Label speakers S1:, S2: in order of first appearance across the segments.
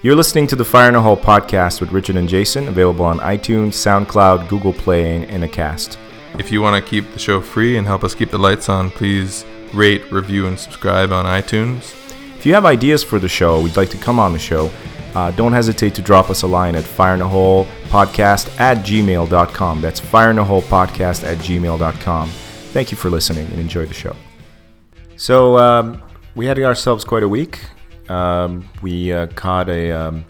S1: You're listening to the Fire in a Hole podcast with Richard and Jason, available on iTunes, SoundCloud, Google Play, and Acast.
S2: If you want to keep the show free and help us keep the lights on, please rate, review, and subscribe on iTunes.
S1: If you have ideas for the show, we'd like to come on the show, uh, don't hesitate to drop us a line at fireinaholepodcast at gmail.com. That's fireinaholepodcast at gmail.com. Thank you for listening and enjoy the show. So, um, we had ourselves quite a week. Um, we uh, caught a um,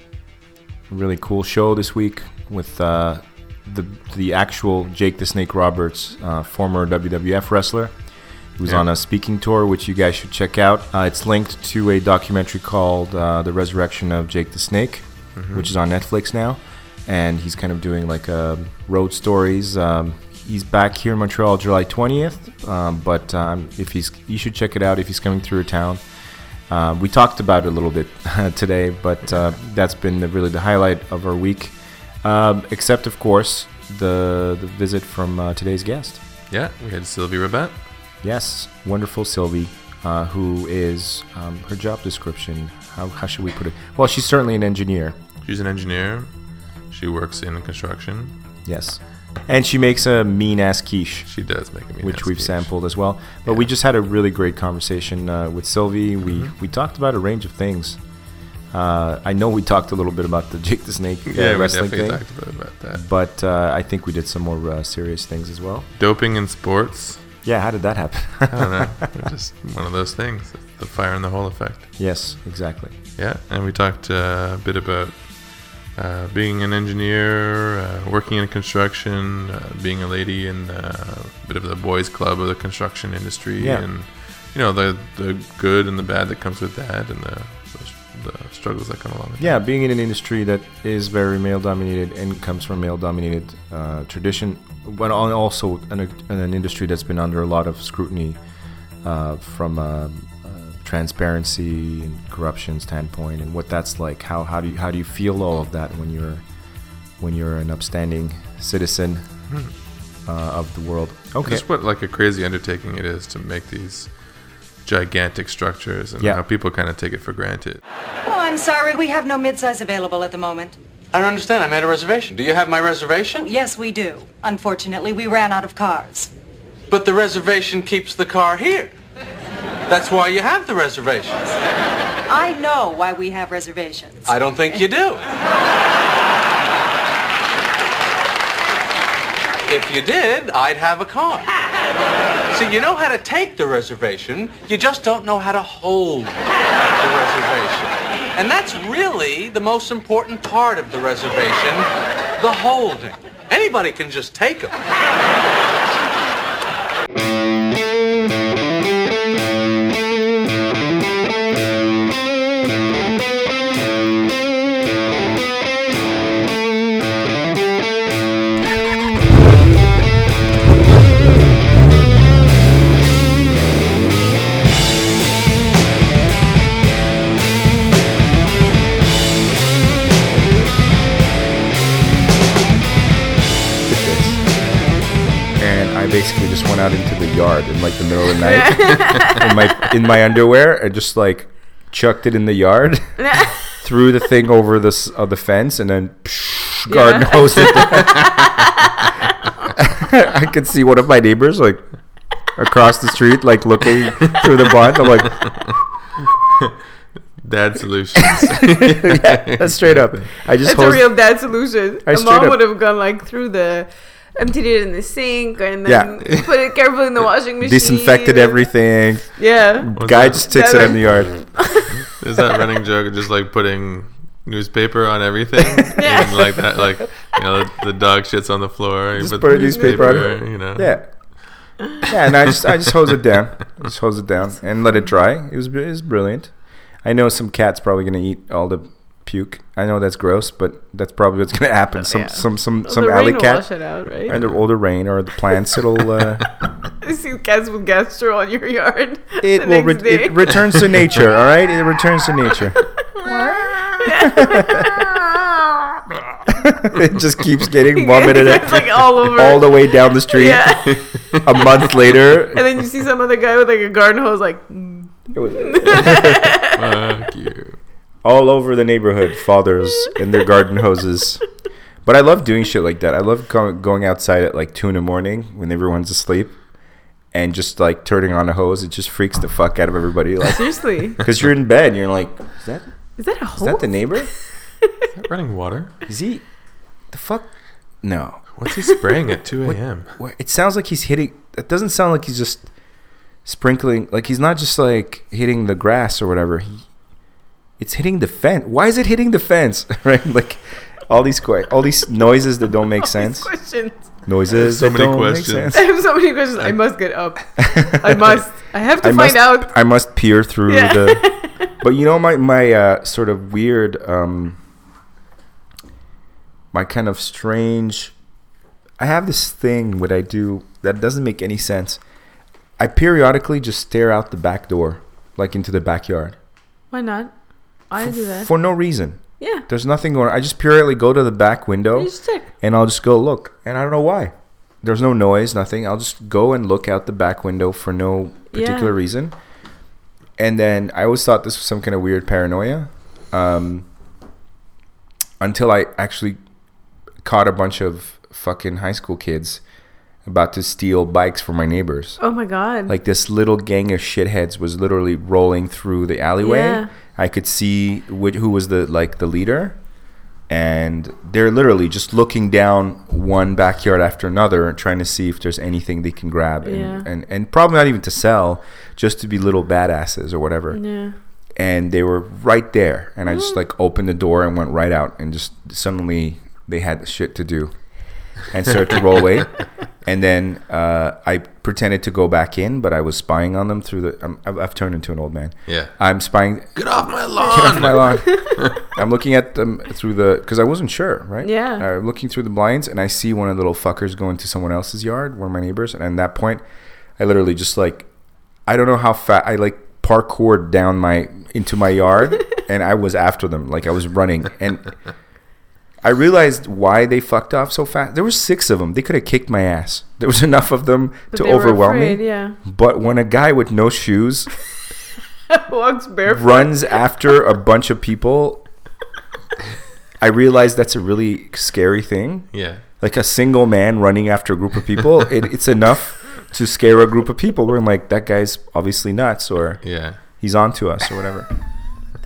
S1: really cool show this week with uh, the the actual Jake the Snake Roberts, uh, former WWF wrestler. He was
S2: Yeah.
S1: on a speaking tour, which you guys should check out. Uh, it's linked to a documentary called uh, "The Resurrection of Jake the Snake," which is on Netflix now, and he's kind of doing like uh, road stories. Um, he's back here in Montreal July 20th, um, but um, if he's, you should check it out if he's coming through a town. Uh, we talked about it a little bit today, but uh, that's been the, really the highlight of our week. Um, except, of course, the the visit from uh, today's guest.
S2: Yeah, we had Sylvie Rabbat.
S1: Yes, wonderful Sylvie, uh, who is um, her job description. How, how should we put it? Well, she's certainly an engineer.
S2: She's an engineer. She works in construction.
S1: Yes, and she makes a mean ass quiche.
S2: She does make a mean ass.
S1: which we've
S2: quiche.
S1: sampled as well. But we just had a really great conversation uh, with Sylvie. We
S2: Mm-hmm.
S1: we talked about a range of things. Uh, I know we talked a little bit about the Jake the Snake uh,
S2: Yeah,
S1: wrestling
S2: definitely
S1: thing,
S2: talked a bit about that.
S1: but uh, I think we did some more uh, serious things as well.
S2: Doping in sports.
S1: Yeah, how did that happen?
S2: I don't know. It's just one of those things. The fire in the hole effect.
S1: yes, exactly.
S2: Yeah, and we talked uh, a bit about uh, being an engineer, uh, working in construction, uh, being a lady in uh, a bit of the boys' club of the construction industry,
S1: Yeah.
S2: and you know the the good and the bad that comes with that, and the the, the struggles that come along with
S1: Yeah, being in an industry that is very male dominated and comes from male dominated uh, tradition, but also an, an industry that's been under a lot of scrutiny uh, from a transparency and corruption standpoint, and what that's like. How, how do you how do you feel all of that when you're when you're an upstanding citizen uh, of the world? Okay,
S2: Just what like a crazy undertaking it is to make these gigantic structures, and
S1: Yeah.
S2: how people kind of take it for granted.
S3: Oh, I'm sorry, we have no midsize available at the moment.
S4: I don't understand. I made a reservation. Do you have my reservation?
S3: Yes, we do. Unfortunately, we ran out of cars.
S4: But the reservation keeps the car here. That's why you have the reservations.
S3: I know why we have reservations.
S4: I don't think you do. If you did, I'd have a car. See, you know how to take the reservation, you just don't know how to hold the reservation. And that's really the most important part of the reservation, the holding. Anybody can just take them.
S1: I basically just went out into the yard in like the middle of the night in my in my underwear and just like chucked it in the yard, threw the thing over the s- uh, the fence, and then psh, garden hosed it. I could see one of my neighbors like across the street, like looking through the blind. I'm like,
S2: Dad solutions.
S1: yeah, that's straight up. I just
S5: It's a real dad solution.
S1: I
S5: A mom
S1: up-
S5: would have gone like through the, emptied it in the sink and
S1: Yeah.
S5: then put it carefully in the washing machine.
S1: disinfected
S5: and-
S1: everything.
S5: Yeah.
S1: Guy
S2: that?
S1: just sticks it in the yard.
S2: Is that running joke of just like putting newspaper on everything?
S5: Yeah.
S2: And like that, like you know, the, the dog shits on the floor. You
S1: Just put a newspaper on it.
S2: You know.
S1: Yeah. Yeah, and I just I just hose it down, just hose it down, and let it dry. It was it was brilliant. I know some cat's probably gonna eat all the puke. I know that's gross, but that's probably what's gonna happen. Some
S5: Yeah.
S1: some some
S5: Well,
S1: some alley
S5: rain will wash
S1: cat,
S5: it out, right?
S1: and the older rain or the plants. It'll uh,
S5: see cats with gastro on your yard.
S1: it
S5: the
S1: will re- it returns to nature. All right, it returns to nature. it just keeps getting vomited
S5: it's like all over.
S1: all the way down the street.
S5: Yeah.
S1: A month later,
S5: and then you see some other guy with like a garden hose, like.
S2: Fuck you.
S1: All over the neighborhood. Fathers in their garden hoses. But I love doing shit like that. I love go- going outside at like two in the morning when everyone's asleep, and just like turning on a hose. It just freaks the fuck out of everybody. Like,
S5: Seriously,
S1: because you're in bed and you're like, is that
S5: is that a
S1: is that the neighbor?
S2: Is that running water?
S1: Is he the fuck? No.
S2: What's he spraying at 2 a.m.?
S1: It sounds like he's hitting. It doesn't sound like he's just sprinkling. Like he's not just like hitting the grass or whatever. He, it's hitting the fence. Why is it hitting the fence? right? Like all these que- all these noises that don't make sense.
S5: Questions.
S1: Noises
S2: So
S1: that
S2: many
S1: don't
S2: questions.
S1: make
S5: I have so many questions. I must get up. I must. I have to
S1: I
S5: find
S1: must,
S5: out.
S1: I must peer through
S5: Yeah.
S1: the. But you know my my uh, sort of weird, um, my kind of strange. I have this thing what I do that doesn't make any sense. I periodically just stare out the back door, like into the backyard,
S5: Why not? I do that.
S1: for no reason.
S5: yeah.
S1: There's nothing going. on. I just purely go to the back window
S5: You just check.
S1: and I'll just go look, and I don't know why. There's no noise, nothing. I'll just go and look out the back window for no particular
S5: Yeah.
S1: reason. And then I always thought this was some kind of weird paranoia, um, until I actually caught a bunch of fucking high school kids about to steal bikes from my neighbors.
S5: Oh my god.
S1: Like this little gang of shitheads was literally rolling through the alleyway.
S5: Yeah.
S1: I could see which, who was the like the leader, and they're literally just looking down one backyard after another, trying to see if there's anything they can grab, and
S5: Yeah.
S1: and, and probably not even to sell, just to be little badasses or whatever.
S5: yeah.
S1: And they were right there, and I just like opened the door and went right out, and just suddenly they had shit to do, and started to roll away. And then uh, I pretended to go back in, but I was spying on them through the. I'm, I've, I've turned into an old man.
S2: Yeah.
S1: I'm spying.
S2: Get off my lawn.
S1: Get off
S2: lawn!
S1: my lawn. I'm looking at them through the because I wasn't sure, right?
S5: Yeah.
S1: I'm looking through the blinds and I see one of the little fuckers going to someone else's yard, one of my neighbors, and at that point, I literally just like, I don't know how fast I like parkoured down my into my yard, and I was after them like I was running, and I realized why they fucked off so fast. There were six of them. They could have kicked my ass. There was enough of them
S5: But
S1: to overwhelm
S5: afraid,
S1: me.
S5: Yeah.
S1: But when a guy with no shoes
S5: Walks barefoot.
S1: runs after a bunch of people, I realize that's a really scary thing.
S2: Yeah.
S1: Like a single man running after a group of people, it, it's enough to scare a group of people. Where I'm like, that guy's obviously nuts, or
S2: Yeah.
S1: he's on to us, or whatever.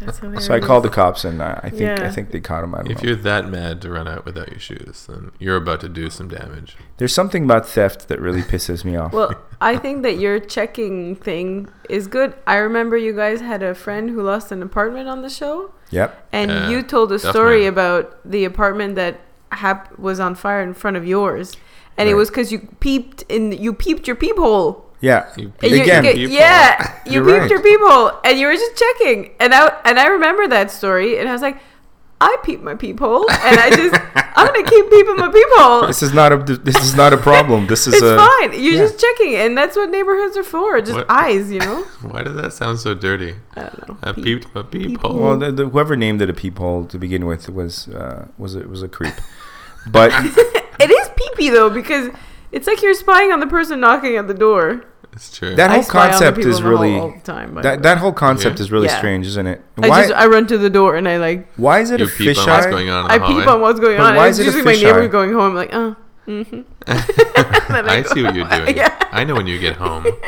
S5: That's hilarious.
S1: So I called the cops, and uh, I think I think they caught him. I
S2: If
S1: know.
S2: you're that mad to run out without your shoes, then you're about to do some damage.
S1: There's something about theft that really pisses me off.
S5: Well, I think that your checking thing is good. I remember you guys had a friend who lost an apartment on the show,
S1: yep.
S5: and
S2: Yeah,
S5: you told a
S2: definitely.
S5: story about the apartment that hap- was on fire in front of yours, and it was because you peeped in. You peeped your peephole.
S1: Yeah.
S2: You
S5: And you-
S1: Again,
S5: you-
S2: peephole.
S5: yeah, you
S1: You're
S5: peeped
S1: right.
S5: your peephole, and you were just checking. And I and I remember that story, and I was like, I peeped my peephole, and I just I'm gonna keep peeping my peephole.
S1: This is not a this is not a problem. This is
S5: It's
S1: a
S5: fine. You're
S1: yeah.
S5: just checking, and that's what neighborhoods are for. Just
S2: What?
S5: eyes, you know.
S2: Why does that sound so dirty?
S5: I don't know.
S2: I
S5: Peep.
S2: peeped my peephole.
S1: Well, the, the, whoever named it a peephole to begin with was uh, was it was a creep, but
S5: It is peepee though because it's like you're spying on the person knocking at the door.
S2: It's true.
S1: that whole
S5: spy on the
S1: concept is
S5: in the hall
S1: really
S5: all the time.
S1: that that whole concept
S2: Yeah.
S1: is really
S5: Yeah.
S1: strange, isn't it?
S5: I just I run to the door and I like
S1: why is it
S2: you
S1: a
S2: peep on
S1: fisheye?
S2: what's going on in the
S5: I
S2: hallway.
S5: peep on what's going
S1: But
S5: on.
S1: why
S5: it's
S1: is it a
S5: usually my neighbor
S1: fisheye?
S5: going home. like, oh, mm-hmm.
S2: I see what you're doing.
S5: Yeah.
S2: I know when you get home.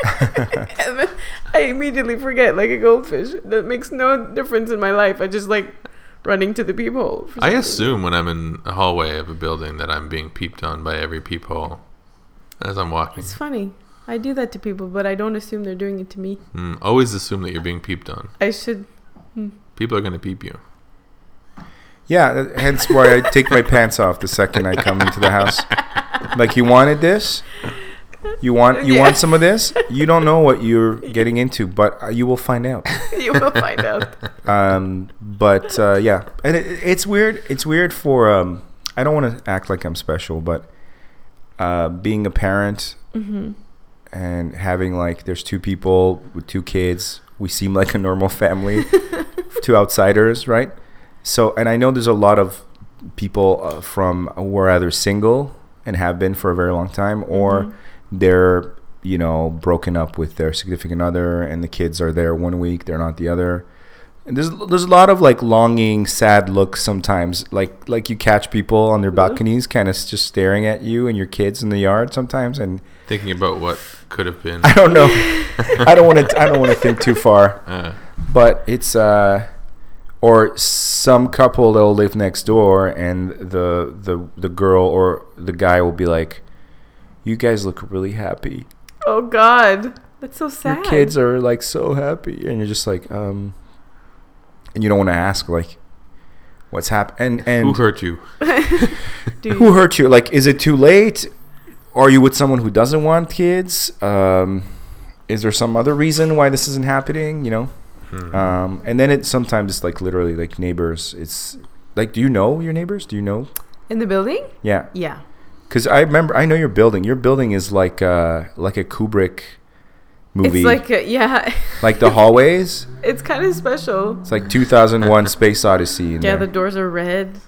S5: I immediately forget like a goldfish. That makes no difference in my life. I just like running to the peephole. for
S2: I
S5: some reason.
S2: assume when I'm in a hallway of a building that I'm being peeped on by every peephole as I'm walking.
S5: It's funny. I do that to people, but I don't assume they're doing it to me.
S2: Mm, always assume that you're being peeped on.
S5: I should.
S2: People are going to peep you.
S1: Yeah, hence why I take my pants off the second I come into the house. Like you wanted this, you want you
S5: Yeah.
S1: want some of this. You don't know what you're getting into, but uh, you will find out.
S5: you will find out.
S1: Um, but uh, yeah, and it, it's weird. It's weird for. Um, I don't want to act like I'm special, but uh, being a parent
S5: Mm-hmm.
S1: And having like there's two people with two kids, we seem like a normal family to outsiders, right? So, and I know there's a lot of people uh, from who are either single and have been for a very long time, or
S5: Mhm.
S1: they're you know broken up with their significant other, and the kids are there one week, they're not the other. And there's there's a lot of like longing, sad looks sometimes. Like like you catch people on their balconies, kind of just staring at you and your kids in the yard sometimes. And
S2: Thinking about what could have been.
S1: I don't know. I don't want to. I don't want to think too far.
S2: Uh,
S1: But it's uh, or some couple that'll live next door, and the the the girl or the guy will be like, "You guys look really happy.
S5: Oh God, that's so sad.
S1: Your kids are like so happy," and you're just like, um, and you don't want to ask like, "What's happened?" And and
S2: who hurt you?
S1: Who hurt you? Like, is it too late? Are you with someone who doesn't want kids? Um, is there some other reason why this isn't happening? You know.
S2: Hmm.
S1: Um, and then it sometimes it's like literally like neighbors. It's like, do you know your neighbors? Do you know?
S5: in the building?
S1: Yeah,
S5: Yeah.
S1: because I remember I know your building. Your building is like uh like a Kubrick movie.
S5: It's like a, yeah,
S1: Like the hallways.
S5: it's kind of special.
S1: It's like 2001: Space Odyssey. In
S5: Yeah,
S1: there.
S5: the doors are red,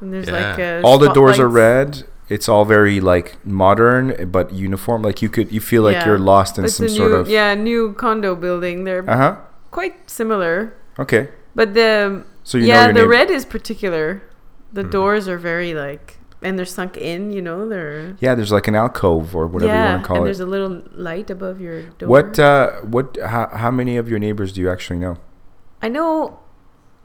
S5: and there's like
S2: Yeah.
S5: uh,
S1: all the doors are red. It's all very like modern but uniform. Like you could you feel like
S5: Yeah.
S1: you're lost in
S5: It's
S1: some
S5: a
S1: sort
S5: new,
S1: of
S5: yeah new condo building. They're
S1: Uh huh.
S5: quite similar,
S1: Okay.
S5: but the
S1: So you
S5: yeah the red is particular. The
S2: Mhm.
S5: doors are very like, and they're sunk in. You know, they're
S1: Yeah, there's like an alcove or whatever you want to call
S5: and
S1: it.
S5: there's a little light above your door.
S1: What uh what how, how many of your neighbors do you actually know?
S5: I know,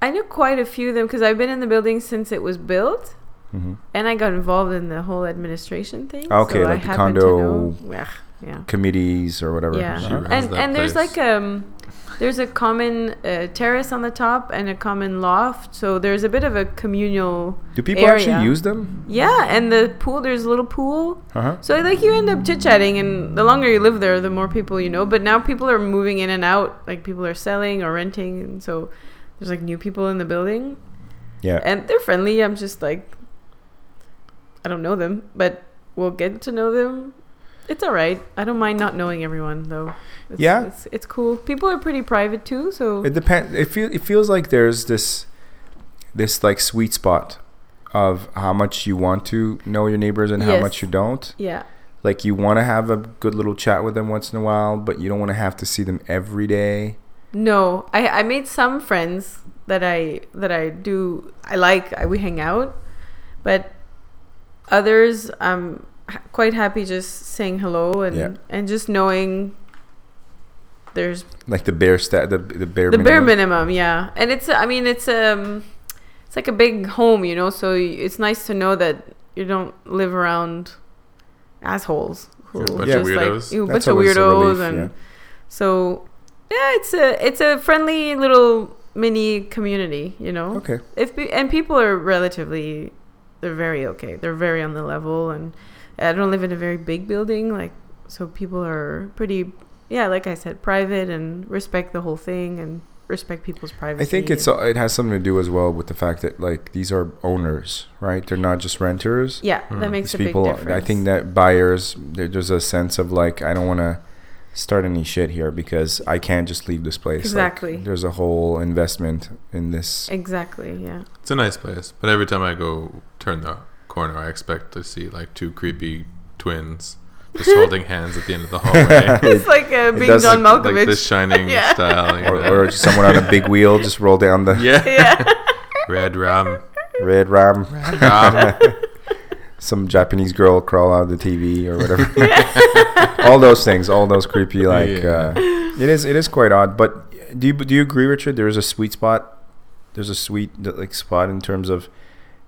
S5: I know quite a few of them because I've been in the building since it was built,
S1: hmm
S5: and I got involved in the whole administration thing.
S1: Okay,
S5: so I
S1: like the condo
S5: know- Yeah.
S1: Committees or whatever.
S5: Yeah, and and there's like um, there's a common uh, terrace on the top and a common loft, so there's a bit of a communal.
S1: Do people
S5: area.
S1: actually use them?
S5: Yeah, and the pool. There's a little pool.
S1: Uh huh.
S5: So like you end up chit chatting, and the longer you live there, the more people you know. But now people are moving in and out. Like people are selling or renting, and so there's like new people in the building,
S1: Yeah.
S5: and they're friendly. I'm just like, I don't know them, but we'll get to know them. It's all right. I don't mind not knowing everyone though. It's,
S1: Yeah.
S5: it's, it's cool. People are pretty private too, so
S1: It depends. It feel it feels like there's this this like sweet spot of how much you want to know your neighbors and how much you don't.
S5: yeah,
S1: Like you want to have a good little chat with them once in a while, but you don't want to have to see them every day.
S5: No, I I made some friends that I that I do I like. I, we hang out, but others I'm quite happy just saying hello and
S1: Yeah.
S5: and just knowing there's
S1: Like the bare stat, the the bare
S5: the
S1: minimum.
S5: bare minimum. Yeah, and it's I mean it's um it's like a big home, you know. So it's nice to know that you don't live around assholes. Who
S2: Yeah, a bunch
S1: of
S5: just,
S2: weirdos.
S5: Like, you, a bunch of weirdos
S1: relief,
S5: and
S1: yeah.
S5: so yeah, it's a it's a friendly little mini community, you know.
S1: Okay.
S5: If pe- and people are relatively, they're very okay. They're very on the level, and I don't live in a very big building, like so people are pretty, yeah, like I said, private and respect the whole thing and respect people's privacy.
S1: I think it's
S5: and-
S1: it has something to do as well with the fact that like these are owners, right? They're not just renters.
S5: yeah,
S2: Hmm.
S5: that makes
S1: These
S5: a
S1: people,
S5: big difference.
S1: I think that buyers, there- there's a sense of like I don't want to start any shit here because I can't just leave this place. Like,
S5: Exactly.
S1: there's a whole investment in this.
S5: exactly, yeah.
S2: It's a nice place, but every time I go turn the corner, I expect to see like two creepy twins just holding hands at the end of the hallway.
S5: It's like uh, being
S1: does
S5: John
S1: look
S2: like
S5: Malkovich.
S2: the Shining
S5: Yeah.
S2: style. you
S1: Or,
S2: know.
S1: or just someone on a big wheel just roll down the
S2: yeah,
S5: yeah,
S2: red rum.
S1: red ram.
S2: rum.
S1: Some Japanese girl crawl out of the TV or whatever. all those things, all those creepy like.
S2: Yeah.
S1: Uh, it is it is quite odd, but do you do you agree, Richard? There is a sweet spot. There's a sweet like spot in terms of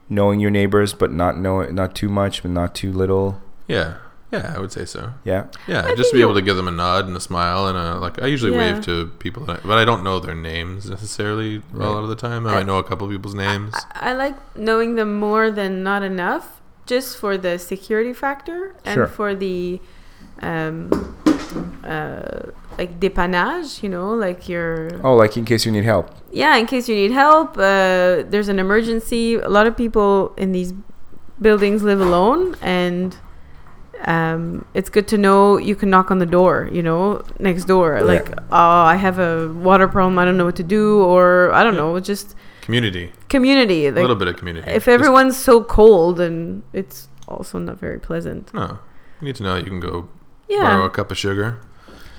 S1: knowing your neighbors, but not know not too much, but not too little.
S2: Yeah, yeah, I would say so.
S1: Yeah.
S2: Yeah,
S5: I
S2: just to be able to give them a nod and a smile and a like. I usually
S5: Yeah.
S2: wave to people, that I, but I don't know their names necessarily a lot of the time. I might know a couple of people's names.
S5: I, I like knowing them more than not enough, just for the security factor and
S1: Sure.
S5: for the, um, uh, like dépannage. You know, like your
S1: Oh, like in case you need help.
S5: yeah, in case you need help, uh, there's an emergency. A lot of people in these buildings live alone, and um, it's good to know you can knock on the door, you know, next door. Like, oh, I have a water problem. I don't know what to do, or I don't know, just
S2: Community,
S5: community.
S2: a little bit of community.
S5: if
S2: Just-
S5: everyone's so cold, and it's also not very pleasant.
S2: no, you need to know you can go
S5: yeah.
S2: borrow a cup of sugar.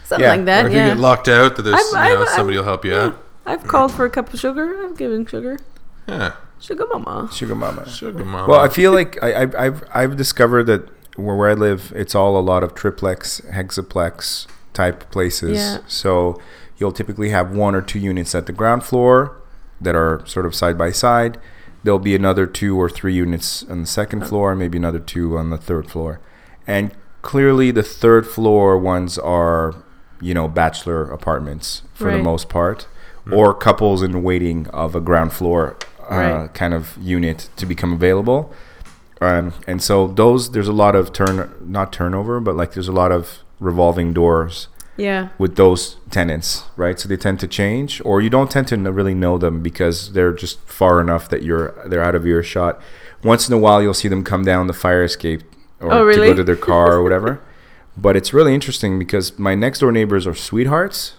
S5: something
S1: Yeah,
S5: like
S2: or
S5: that.
S2: if
S5: Yeah.
S2: you get locked out, that there's
S5: I've-
S2: you know,
S5: I've-
S2: somebody
S5: I've-
S2: will help you
S5: yeah.
S2: out.
S5: I've called for a cup of sugar. I've given sugar.
S2: Yeah.
S5: Sugar mama.
S1: Sugar mama.
S2: Sugar mama.
S1: Well, I feel like I, I've, I've I've discovered that where, where I live, it's all a lot of triplex, hexaplex type places.
S5: Yeah.
S1: So you'll typically have one or two units at the ground floor that are sort of side by side. There'll be another two or three units on the second floor, maybe another two on the third floor, and clearly the third floor ones are, you know, bachelor apartments for the most part, or couples in waiting of a ground floor uh,
S5: Right.
S1: kind of unit to become available. Um, and so those there's a lot of turn not turnover, but like there's a lot of revolving doors
S5: Yeah.
S1: with those tenants, right? So they tend to change, or you don't tend to really know them because they're just far enough that you're they're out of earshot. Once in a while, you'll see them come down the fire escape or
S5: Oh,
S1: to go to their car or whatever. But it's really interesting because my next door neighbors are sweethearts.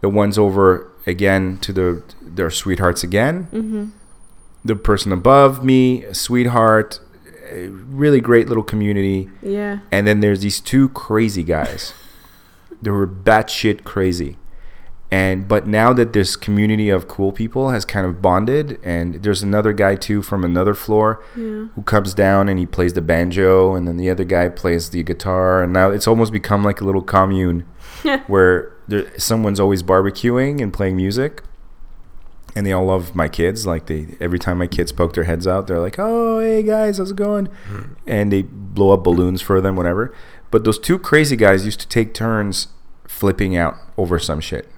S1: The ones over again to the they're sweethearts again.
S5: Mm-hmm.
S1: The person above me, a sweetheart. A really great little community.
S5: Yeah.
S1: And then there's these two crazy guys. They were batshit crazy. And but now that this community of cool people has kind of bonded, and there's another guy too from another floor
S5: Yeah.
S1: who comes down and he plays the banjo, and then the other guy plays the guitar, and now it's almost become like a little commune where there, someone's always barbecuing and playing music. And they all love my kids. Like they, every time my kids poke their heads out, they're like, "Oh, hey guys, how's it going?" Hmm. And they blow up balloons for them, whatever. But those two crazy guys used to take turns flipping out over some shit,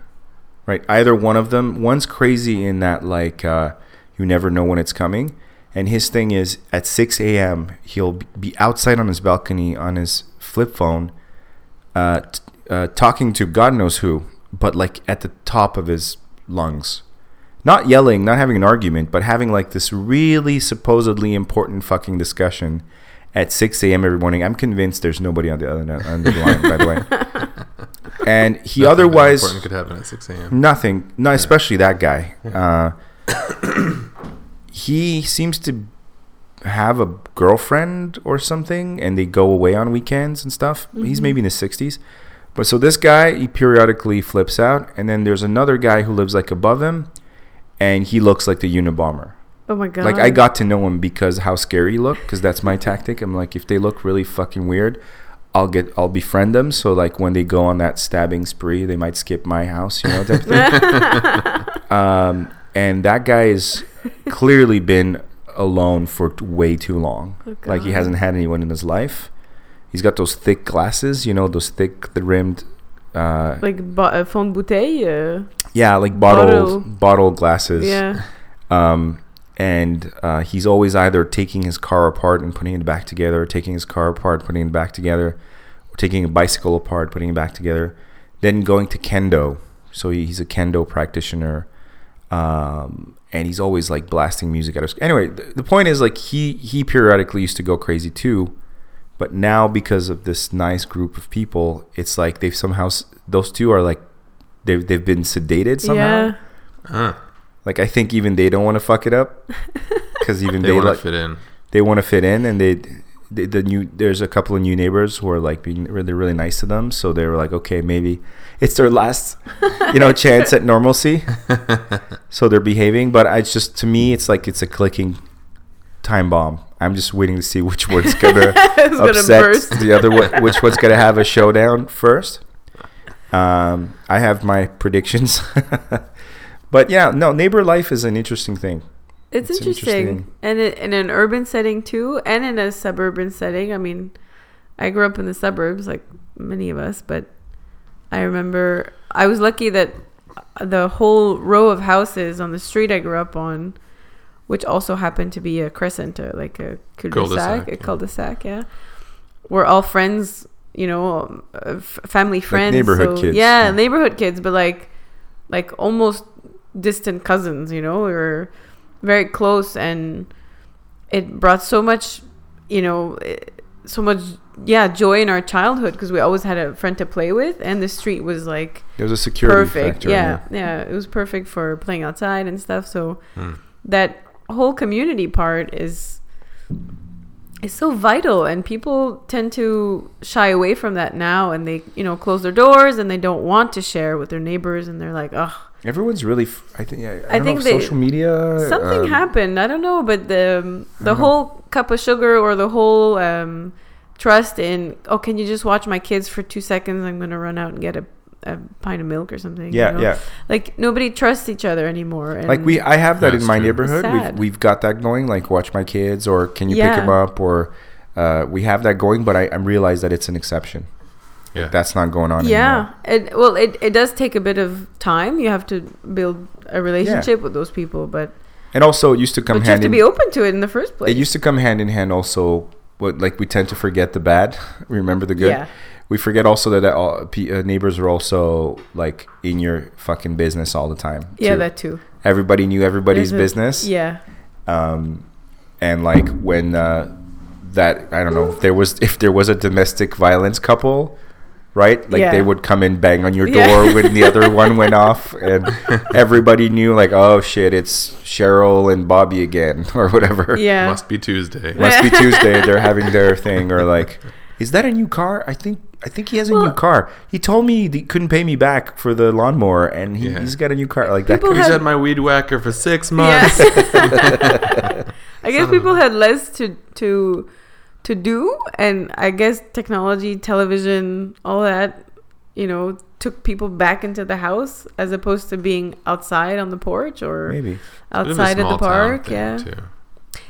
S1: right? Either one of them, one's crazy in that like uh, you never know when it's coming, and his thing is at 6 a.m. he'll be outside on his balcony on his flip phone, uh, t- uh, talking to God knows who, but like at the top of his lungs. Not yelling, not having an argument, but having like this really supposedly important fucking discussion at 6 a.m. every morning. I'm convinced there's nobody on the other end of the line, by the way. And he
S2: Nothing
S1: otherwise
S2: important could happen at 6 a.m.
S1: Nothing. No, especially that guy. Uh, he seems to have a girlfriend or something, and they go away on weekends and stuff. He's maybe in his sixties. But so this guy, he periodically flips out, and then there's another guy who lives like above him, and he looks like the Unabomber.
S5: Oh my god.
S1: Like I got to know him because how scary he looked, because that's my tactic. I'm like, if they look really fucking weird, I'll get, I'll befriend them. So like when they go on that stabbing spree, they might skip my house, you know, type thing. um, and that guy has clearly been alone for t- way too long.
S5: Oh,
S1: like he hasn't had anyone in his life. He's got those thick glasses, you know, those thick the rimmed. Uh,
S5: like bo- uh, fond bouteille. Uh,
S1: yeah, like bottle
S5: Bottle.
S1: bottle glasses.
S5: yeah.
S1: Um, and uh, he's always either taking his car apart and putting it back together, or taking his car apart, putting it back together, or taking a bicycle apart, putting it back together. Then going to kendo. So he, he's a kendo practitioner, um, and he's always like blasting music at us. Anyway, the, the point is like he he periodically used to go crazy too, but now because of this nice group of people, it's like they've somehow those two are like they've they've been sedated somehow.
S5: Yeah.
S2: Huh.
S1: Like I think even they don't want to fuck it up because even
S2: They
S1: they,
S2: want to
S1: like
S2: fit in.
S1: they want to fit in, and they, the the new there's a couple of new neighbors who are like being really really nice to them, so they were like, okay, maybe it's their last you know chance at normalcy, so they're behaving. But I just to me, it's like it's a clicking time bomb. I'm just waiting to see which one's gonna
S5: It's gonna
S1: upset
S5: burst.
S1: the other one, which one's gonna have a showdown first. Um, I have my predictions. But yeah, no, neighbor life is an interesting thing.
S5: It's,
S1: It's
S5: interesting.
S1: interesting.
S5: And it, in an urban setting too, and in a suburban setting. I mean, I grew up in the suburbs, like many of us, but I remember I was lucky that the whole row of houses on the street I grew up on, which also happened to be a crescent, uh, like a cul-de-sac,
S2: Cul-de-sac,
S5: a
S2: yeah.
S5: cul-de-sac, yeah, were all friends, you know, uh, f- family friends,
S1: neighborhood
S5: so-
S1: kids,
S5: yeah,
S1: yeah.
S5: neighborhood kids, but like, like almost distant cousins, you know, we were very close, and it brought so much, you know, eh, so much, yeah, joy in our childhood because we always had a friend to play with, and the street was like
S1: It was a security
S5: perfect.
S1: factor.
S5: Yeah, yeah, it was perfect for playing outside and stuff. So
S2: Hmm.
S5: that whole community part is is so vital, and people tend to shy away from that now, and they you know close their doors and they don't want to share with their neighbors, and they're like, oh,
S1: Everyone's really. F- I think. I, I,
S5: I
S1: don't
S5: think
S1: know,
S5: they-
S1: social media.
S5: Something
S1: um,
S5: happened. I don't know, but the um, the
S1: don't know.
S5: whole cup of sugar or the whole um, trust in oh, can you just watch my kids for two seconds? I'm gonna run out and get a, a pint of milk or something. you
S1: Yeah,
S5: know?
S1: yeah.
S5: Like nobody trusts each other anymore. And
S1: Like we, I have that in my
S2: true.
S1: neighborhood. We've, we've got that going. Like watch my kids, or can you pick them up, or uh, we have that going. But I, I realize that it's an exception.
S2: Yeah.
S1: That's not going on.
S5: yeah,
S1: anymore.
S5: it well, it it does take a bit of time. You have to build a relationship with those people, but
S1: And also, it used to come
S5: but you have
S1: hand
S5: to be open to it in the first place.
S1: It used to come hand in hand. Also, what like we tend to forget the bad. We remember the good.
S5: Yeah.
S1: We forget also that all, pe- uh, neighbors are also like in your fucking business all the time.
S5: yeah,
S1: too.
S5: that too.
S1: everybody knew everybody's
S5: There's a-
S1: business.
S5: Yeah,
S1: um, and like when uh, that I don't know if there was if there was a domestic violence couple, right? Like
S5: Yeah.
S1: they would come and bang on your
S5: Yeah.
S1: door when the other one went off, and everybody knew like, oh shit, it's Cheryl and Bobby again, or whatever.
S5: yeah.
S2: Must be Tuesday.
S1: Must be Tuesday. They're having their thing, or like, is that a new car? I think. I think he has a new car. He told me he couldn't pay me back for the lawnmower, and he,
S2: Yeah.
S1: he's got a new car. Like that.
S5: People
S2: He's
S5: had-
S2: had my weed whacker for six
S5: Yeah.
S2: months.
S5: I guess people had less to to to do, and I guess technology, television, all that, you know, took people back into the house as opposed to being outside on the porch or
S1: maybe.
S2: Bit of
S5: outside at the park. Yeah,
S2: too.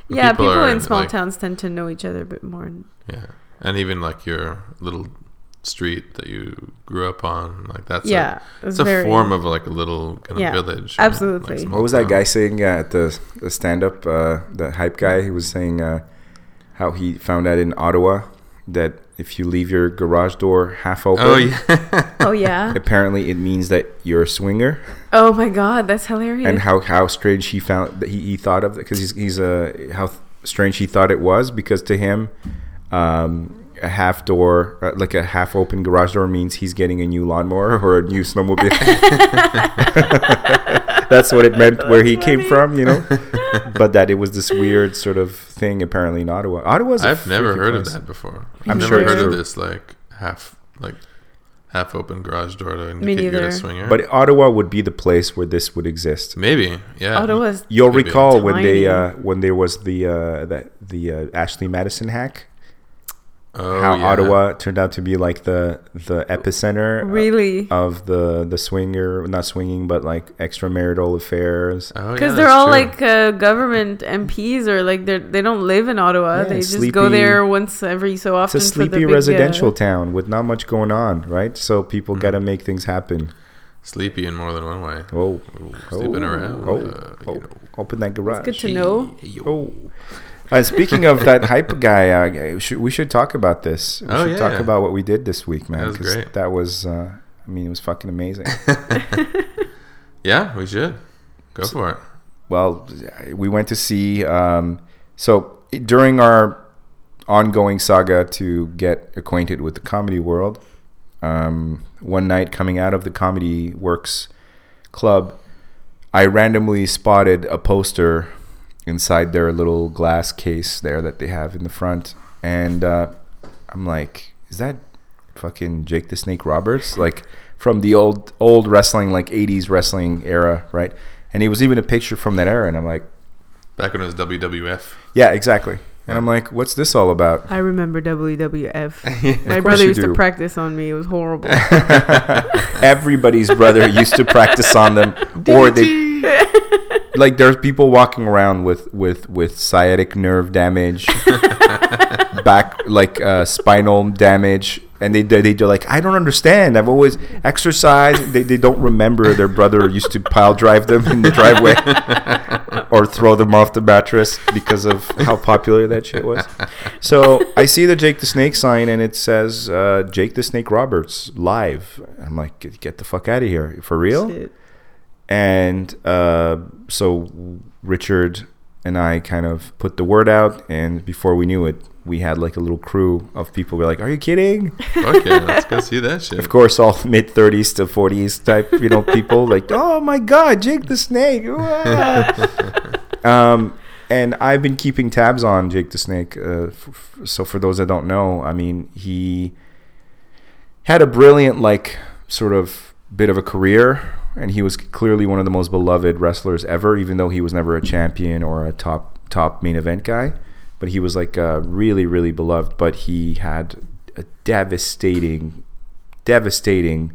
S5: yeah.
S2: people
S5: People, in small
S2: like-
S5: towns tend to know each other a bit more.
S2: Yeah, and even like your little street that you grew up on, like that's a-
S5: Yeah,
S2: it's,
S5: it's
S2: a
S5: very-
S2: form of like a little kind of
S5: Yeah,
S2: village. you know,
S5: absolutely.
S2: like
S1: What was that guy saying uh, at the, the stand up, uh, the hype guy? He was saying uh, how he found out in Ottawa that if you leave your garage door half open,
S2: Oh yeah,
S5: Oh yeah.
S1: apparently it means that you're a swinger.
S5: oh my god, that's hilarious.
S1: And how, how strange he found that he, he thought of because he's, he's a how strange he thought it was because to him, um, a half door, uh, like a half open garage door, means he's getting a new lawnmower or a new snowmobile. That's what it meant where he came from, you know. but that it was this weird sort of thing apparently in Ottawa. Ottawa's a
S2: I've never heard
S1: place.
S2: of that before.
S1: I'm
S2: I've never
S1: sure it's
S2: heard of this like half like half open garage door to indicate you're a swinger.
S1: But Ottawa would be the place where this would exist.
S2: maybe, yeah.
S5: Ottawa's
S1: You'll
S2: Maybe.
S1: recall when they uh, when there was the uh, that the uh, Ashley Madison hack.
S2: Oh,
S1: how
S2: yeah.
S1: Ottawa turned out to be like the the epicenter uh,
S5: really
S1: of the the swinger, not swinging, but like extramarital affairs.
S2: Oh, yeah,
S5: because they're all
S2: true.
S5: like uh, government MPs or like they they don't live in Ottawa.
S1: Yeah,
S5: they just
S1: sleepy-
S5: go there once every so
S1: It's
S5: often.
S1: a
S5: for the
S1: sleepy
S5: big, uh,
S1: residential town with not much going on, right? So people
S2: Mm.
S1: got to make things happen.
S2: sleepy in more than one way.
S1: Oh,
S2: Ooh, sleeping around.
S1: Oh,
S2: uh,
S1: oh,
S2: you know.
S1: open that garage.
S5: Good to know.
S1: Oh. Uh, speaking of that hype guy, uh, should, we should talk about this. We
S2: Oh,
S1: should
S2: yeah,
S1: talk
S2: yeah.
S1: about what we did this week, man.
S2: That was
S1: 'cause
S2: great.
S1: That was, uh, I mean, it was fucking amazing.
S2: Yeah, we should go for it.
S1: well, we went to see. Um, so during our ongoing saga to get acquainted with the comedy world, um, one night coming out of the Comedy Works club, I randomly spotted a poster inside their little glass case there that they have in the front, and uh, I'm like, "Is that fucking Jake the Snake Roberts?" Like from the old old wrestling, like '80s wrestling era, right? And it was even a picture from that era, and I'm like,
S2: Back when it was WWF.
S1: "Yeah, exactly." And I'm like, "What's this all about?"
S5: I remember WWF. My brother used
S1: do.
S5: to practice on me. It was horrible.
S1: Everybody's brother used to practice on them, or they like there's people walking around with with with sciatic nerve damage, back like uh, spinal damage, and they they they're like, I don't understand. I've always exercised. They they don't remember their brother used to pile drive them in the driveway or throw them off the mattress because of how popular that shit was. So I see the Jake the Snake sign and it says uh, Jake the Snake Roberts live. I'm like, get, get the fuck out of here for real.
S5: Shit.
S1: And uh, so Richard and I kind of put the word out, and before we knew it, we had like a little crew of people. We're like, "Are you kidding?"
S2: Okay, let's go see that shit.
S1: Of course, all mid thirties to forties type, you know, people like, "Oh my God, Jake the Snake!" Um, and I've been keeping tabs on Jake the Snake. Uh, f- f- so for those that don't know, I mean, he had a brilliant, like, sort of bit of a career and he was clearly one of the most beloved wrestlers ever, even though he was never a champion or a top top main event guy. But he was like uh, really, really beloved. But he had a devastating, devastating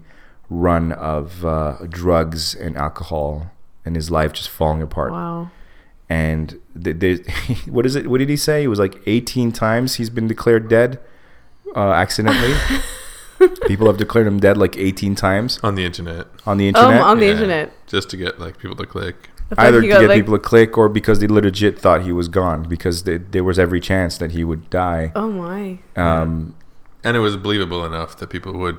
S1: run of uh, drugs and alcohol, and his life just falling apart.
S5: Wow.
S1: And th- there- what is it? What did he say? It was like 18 times he's been declared dead uh, accidentally. People have declared him dead like 18 times
S2: on the internet,
S1: on the
S5: Oh,
S1: internet.
S5: on the
S2: Yeah.
S5: internet.
S2: just to get like people to click.
S5: I
S1: either
S5: he
S1: to
S5: got,
S1: get
S5: like-
S1: people to click or because they legit thought he was gone because they, there was every chance that he would die.
S5: Oh my.
S1: Um,
S2: And it was believable enough that people would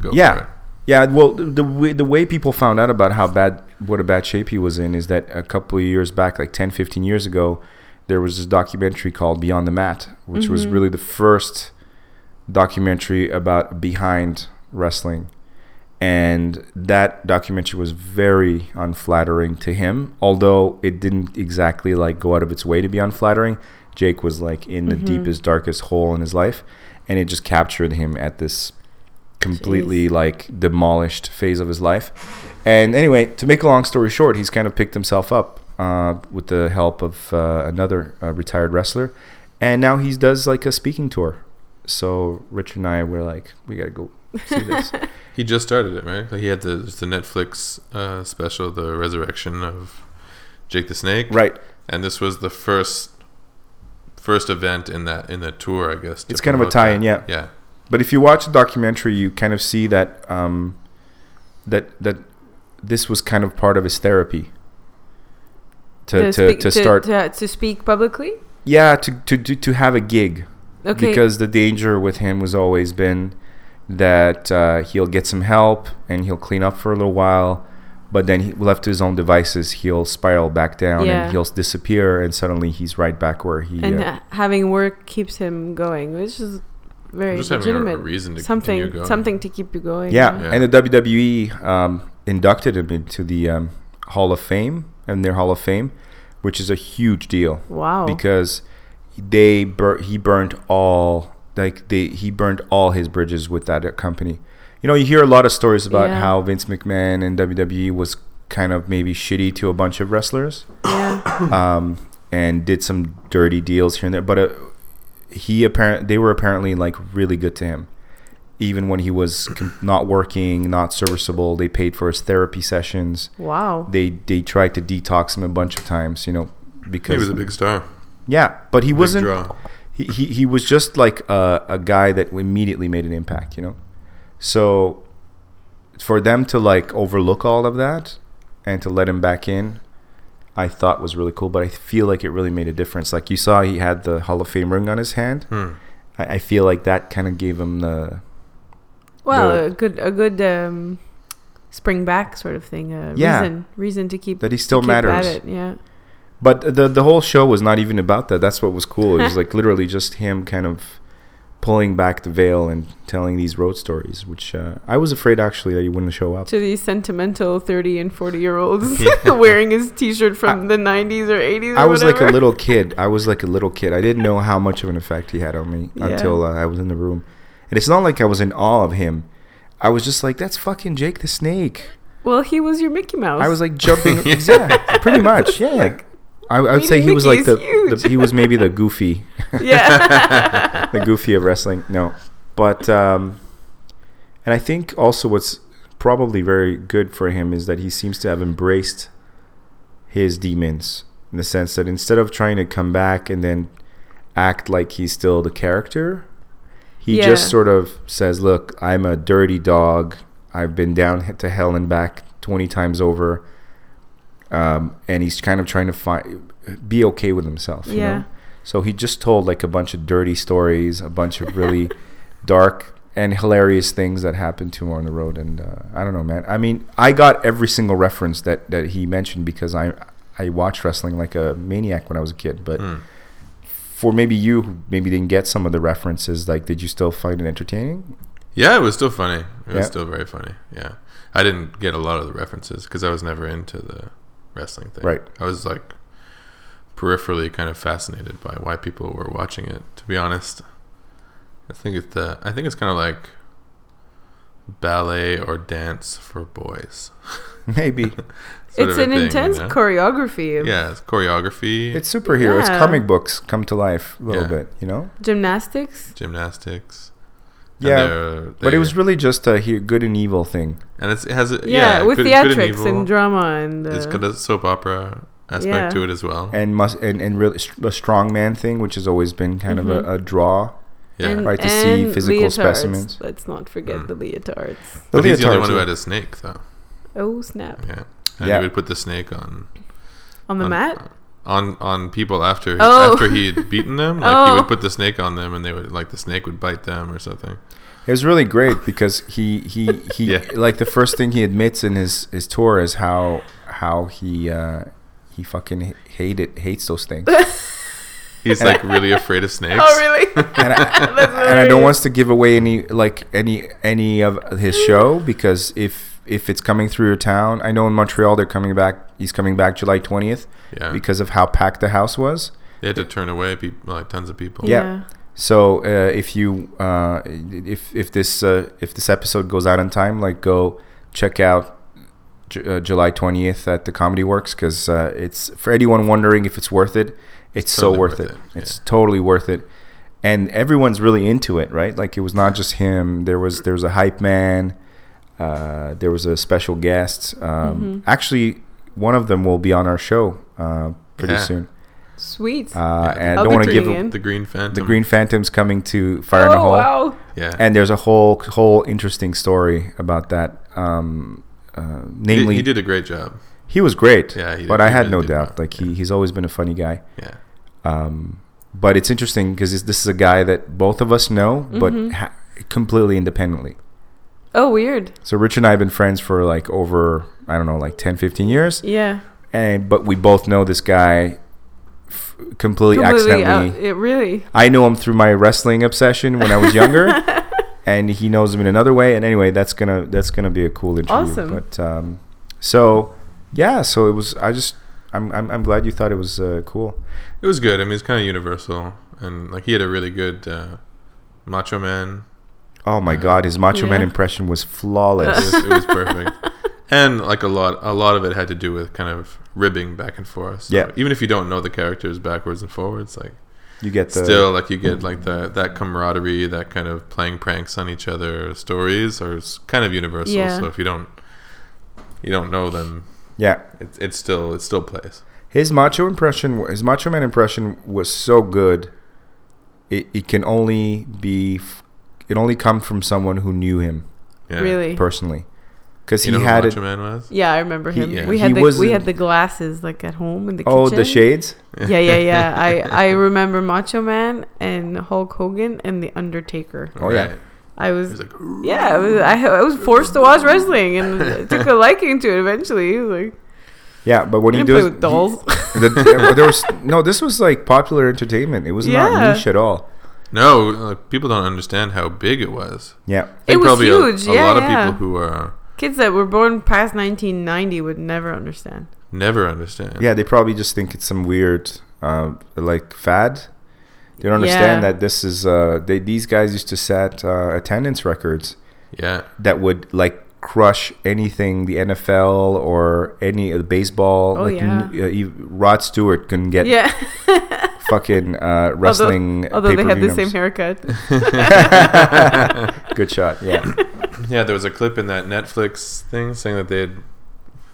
S2: go for
S1: yeah,
S2: it.
S1: yeah. Well, the the way, the way people found out about how bad what a bad shape he was in is that a couple of years back, like 10, 15 years ago, there was this documentary called Beyond the Mat, which was really the first documentary about behind wrestling. And that documentary was very unflattering to him, although it didn't exactly like go out of its way to be unflattering. Jake was like in the deepest, darkest hole in his life, and it just captured him at this completely like demolished phase of his life. And anyway, to make a long story short, he's kind of picked himself up uh, with the help of uh, another uh, retired wrestler, and now he does like a speaking tour. So Richard and I were like, we gotta go see this.
S2: He just started it, right? Like he had the the Netflix uh, special, the resurrection of Jake the Snake,
S1: right.
S2: And this was the first first event in that in the tour, I guess.
S1: It's kind of a tie-in,
S2: that.
S1: yeah.
S2: Yeah.
S1: But if you watch the documentary, you kind of see that um, that that this was kind of part of his therapy. To to,
S5: speak-
S1: to start,
S5: to, to speak publicly.
S1: yeah, to, to to to have a gig.
S5: Okay.
S1: because the danger with him was always been that uh, he'll get some help and he'll clean up for a little while, but then he, left to his own devices, he'll spiral back down
S5: Yeah.
S1: and he'll disappear, and suddenly he's right back where he.
S5: and
S1: uh,
S5: uh, having work keeps him going, which is very
S2: Just having a
S5: legitimate.
S2: reason to
S5: something,
S2: continue going.
S5: something to keep you going.
S1: yeah.
S2: Yeah.
S1: and the WWE um, inducted him into the um, Hall of Fame and their Hall of Fame, which is a huge deal.
S5: Wow.
S1: because they bur- he burned all like they he burned all his bridges with that uh, company. You know, you hear a lot of stories about
S5: Yeah.
S1: how Vince McMahon and WWE was kind of maybe shitty to a bunch of wrestlers
S5: yeah.
S1: um, and did some dirty deals here and there. But uh, he apparent they were apparently like really good to him, even when he was com- not working, not serviceable. They paid for his therapy sessions.
S5: Wow.
S1: They they tried to detox him a bunch of times. You know, because
S2: He was a big star.
S1: Yeah, but he
S2: Big
S1: wasn't.
S2: draw.
S1: He, he he was just like a, a guy that immediately made an impact, you know. So for them to like overlook all of that and to let him back in, I thought was really cool. But I feel like it really made a difference. Like you saw, he had the Hall of Fame ring on his hand.
S2: Hmm.
S1: I, I feel like that kind of gave him the
S5: Well,
S1: the-
S5: a good, a good um, spring back sort of thing. A
S1: Yeah.
S5: reason, reason to keep
S1: that he still
S5: to keep at
S1: matters.
S5: it. Yeah.
S1: But the the whole show was not even about that. That's what was cool. It was like literally just him kind of pulling back the veil and telling these road stories, which uh, I was afraid actually that he wouldn't show up.
S5: To these sentimental thirty and forty year olds wearing his T-shirt from the nineties or eighties.
S1: I was like a little kid. I was like a little kid. I didn't know how much of an effect he had on me
S5: Yeah.
S1: until uh, I was in the room. And it's not like I was in awe of him. I was just like, that's fucking Jake the Snake.
S5: Well, he was your Mickey Mouse.
S1: I was like jumping. yeah, pretty much. Yeah.
S5: Like,
S1: I, I would say he was like the, the he was maybe the goofy
S5: yeah.
S1: the goofy of wrestling. No, but um, and I think also what's probably very good for him is that he seems to have embraced his demons in the sense that instead of trying to come back and then act like he's still the character, he
S5: Yeah.
S1: just sort of says, "Look, I'm a dirty dog. I've been down to hell and back twenty times over." Um, and he's kind of trying to find be okay with himself. You
S5: Yeah.
S1: know? So he just told like a bunch of dirty stories, a bunch of really dark and hilarious things that happened to him on the road. And uh, I don't know, man. I mean, I got every single reference that, that he mentioned because I I watched wrestling like a maniac when I was a kid. But
S2: Hmm.
S1: for maybe you who maybe didn't get some of the references, like, did you still find it entertaining?
S2: Yeah, it was still funny. It was still very funny. Yeah, I didn't get a lot of the references because I was never into the wrestling thing.
S1: Right.
S2: I was like peripherally kind of fascinated by why people were watching it. To be honest, I think it's the I think it's kind of like ballet or dance for boys.
S1: Maybe
S5: it's an
S2: thing, you
S5: intense
S2: know?
S5: choreography.
S2: Yeah, it's choreography,
S1: it's superheroes,
S5: Yeah.
S1: comic books come to life a little
S2: Yeah.
S1: bit, you know.
S5: Gymnastics.
S2: gymnastics. And
S1: Yeah,
S2: they're-
S1: but it was really just a he- good and evil thing.
S2: and it's, it has a,
S5: Yeah,
S2: yeah,
S5: with
S2: good- good and
S5: theatrics
S2: evil.
S5: and, drama and. Uh,
S2: It's got a soap opera aspect
S5: Yeah.
S2: to it as well.
S1: and must and, and really st- the strongman thing, which has always been kind of a, a draw.
S2: yeah,
S5: and-
S1: Right, to see physical
S5: leotards.
S1: specimens.
S5: Let's not forget
S2: Mm.
S5: the leotards.
S2: but he's the only one who had a snake, though.
S5: Oh snap!
S2: Yeah, and
S1: Yeah.
S2: he would put the snake on
S5: On the
S2: on,
S5: mat.
S2: On on people after
S5: Oh.
S2: after he had beaten them. Like he
S5: Oh.
S2: would put the snake on them, and they would like the snake would bite them or something.
S1: It was really great because he he he
S2: Yeah.
S1: like the first thing he admits in his his tour is how how he uh he fucking hated hates those things.
S2: He's like really afraid of snakes.
S5: Oh really?
S1: and I, and I don't want to give away any like any any of his show because if if it's coming through your town, I know in Montreal they're coming back. He's coming back July twentieth
S2: Yeah,
S1: because of how packed the house was.
S2: they had to turn away people, like tons of people.
S1: Yeah. So uh, if you uh, if if this uh, if this episode goes out on time, like go check out J- uh, July twentieth at the Comedy Works because uh, it's for anyone wondering if it's worth it. It's so
S2: totally
S1: worth
S2: worth
S1: it.
S2: it,
S1: It's totally worth it, and everyone's really into it, right? Like it was not just him. There was there was a hype man. Uh, there was a special guest. Um, Actually, one of them will be on our show uh, pretty
S2: Yeah.
S1: soon.
S5: Sweet.
S1: Uh,
S2: Yeah.
S1: and I don't want to give
S5: tuning.
S2: The Green Phantom.
S1: the Green Phantom's coming to Fire in a
S5: oh
S1: Hole,
S5: wow!
S2: Yeah,
S1: and there's a whole whole interesting story about that. Um, uh,
S2: he,
S1: namely,
S2: he did a great job.
S1: he was great.
S2: Yeah, he did-
S1: but I had no doubt.
S2: well.
S1: Like he, he's always been a funny guy.
S2: Yeah,
S1: Um, but it's interesting because this is a guy that both of us know, but
S5: Mm-hmm.
S1: ha- completely independently.
S5: Oh weird.
S1: So Rich and I have been friends for like over I don't know like 10, 15 years,
S5: Yeah.
S1: and but we both know this guy f- completely, accidentally.
S5: out- it really.
S1: I know him through my wrestling obsession when I was younger, and he knows him in another way. And anyway, that's gonna that's gonna be a cool interview.
S5: Awesome.
S1: But um, so yeah, so it was. I just I'm I'm, I'm glad you thought it was uh, cool.
S2: it was good. I mean, it's kind of universal, and like he had a really good uh, Macho Man.
S1: Oh my God, his Macho Man impression was
S2: It
S1: flawless.
S2: was, it was perfect, and like a lot, a lot of it had to do with kind of ribbing back and forth. So
S1: Yeah.
S2: even if you don't know the characters backwards and forwards, like
S1: you get the
S2: still like you get like the that camaraderie, that kind of playing pranks on each other stories are kind of universal.
S5: Yeah.
S2: So if you don't, you don't know them,
S1: yeah.
S2: it, it's still it still plays.
S1: His Macho impression, his Macho Man impression was so good. It it can only be, f- it only come from someone who knew him
S2: Yeah.
S5: Really.
S1: personally, because he
S2: know
S1: had
S2: who
S1: it.
S2: Man was?
S5: Yeah, I remember
S1: He-
S5: him.
S2: yeah.
S5: We
S1: he
S5: had the we
S1: wasn't-
S5: had the glasses like at home in the
S1: Oh,
S5: kitchen.
S1: the shades.
S5: Yeah, yeah, yeah. I I remember Macho Man and Hulk Hogan and the Undertaker.
S1: Oh, yeah.
S5: I was
S2: was like,
S5: yeah, I was, I, I was forced to watch wrestling and took a liking to it eventually. Like
S1: Yeah, but what
S5: I
S1: he
S5: didn't play with dolls.
S1: he- the, there was no. This was like popular entertainment. It was
S5: Yeah.
S1: not niche at all.
S2: No, like, people don't understand how big it was.
S1: Yeah,
S5: It was
S2: probably a-
S5: huge,
S2: A,
S5: yeah,
S2: lot of
S5: yeah.
S2: people who are
S5: Kids that were born past 1990 would never understand.
S2: never understand.
S1: yeah. They probably just think it's some weird, uh, like fad. They don't understand
S5: Yeah.
S1: that this is. Uh, they these guys used to set uh, attendance records
S2: Yeah.
S1: that would like crush anything the NFL or any of the baseball.
S5: Oh,
S1: like
S5: yeah.
S1: n- uh, Rod Stewart couldn't get
S5: Yeah.
S1: fucking uh, wrestling.
S5: Although they had the
S1: pay-per-view
S5: same haircut.
S1: Good shot. Yeah.
S2: Yeah, there was a clip in that Netflix thing saying that they had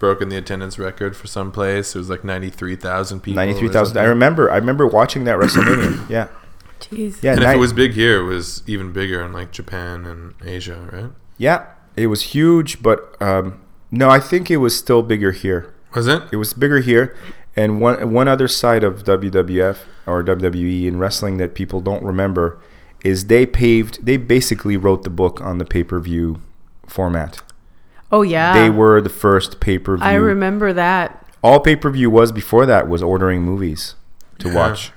S2: broken the attendance record for some place. It was like 93,000 people.
S1: Ninety-three thousand. I remember. I remember watching that WrestleMania. Yeah.
S5: Jeez.
S1: Yeah.
S2: And if it was big here, it was even bigger in like Japan and Asia, right?
S1: Yeah, it was huge, but um, no, I think it was still bigger here.
S2: Was it?
S1: It was bigger here, and one one other side of WWF or WWE in wrestling that people don't remember is they paved. They basically wrote the book on the pay per view format.
S5: Oh yeah.
S1: They were the first pay per view.
S5: I remember that.
S1: All pay per view was before that was ordering movies to
S2: Yeah.
S1: watch.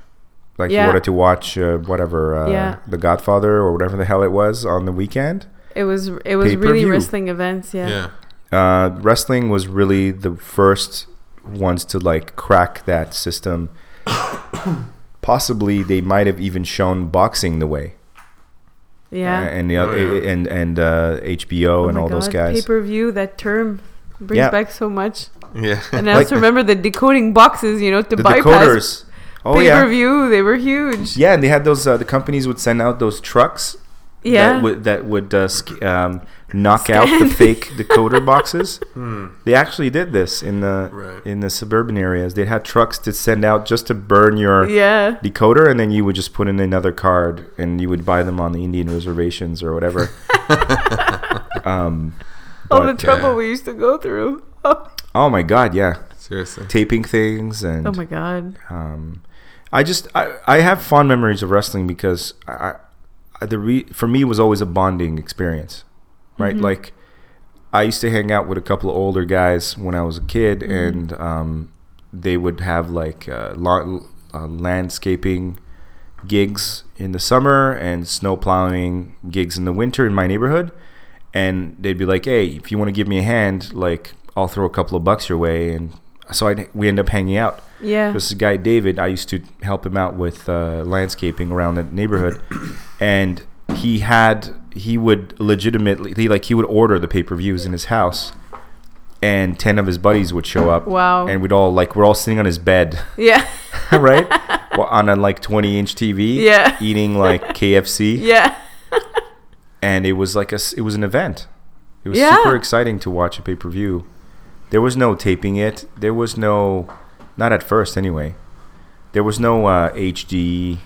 S1: Like
S5: Yeah.
S1: you wanted to watch uh, whatever uh,
S5: Yeah.
S1: The Godfather or whatever the hell it was on the weekend.
S5: It was it was really
S1: Pay-per-view.
S5: wrestling events, yeah.
S2: Yeah.
S1: uh, wrestling was really the first ones to like crack that system. Possibly they might have even shown boxing the way.
S5: Yeah.
S1: and the
S2: Oh,
S1: other
S2: yeah.
S1: and and uh, HBO and all those guys.
S5: Pay per view, that term brings
S1: Yeah.
S5: back so much.
S2: Yeah.
S5: And I
S1: Like-
S5: also remember the decoding boxes, you know, to
S1: the
S5: bypass
S1: decoders. Oh
S5: pay per
S1: yeah,
S5: view. They were huge.
S1: yeah, and they had those. Uh, the companies would send out those trucks.
S5: Yeah.
S1: That would that would uh, sc- um, knock out the fake decoder boxes. They actually did this in the
S2: Right.
S1: in the suburban areas. They had trucks to send out just to burn your
S5: yeah.
S1: decoder, and then you would just put in another card, and you would buy them on the Indian reservations or whatever. um,
S5: All the trouble
S2: uh,
S5: we used to go through. Oh,
S1: oh my god, yeah,
S2: Seriously.
S1: taping things and
S5: oh my god.
S1: um, I just I, I have fond memories of wrestling because I, I the re, for me was always a bonding experience, right? Like I used to hang out with a couple of older guys when I was a kid, and um, they would have like uh, la- uh, landscaping gigs in the summer and snow plowing gigs in the winter in my neighborhood. And they'd be like, "Hey, if you want to give me a hand, like I'll throw a couple of bucks your way." And so I we end up hanging out.
S5: Yeah.
S1: This guy David, I used to help him out with uh, landscaping around the neighborhood, and he had he would legitimately he like he would order the pay per views in his house, and ten of his buddies would show up.
S5: Wow.
S1: And we'd all like we're all sitting on his bed,
S5: Yeah.
S1: right, well, on a like twenty inch TV,
S5: Yeah.
S1: eating like KFC,
S5: yeah.
S1: and it was like a it was an event. It was
S5: Yeah.
S1: super exciting to watch a pay per view. There was no taping it. There was no, not at first anyway. There was no uh, HD,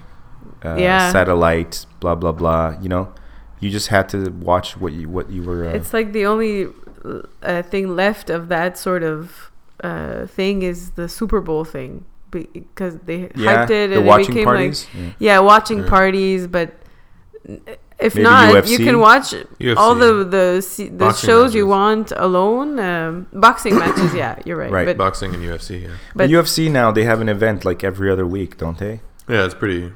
S1: uh,
S5: Yeah.
S1: satellite, blah blah blah. You know, you just had to watch what you what you were. Uh,
S5: It's like the only uh, thing left of that sort of uh, thing is the Super Bowl thing because they
S1: yeah,
S5: hyped it
S1: the
S5: and it became
S1: parties.
S5: like yeah, watching
S2: Yeah.
S5: parties, but if
S1: Maybe
S5: not,
S1: UFC?
S5: you can watch all the the the
S2: Boxing
S5: shows you want alone. Um, boxing matches, yeah, you're right.
S1: Right.
S5: But,
S2: Boxing and UFC, yeah.
S5: but
S1: the UFC now they have an event like every other week, don't they?
S2: Yeah, it's pretty.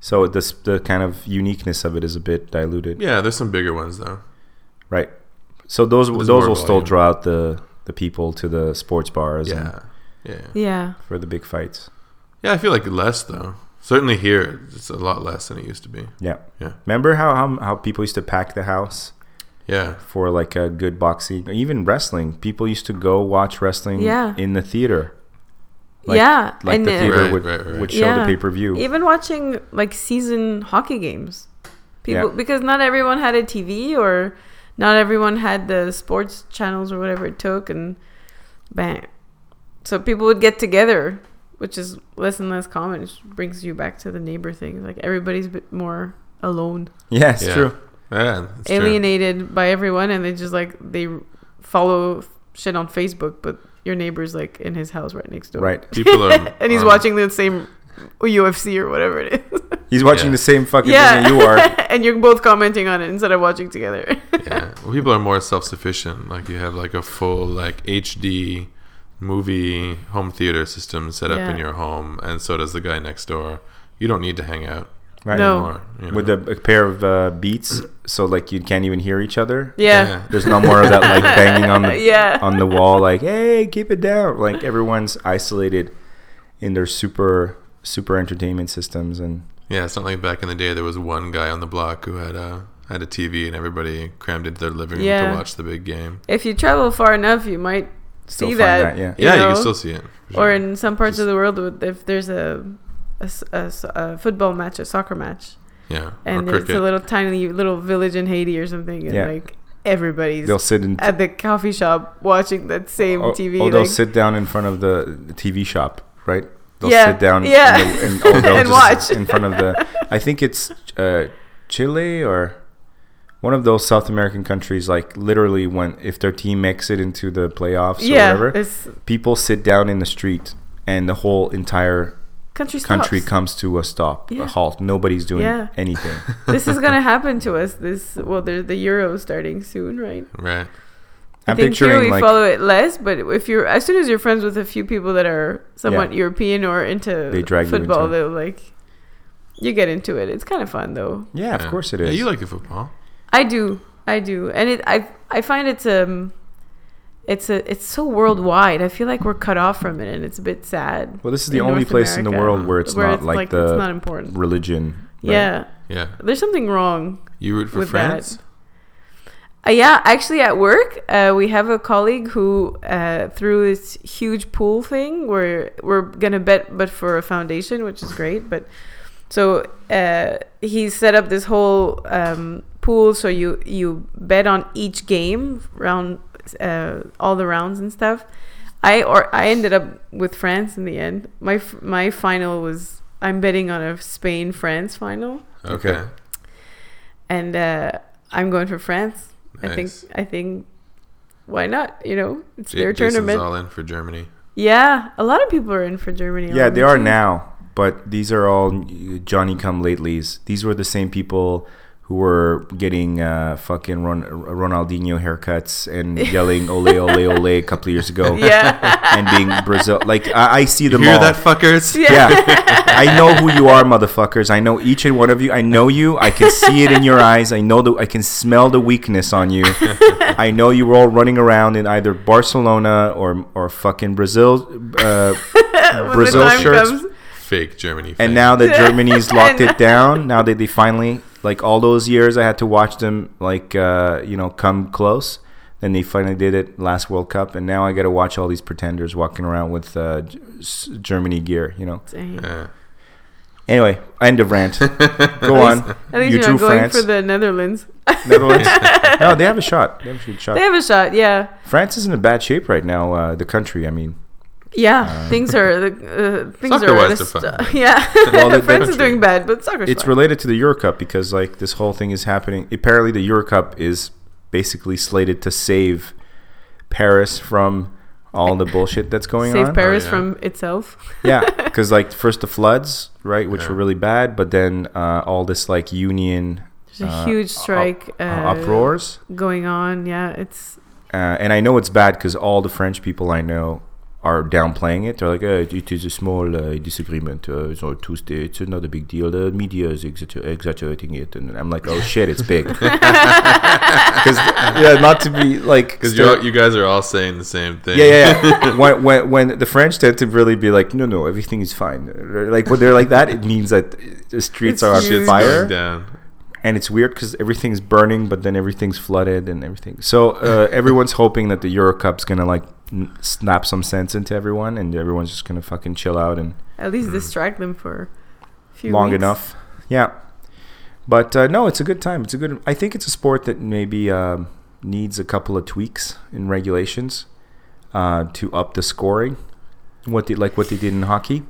S1: So this the kind of uniqueness of it is a bit diluted,
S2: Yeah, there's some bigger ones though.
S1: right? So those
S2: There's
S1: those
S2: more
S1: will still draw out the the people to the sports bars and
S2: Yeah, yeah,
S5: yeah,
S1: for the big fights.
S2: yeah. I feel like less though. Certainly here, it's a lot less than it used to be.
S1: Yeah.
S2: Yeah.
S1: Remember how, how how people used to pack the house
S2: Yeah,
S1: for like a good boxing, even wrestling? People used to go watch wrestling
S5: Yeah.
S1: in the theater. Like-
S5: yeah,
S1: Like
S5: and
S1: the theater
S2: Right,
S1: would,
S2: right, right.
S1: would show the pay per view.
S5: even watching like season hockey games people
S1: Yeah.
S5: because not everyone had a tv or not everyone had the sports channels or whatever it took and bang so people would get together which is less and less common it brings you back to the neighbor thing like everybody's a bit more alone
S1: Yeah, it's
S2: Yeah.
S1: true.
S2: yeah. It's true.
S5: alienated by everyone and they just like they follow shit on facebook but your neighbor's like in his house right next door
S1: Right.
S2: People are,
S5: and he's
S2: are-
S5: watching the same ufc or whatever it is
S1: He's watching
S2: Yeah.
S1: the same fucking
S5: yeah,
S1: thing that you are.
S5: and you're both commenting on it instead of watching together.
S2: yeah. Well, people are more self-sufficient. Like you have like a full like HD movie home theater system set up in your home, and so does the guy next door. You don't need to hang out
S1: Right.
S5: No.
S2: anymore. you
S1: With a, a pair of uh, beats, so like you can't even hear each other.
S5: yeah,
S1: There's no more of that like banging on the
S5: Yeah.
S1: on the wall, like "Hey, keep it down!" Like everyone's isolated in their super super entertainment systems, and
S2: Yeah, it's not like back in the day there was one guy on the block who had a had a TV and everybody crammed into their living room
S5: Yeah.
S2: to watch the big game.
S5: if you travel far enough, you might
S1: Still
S5: see that.
S1: that, yeah.
S2: Yeah, you
S5: know?
S2: can still see it. for
S5: Or in some parts of the world, if there's a a football match, a soccer match,
S2: yeah,
S5: and
S2: or
S5: it's a little tiny little village in Haiti or something, and
S1: Yeah.
S5: like everybody's
S1: they'll sit in
S5: at the coffee shop watching that same
S1: oh,
S5: TV.
S1: oh, they'll
S5: like,
S1: sit down in front of the, the TV shop, right? They'll
S5: Yeah,
S1: sit down
S5: yeah.
S1: and, they- and, oh,
S5: And
S1: just
S5: watch.
S1: in front of the. I think it's uh, Chile or one of those South American countries. Like literally, when if their team makes it into the playoffs
S5: yeah,
S1: or whatever,
S5: this
S1: people sit down in the street, and the whole entire
S5: country
S1: country
S5: stops.
S1: comes to a stop,
S5: Yeah.
S1: a halt. Nobody's doing
S5: Yeah.
S1: anything.
S5: this is gonna happen to us. This well, there's the Euro starting soon, right?
S2: right.
S5: I
S1: I'm
S5: think here we
S1: like
S5: follow it less, but if you're as soon as you're friends with a few people that are somewhat
S1: Yeah.
S5: European or into
S1: They drag you
S5: football,
S1: into it.
S5: they'll like you get into it. It's kind of fun though.
S1: yeah, of course it is.
S2: Yeah, you like the football.
S5: I do, I do, and it I I find it's um it's a it's so worldwide. I feel like we're cut off from it, and it's a bit sad.
S1: Well, this is the only
S5: North
S1: place in the world where it's not like, the
S5: it's not important.
S1: religion. right?
S5: Yeah,
S2: Yeah.
S5: there's something wrong.
S2: You root for
S5: With that.
S2: France?
S5: Uh, yeah, actually, at work, uh, we have a colleague who uh, threw this huge pool thing where we're gonna bet, but for a foundation, which is great. But so uh, he set up this whole um, pool, so you you bet on each game, round uh, all the rounds and stuff. I or I ended up with France in the end. My my final was I'm betting on a Spain France final,
S2: Okay.
S1: Okay.
S5: and uh, I'm going for France. I think I think why not? You know, it's
S2: Ja-
S5: their
S2: Jason's
S5: tournament.
S2: all in for Germany.
S5: Yeah, a lot of people are in for Germany.
S1: Yeah, they are
S5: team.
S1: now, but these are all Johnny come latelys. These were the same people who were getting uh, fucking Ron- Ronaldinho haircuts and yelling "ole ole ole" a couple of years ago,
S5: Yeah,
S1: and being Brazil. Like I, I see them
S2: You hear
S1: all.
S2: that, fuckers?
S5: yeah.
S1: yeah, I know who you are, motherfuckers. I know each and one of you. I know you. I can see it in your eyes. I know that I can smell the weakness on you. I know you were all running around in either Barcelona or or fucking Brazil, uh, Brazil shirts.
S5: comes.
S2: Fake Germany.
S1: And
S2: fake.
S1: now that Germany's locked it down, now that they finally like all those years I had to watch them like uh, you know come close. Then they finally did it last World Cup, and now I got to watch all these pretenders walking around with uh, Germany gear. You know.
S5: Dang.
S2: Yeah.
S1: Anyway, end of rant. Go on.
S5: At least
S1: You
S5: you are not going
S1: France.
S5: for the Netherlands.
S1: Netherlands. no, they have a shot. They have a shot.
S5: They have a shot. Yeah,
S1: France is in a bad shape right now. Uh, the country, I mean.
S5: Yeah. things are the uh, things are
S2: Soccer-wise,
S5: at st- yeah.
S1: Well, the- the
S5: France is doing bad, but soccer's
S1: It's
S5: fine.
S1: related to the Euro Cup because like this whole thing is happening. Apparently, the Euro Cup is basically slated to save Paris from all the bullshit that's going
S5: Save
S1: on.
S5: Save Paris
S2: yeah.
S5: from itself.
S1: Yeah, because like first the floods, right, which
S2: Yeah.
S1: were really bad, but then uh, all this like union
S5: There's a
S1: uh,
S5: huge strike
S1: uh,
S5: uh,
S1: uproars.
S5: going on. Yeah, it's
S1: Uh, and I know it's bad because all the French people I know are downplaying it. They're like, uh, it is a small uh, disagreement. Uh, it's not two states. It's not a big deal. The media is exagger- exaggerating it. And I'm like, oh shit, it's big. Because, yeah, not to be like.
S2: Because
S1: stere-
S2: you guys are all saying the same thing.
S1: yeah, yeah, yeah. when, when, when the French tend to really be like, no, no, everything is fine. Like, when they're like that, it means that the streets
S5: It's
S1: are on
S5: huge.
S2: Shit's
S1: fire
S2: down.
S1: and it's weird because everything's burning, but then everything's flooded and everything. So uh, everyone's hoping that the Euro Cup's gonna like n- snap some sense into everyone, and everyone's just gonna fucking chill out and
S5: at least distract them for a few
S1: long
S5: weeks.
S1: enough. Yeah, but uh, no, it's a good time. It's a good. I think it's a sport that maybe um, needs a couple of tweaks in regulations uh, to up the scoring. What they like what they did in hockey.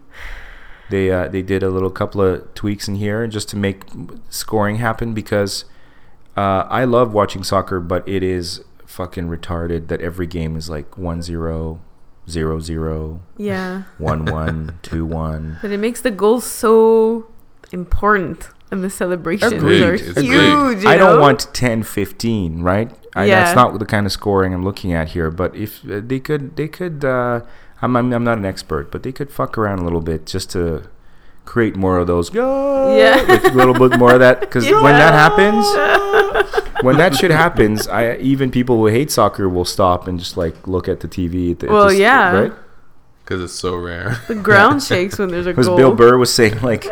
S1: They uh, they did a little couple of tweaks in here just to make scoring happen because uh, I love watching soccer, but it is fucking retarded that every game is like 1-0, 0-0,
S5: Yeah,
S1: 1-1, 2-1.
S5: but it makes the goal so important, and the celebrations
S1: Agreed.
S5: are
S2: It's
S5: huge.
S2: big.
S5: you
S1: I don't want 10 15, right? I,
S5: Yeah.
S1: That's not the kind of scoring I'm looking at here. But if uh, they could, they could. Uh, I'm, I'm I'm not an expert, but they could fuck around a little bit just to create more of those.
S5: Yeah.
S1: like a little bit more of that. Because when that happens, when that shit happens, I even people who hate soccer will stop and just like look at the TV. At the,
S5: Well,
S1: the st-
S5: yeah.
S1: right.
S2: Because it's so rare.
S5: The ground shakes when there's a
S1: Because. Bill Burr was saying like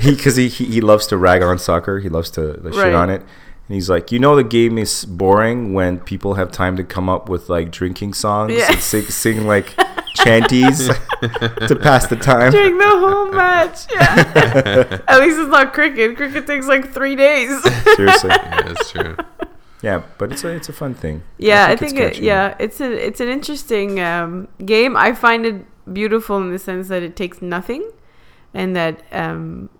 S1: he because he, he he loves to rag on soccer. He loves to like, shit on it. And he's like, you know, the game is boring when people have time to come up with like drinking songs
S5: Yeah.
S1: and sing, sing like chanties to pass the time.
S5: during the whole match. Yeah. At least it's not cricket. Cricket takes like three days.
S1: Seriously,
S2: yeah, that's true.
S1: yeah, but it's a it's a fun thing.
S5: yeah, I
S1: it's
S5: think, it, yeah, it's a it's an interesting um, game. I find it beautiful in the sense that it takes nothing, and that um,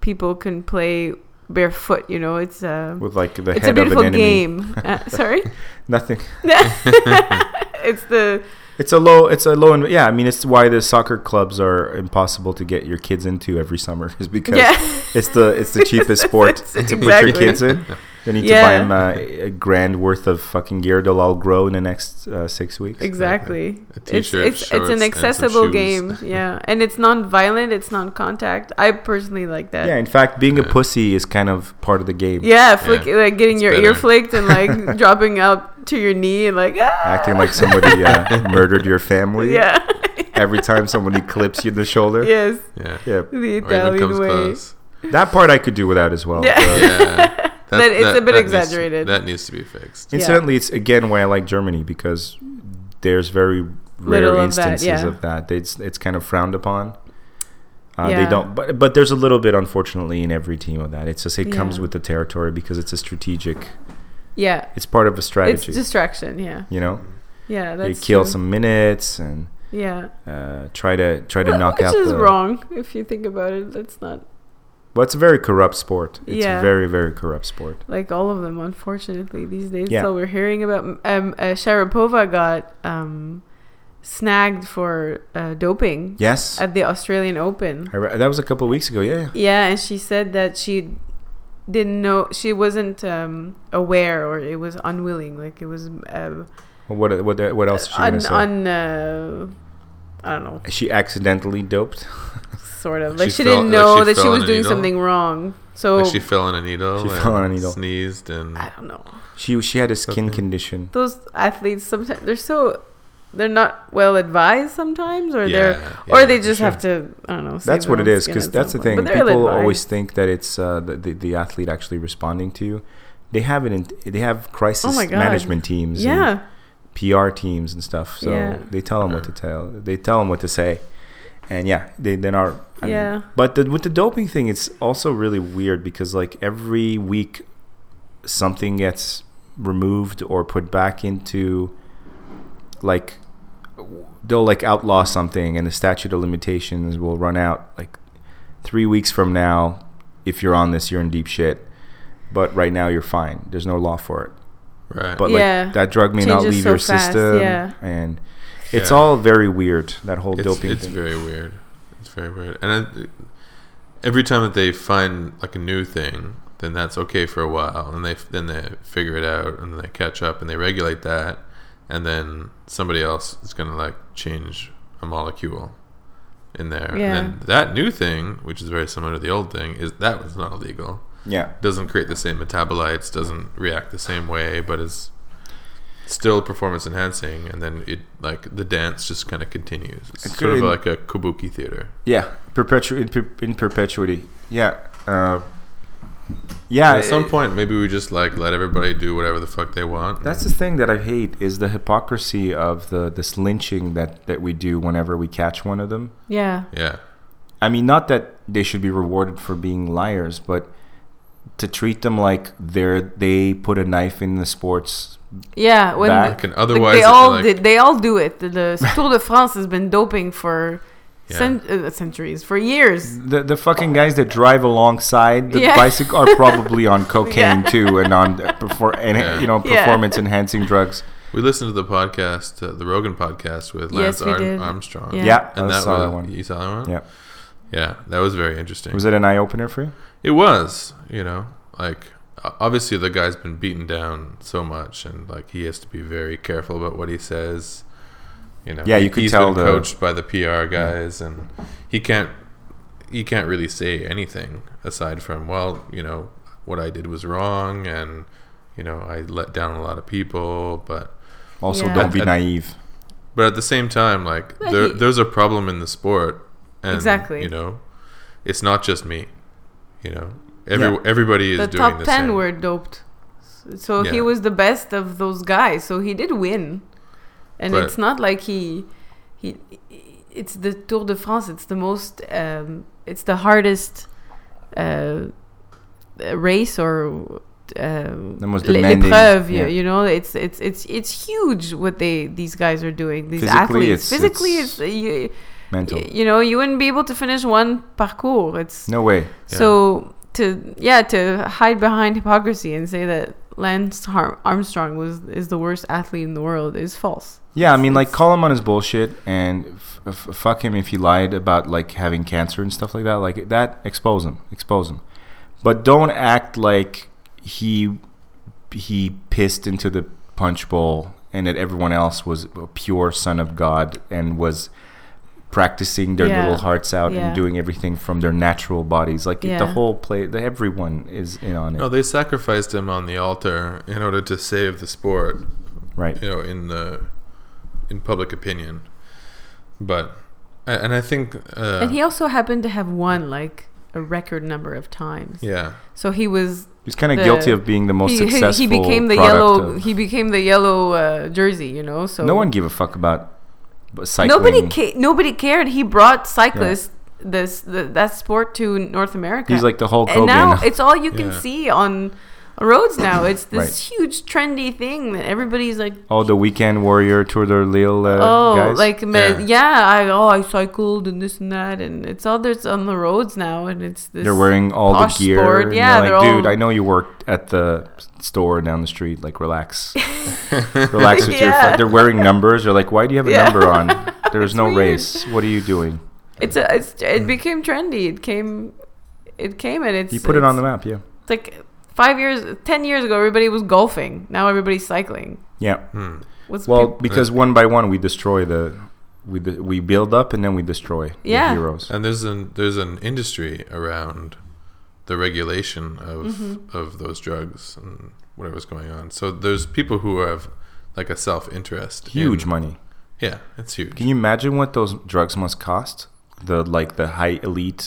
S5: people can play barefoot. You know, it's a
S1: with like the
S5: it's a
S1: head of an
S5: beautiful
S1: enemy.
S5: game. Uh, sorry,
S1: Nothing.
S5: it's the
S1: It's a low. It's a low. In, yeah, I mean, it's why the soccer clubs are impossible to get your kids into every summer is because
S5: yeah.
S1: it's the it's the cheapest sport
S5: It's
S1: to put your kids in. They need to buy
S5: Yeah.
S1: him uh, a grand worth of fucking gear. They'll all grow in the next uh, six weeks.
S5: Exactly.
S2: A
S5: It's
S2: t-shirt,
S5: it's it's
S2: shorts,
S5: an accessible game. Yeah, and it's non-violent. It's non-contact. I personally like that.
S1: Yeah, in fact, being a pussy is kind of part of the game.
S5: Yeah, flick
S2: Yeah.
S5: like getting
S2: It's
S5: your
S2: better.
S5: ear flicked and like dropping out to your knee and like ah!
S1: Acting like somebody uh, murdered your family
S5: yeah.
S1: every time somebody clips you in the shoulder.
S5: yes,
S2: Yeah.
S1: Yeah.
S5: the Italian way.
S2: close.
S1: That part I could do without as well.
S5: Yeah.
S1: But-
S2: Yeah.
S5: That- it's a bit
S2: needs-
S5: exaggerated.
S2: that needs to be fixed.
S5: Yeah.
S1: Incidentally, it's again why I like Germany because there's very rare
S5: Little of that,
S1: instances
S5: yeah.
S1: of that. It's it's kind of frowned upon. Uh,
S5: Yeah.
S1: They don't, but but there's a little bit, unfortunately, in every team of that. It's just it comes with the territory because it's a strategic.
S5: Yeah,
S1: It's part of a
S5: it's
S1: strategy.
S5: distraction. Yeah,
S1: you know,
S5: yeah,
S1: they kill
S5: true.
S1: some minutes and
S5: Yeah,
S1: uh, try to try to
S5: Wh-
S1: knock
S5: which
S1: out
S5: is
S1: the.
S5: wrong if you think about it. That's not
S1: Well, it's a very corrupt sport. It's
S5: Yeah.
S1: a very very corrupt sport.
S5: like all of them, unfortunately, these days.
S1: Yeah.
S5: So we're hearing about um, uh, Sharapova got um, snagged for uh, doping
S1: Yes,
S5: at the Australian Open.
S1: Re- that was a couple of weeks ago. Yeah.
S5: Yeah, and she said that she didn't know she wasn't um, aware or it was unwilling, like it was uh,
S1: What what what else is she
S5: un,
S1: say?
S5: un uh, I don't know,
S1: she accidentally doped.
S5: sort of
S2: She
S5: like she
S2: fell-
S5: didn't
S2: like
S5: know
S2: she
S5: that she was doing
S2: needle?
S5: something wrong. So
S2: Like she fell on a needle.
S1: She fell on a needle.
S2: Sneezed and
S5: I don't know.
S1: She she had a skin
S2: Okay.
S1: condition.
S5: Those athletes sometimes they're so they're not well advised sometimes, or
S2: Yeah,
S5: they're
S2: yeah,
S5: or they just
S2: sure.
S5: have to I don't know.
S1: That's what it
S5: own
S1: is
S5: skin
S1: because that's the thing.
S5: point. But they're
S1: People always think that it's uh, the, the the athlete actually responding to you. They have it. In, they have crisis
S5: Oh
S1: management teams. and
S5: yeah.
S1: PR teams and stuff. So
S5: Yeah.
S1: they tell them what to tell. They tell them what to say, and yeah, they then are. I mean,
S5: Yeah.
S1: but the, with the doping thing, it's also really weird because like every week, something gets removed or put back into, like, they'll like outlaw something, and the statute of limitations will run out like three weeks from now. If you're on this, you're in deep shit. But right now, you're fine. There's no law for it
S2: right.
S1: but
S5: Yeah.
S1: like that drug may not
S5: Changes
S1: leave
S5: so
S1: your
S5: fast,
S1: system
S5: yeah.
S1: and it's
S2: Yeah.
S1: all very weird that whole
S2: it's,
S1: doping
S2: it's
S1: thing
S2: very weird. It's very weird. And I, every time that they find like a new thing, then that's okay for a while, and they then they figure it out, and then they catch up and they regulate that, and then somebody else is gonna like change a molecule in there,
S5: Yeah.
S2: and then that new thing, which is very similar to the old thing, is that was not illegal.
S1: yeah
S2: Doesn't create the same metabolites, doesn't react the same way, but is still performance enhancing and then it like the dance just kind of continues. It's
S1: It's
S2: sort of
S1: in-
S2: like a kabuki theater.
S1: Yeah perpetu- in, per- in perpetuity. Yeah uh, yeah
S2: at some
S1: it-
S2: point maybe we just like let everybody do whatever the fuck they want
S1: that's the thing that i hate is the hypocrisy of the this lynching that that we do whenever we catch one of them.
S5: Yeah.
S2: yeah.
S1: I mean not that they should be rewarded for being liars but to treat them like they're they put a knife in the sports
S5: Yeah, when
S1: Back.
S5: the-
S2: and
S5: like, they all
S2: like-
S5: did, they all do it. The, the Tour de France has been doping for
S2: Yeah.
S5: cent- uh, centuries, for years.
S1: The the fucking guys that drive alongside the
S5: Yeah.
S1: bicycle are probably on cocaine
S5: Yeah.
S1: too, and on uh, perfor- and,
S2: Yeah.
S1: you know
S5: Yeah.
S1: performance enhancing drugs.
S2: we listened to the podcast uh, the rogan podcast with lance
S5: we
S2: Arm-
S5: did.
S2: armstrong
S5: Yeah.
S1: Yeah,
S2: and
S1: I
S2: that
S1: saw
S2: was
S1: that one.
S2: you saw that one
S1: Yeah,
S2: yeah that was very interesting
S1: was it an eye opener for you?
S2: It was, you know, like o- obviously the guy's been beaten down so much, and like he has to be very careful about what he says. You know,
S1: Yeah, you
S2: he-
S1: could tell
S2: been
S1: the-
S2: coached by the PR guys, and he can't he can't really say anything aside from well, you know, what I did was wrong, and you know, I let down a lot of people, but
S1: Also,
S5: Yeah.
S1: don't be naive.
S2: but at the same time, like there,
S5: he-
S2: there's a problem in the sport, and
S5: Exactly.
S2: you know, it's not just me. You know, every
S1: Yeah.
S2: everybody is
S5: The
S2: doing
S5: top
S2: the
S5: ten
S2: same.
S5: were doped, so he was the best of those guys. So he did win, and
S2: But-
S5: it's not like he he. It's the Tour de France. It's the most. Um, it's the hardest uh, race or. Um,
S1: The most demanding,
S5: l'épreuve, you,
S1: yeah.
S5: you know, it's it's it's it's huge what they these guys are doing. These
S1: Physically,
S5: athletes,
S1: it's-
S5: physically,
S1: it's
S5: it's, you,
S1: Mental.
S5: you know you wouldn't be able to finish one parcours. It's
S1: No way.
S5: so to yeah to hide behind hypocrisy and say that Lance Armstrong was is the worst athlete in the world is false.
S1: Yeah, I mean, like, call him on his bullshit and f- f- fuck him if he lied about like having cancer and stuff like that. Like that, expose him, expose him. But don't act like he he pissed into the punch bowl and that everyone else was a pure son of God and was practicing their
S5: Yeah.
S1: little hearts out
S5: Yeah.
S1: and doing everything from their natural bodies. Like
S5: Yeah.
S1: the whole play, the, everyone is in on it.
S2: No, they sacrificed him on the altar in order to save the sport.
S1: right.
S2: You know, in the in public opinion. But and I think uh,
S5: and he also happened to have won like a record number of times.
S2: yeah.
S5: So he was
S1: He's kind of
S5: the-
S1: guilty of being the most
S5: he, he-
S1: successful.
S5: he became the yellow.
S1: of-
S5: He became the yellow uh, jersey. You know. So
S1: no one gave a fuck about b- cycling.
S5: nobody ca- nobody cared. He brought cyclists this the, that sport to North America.
S1: He's like the Hulk
S5: and now it's all you can
S2: Yeah.
S5: see on roads now. It's this
S1: Right.
S5: huge trendy thing that everybody's like.
S1: Oh, the weekend warrior Tour de l'Île uh,
S5: Oh,
S1: guys.
S5: like
S2: Yeah.
S5: yeah. I oh I cycled and this and that and it's all there's on the roads now and it's this
S1: they're wearing all the gear.
S5: sport. Yeah,
S1: they're
S5: they're
S1: like, dude,
S5: all-
S1: I know you worked at the store down the street. Like, relax, relax with your.
S5: Yeah.
S1: Fu- they're wearing numbers. They're like, why do you have a
S5: Yeah.
S1: number on? There's no
S5: weird.
S1: race. What are you doing?
S5: It's a, it's it became trendy. It came, it came and it's
S1: You put it on the map, yeah.
S5: It's like five years, ten years ago, everybody was golfing. Now everybody's cycling.
S1: Yeah.
S2: Hmm.
S5: What's
S1: Well,
S5: peop-
S1: because one by one we destroy the, we de- we build up and then we destroy
S5: Yeah.
S1: the heroes.
S2: And there's an there's an industry around the regulation of
S5: Mm-hmm.
S2: of those drugs and whatever's going on. So there's people who have like a self interest.
S1: Huge money.
S2: Yeah, it's huge.
S1: Can you imagine what those drugs must cost? The like the high elite,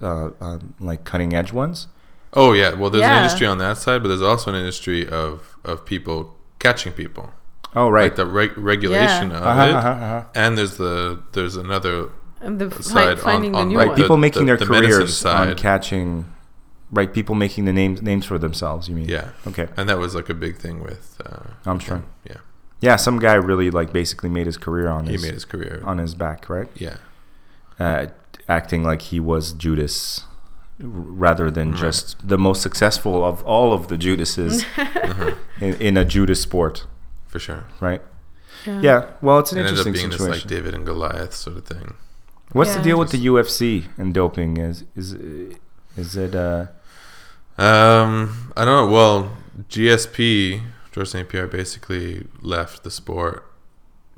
S1: uh, uh, like cutting edge ones.
S2: Oh yeah, well there's an industry on that side, but there's also an industry of of people catching people,
S1: Oh right.
S2: like the reg- regulation of
S1: Uh-huh,
S2: it.
S1: uh-huh, uh-huh.
S2: And there's the there's another
S5: and the fi-
S2: side on-
S5: finding
S2: on
S5: the new
S1: Right,
S5: one.
S2: the-
S1: people making their
S2: the medicine
S1: careers on catching. Right, people making the names names for themselves. You mean?
S2: yeah,
S1: Okay.
S2: and that was like a big thing with uh,
S1: Armstrong.
S2: Yeah,
S1: Yeah, some guy really like basically made his career on
S2: he
S1: his
S2: made his career.
S1: on his back, right?
S2: yeah,
S1: Uh, acting like he was Judas, r- rather than
S2: Right.
S1: just the most successful of all of the Judases
S2: Uh-huh.
S1: in, in a Judas sport,
S2: for sure.
S1: right? Yeah. Well, it's an
S2: It ended up
S1: interesting
S2: situation. this like. David and Goliath sort of thing.
S1: What's the deal with the UFC and doping? Is is is it? Uh,
S2: Um, I don't know. Well, GSP George St Pierre basically left the sport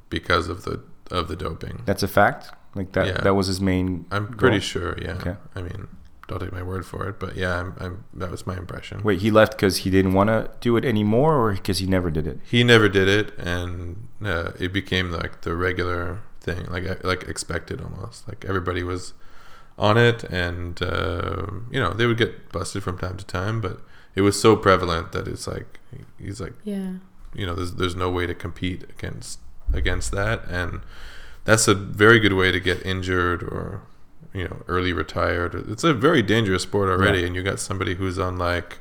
S2: because of the of the doping.
S1: that's a fact. Like that.
S2: Yeah.
S1: That was his main.
S2: I'm pretty sure. Yeah.
S1: Okay.
S2: I mean, don't take my word for it, but yeah, I'm, I'm, that was my impression.
S1: Wait, he left because he didn't want to do it anymore, or because he never did it?
S2: He never did it, and uh, it became like the regular thing, like like expected almost. Like everybody was on it, and uh, you know they would get busted from time to time, but it was so prevalent that it's like he's like
S5: yeah.
S2: you know there's there's no way to compete against against that, and that's a very good way to get injured or you know early retired. It's a very dangerous sport already,
S1: Yeah.
S2: and you got somebody who's on like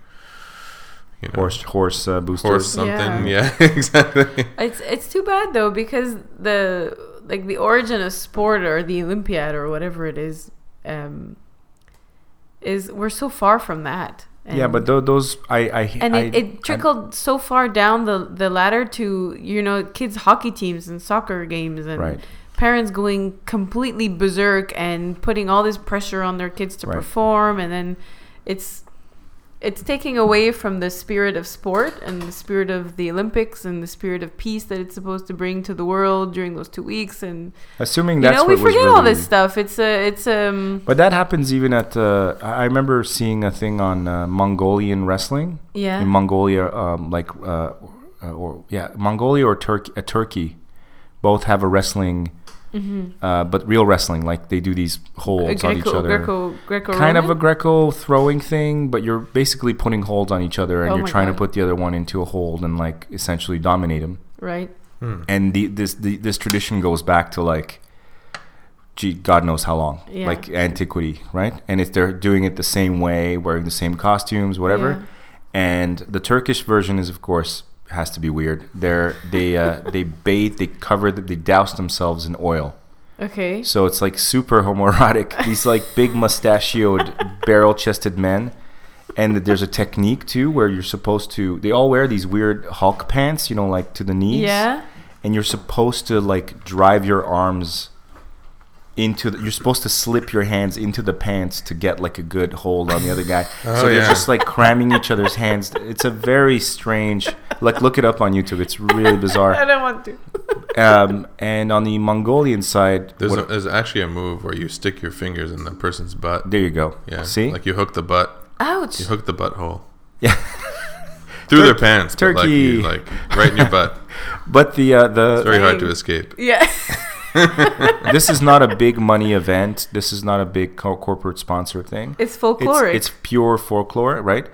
S2: you know
S1: Horse horse uh, boosters.
S2: horse something.
S5: Yeah.
S2: Yeah, exactly.
S5: It's it's too bad though because the like the origin of sport or the Olympiad or whatever it is, um, is we're so far from that.
S1: yeah, but tho- those I I
S5: and
S1: I,
S5: it, it trickled so far down the the ladder to you know kids hockey teams and soccer games and
S1: Right.
S5: Parents going completely berserk and putting all this pressure on their kids to
S1: Right.
S5: perform and then it's it's taking away from the spirit of sport and the spirit of the Olympics and the spirit of peace that it's supposed to bring to the world during those two weeks and
S1: assuming
S5: you
S1: that's
S5: know we forget all this stuff it's a it's um
S1: But that happens even at. Uh, I remember seeing a thing on uh, Mongolian wrestling
S5: yeah
S1: in Mongolia, um, like uh, uh, or yeah, Mongolia or Turkey. Uh, Turkey, both have a wrestling, uh, but real wrestling. Like they do these
S5: Mm-hmm. a
S1: holds on each other.
S5: Greco Greco
S1: kind of a Greco throwing thing, but you're basically putting holds on each other, and
S5: Oh
S1: you're
S5: my
S1: trying to put the other one into a hold and like essentially dominate him.
S5: right
S1: And the this the, this tradition goes back to like, gee, God knows how long,
S5: Yeah.
S1: like antiquity, right? And if they're doing it the same way, wearing the same costumes, whatever.
S5: Yeah.
S1: And the Turkish version is, of course, has to be weird. They're they uh, they bathe, they cover, they douse themselves in oil.
S5: okay
S1: So it's like super homoerotic. These like big mustachioed, barrel-chested men, and there's a technique too where you're supposed to. They all wear these weird Hulk pants, you know, like to the knees.
S5: yeah
S1: And you're supposed to like drive your arms into the, you're supposed to slip your hands into the pants to get like a good hold on the other guy.
S2: Oh,
S1: so they're
S2: yeah.
S1: just like cramming each other's hands. It's a very strange. Like look it up on YouTube. It's really bizarre.
S5: I don't want to.
S1: Um, and on the Mongolian side,
S2: There's,
S1: what-
S2: a, there's actually a move where you stick your fingers in the person's butt.
S1: there you go.
S2: Yeah.
S1: See,
S2: Like you hook the butt.
S5: Ouch.
S2: You hook the butthole
S1: yeah.
S2: through their
S1: Turkey-
S2: pants, but like,
S1: turkey.
S2: you, like right in your butt.
S1: But the uh, the
S2: It's very hard to escape.
S5: yeah.
S1: this is not a big money event. This is not a big co- corporate sponsor thing.
S5: It's folkloric.
S1: It's, it's pure folklore, right?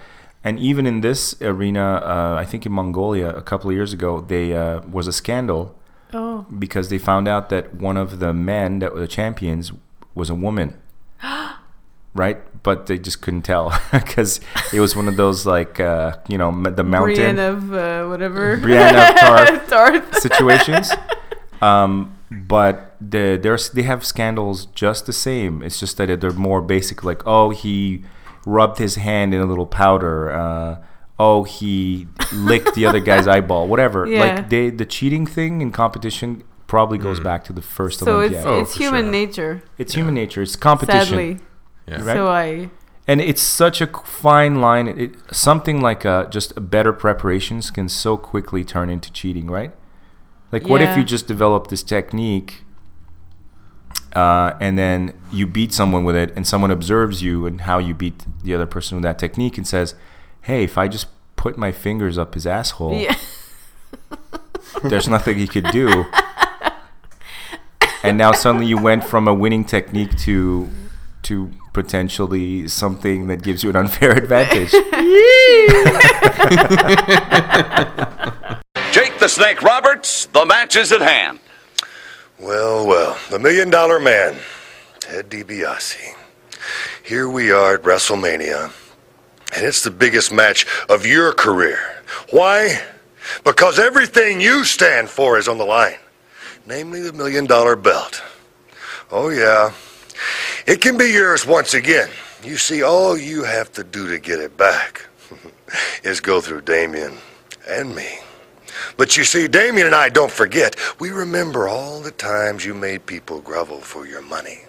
S1: And even in this arena, uh, I think in Mongolia a couple of years ago, they uh, was a scandal
S5: oh.
S1: because they found out that one of the men that were the champions was a woman. right? But they just couldn't tell because it was one of those like uh, you know the mountain
S5: Brienne of uh, whatever.
S1: Brienne of Tarth.
S5: Tarth.
S1: situations. Um, but the, there's they have scandals just the same. It's just that they're more basic, like oh he rubbed his hand in a little powder. Uh, oh he licked the other guy's eyeball. Whatever.
S5: Yeah.
S1: Like they the cheating thing in competition probably goes back to the first
S5: so it's
S2: Oh,
S5: it's human
S2: sure.
S5: nature.
S1: it's human nature. It's competition.
S5: Sadly.
S2: Yeah.
S1: Right.
S5: So I.
S1: And it's such a fine line. It, something like uh just better preparations can so quickly turn into cheating, right? Like, what if you just develop this technique uh, and then you beat someone with it, and someone observes you and how you beat the other person with that technique and says, hey, if I just put my fingers up his asshole,
S5: Yeah.
S1: there's nothing he could do. and now suddenly you went from a winning technique to to potentially something that gives you an unfair advantage.
S6: The Snake Roberts, the match is at hand.
S7: Well, well, the Million Dollar Man, Ted DiBiase. Here we are at WrestleMania, and it's the biggest match of your career. Why? Because everything you stand for is on the line, namely the Million Dollar Belt. Oh, yeah. It can be yours once again. You see, all you have to do to get it back is go through Damien and me. But you see, Damien and I don't forget. We remember all the times you made people grovel for your money.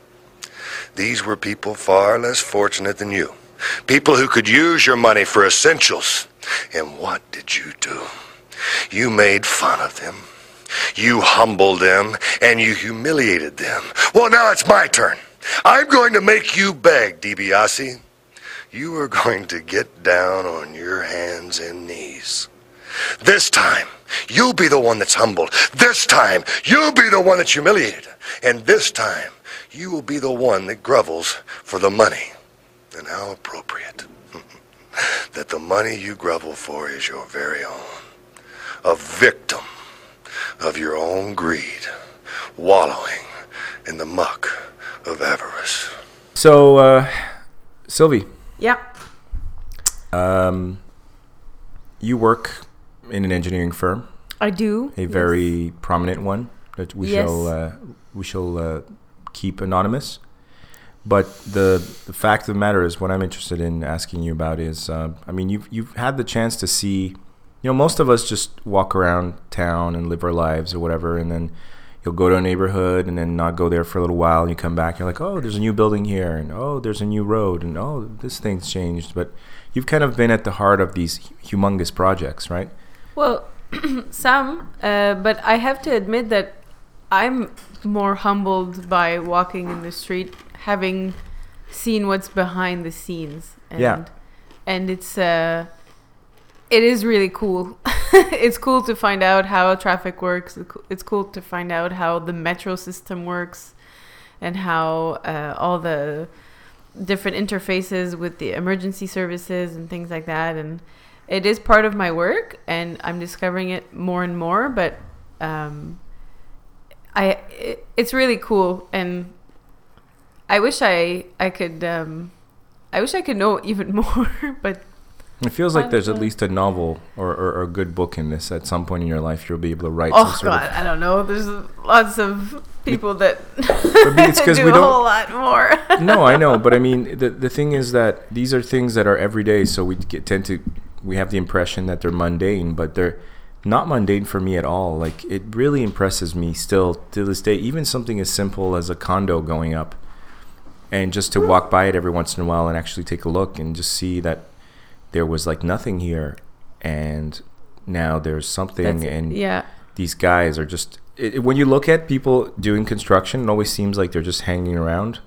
S7: These were people far less fortunate than you. People who could use your money for essentials. And what did you do? You made fun of them. You humbled them and you humiliated them. Well, now it's my turn. I'm going to make you beg, DiBiase. You are going to get down on your hands and knees. This time, you'll be the one that's humbled. This time, you'll be the one that's humiliated. And this time, you will be the one that grovels for the money. And how appropriate that the money you grovel for is your very own. A victim of your own greed, wallowing in the muck of avarice.
S1: so, uh, Sylvie,
S5: Yeah.
S1: um, you work in an engineering firm,
S5: I do.
S1: a
S5: yes.
S1: very prominent one that we
S5: Yes.
S1: shall uh, we shall uh, keep anonymous. But the the fact of the matter is, what I'm interested in asking you about is, uh, I mean, you've you've had the chance to see, you know, most of us just walk around town and live our lives or whatever, and then you'll go to a neighborhood and then not go there for a little while, and you come back, and you're like, oh, there's a new building here, and oh, there's a new road, and oh, this thing's changed. But you've kind of been at the heart of these humongous projects, right?
S5: Well, some, uh, but I have to admit that I'm more humbled by walking in the street, having seen what's behind the scenes. And,
S1: Yeah.
S5: And it's uh, it is really cool. it's cool to find out how traffic works. It's cool to find out how the metro system works, and how uh, all the different interfaces with the emergency services and things like that. And it is part of my work, and I'm discovering it more and more. But um, I, it, it's really cool, and I wish I I could um, I wish I could know even more. But
S1: It feels like there's at least a novel or, or, or a good book in this. At some point in your life, you'll be able to write
S5: oh
S1: some
S5: god, I don't know. There's lots of people that
S1: it's
S5: do
S1: we
S5: a
S1: don't-
S5: whole lot more.
S1: no, I know, but I mean, the the thing is that these are things that are everyday, so we get, tend to we have the impression that they're mundane, but they're not mundane for me at all. Like it really impresses me still to this day. Even something as simple as a condo going up, and just to walk by it every once in a while and actually take a look and just see that there was like nothing here, and now there's something,
S5: That's-
S1: and
S5: yeah.
S1: these guys are just. It, when you look at people doing construction, it always seems like they're just hanging around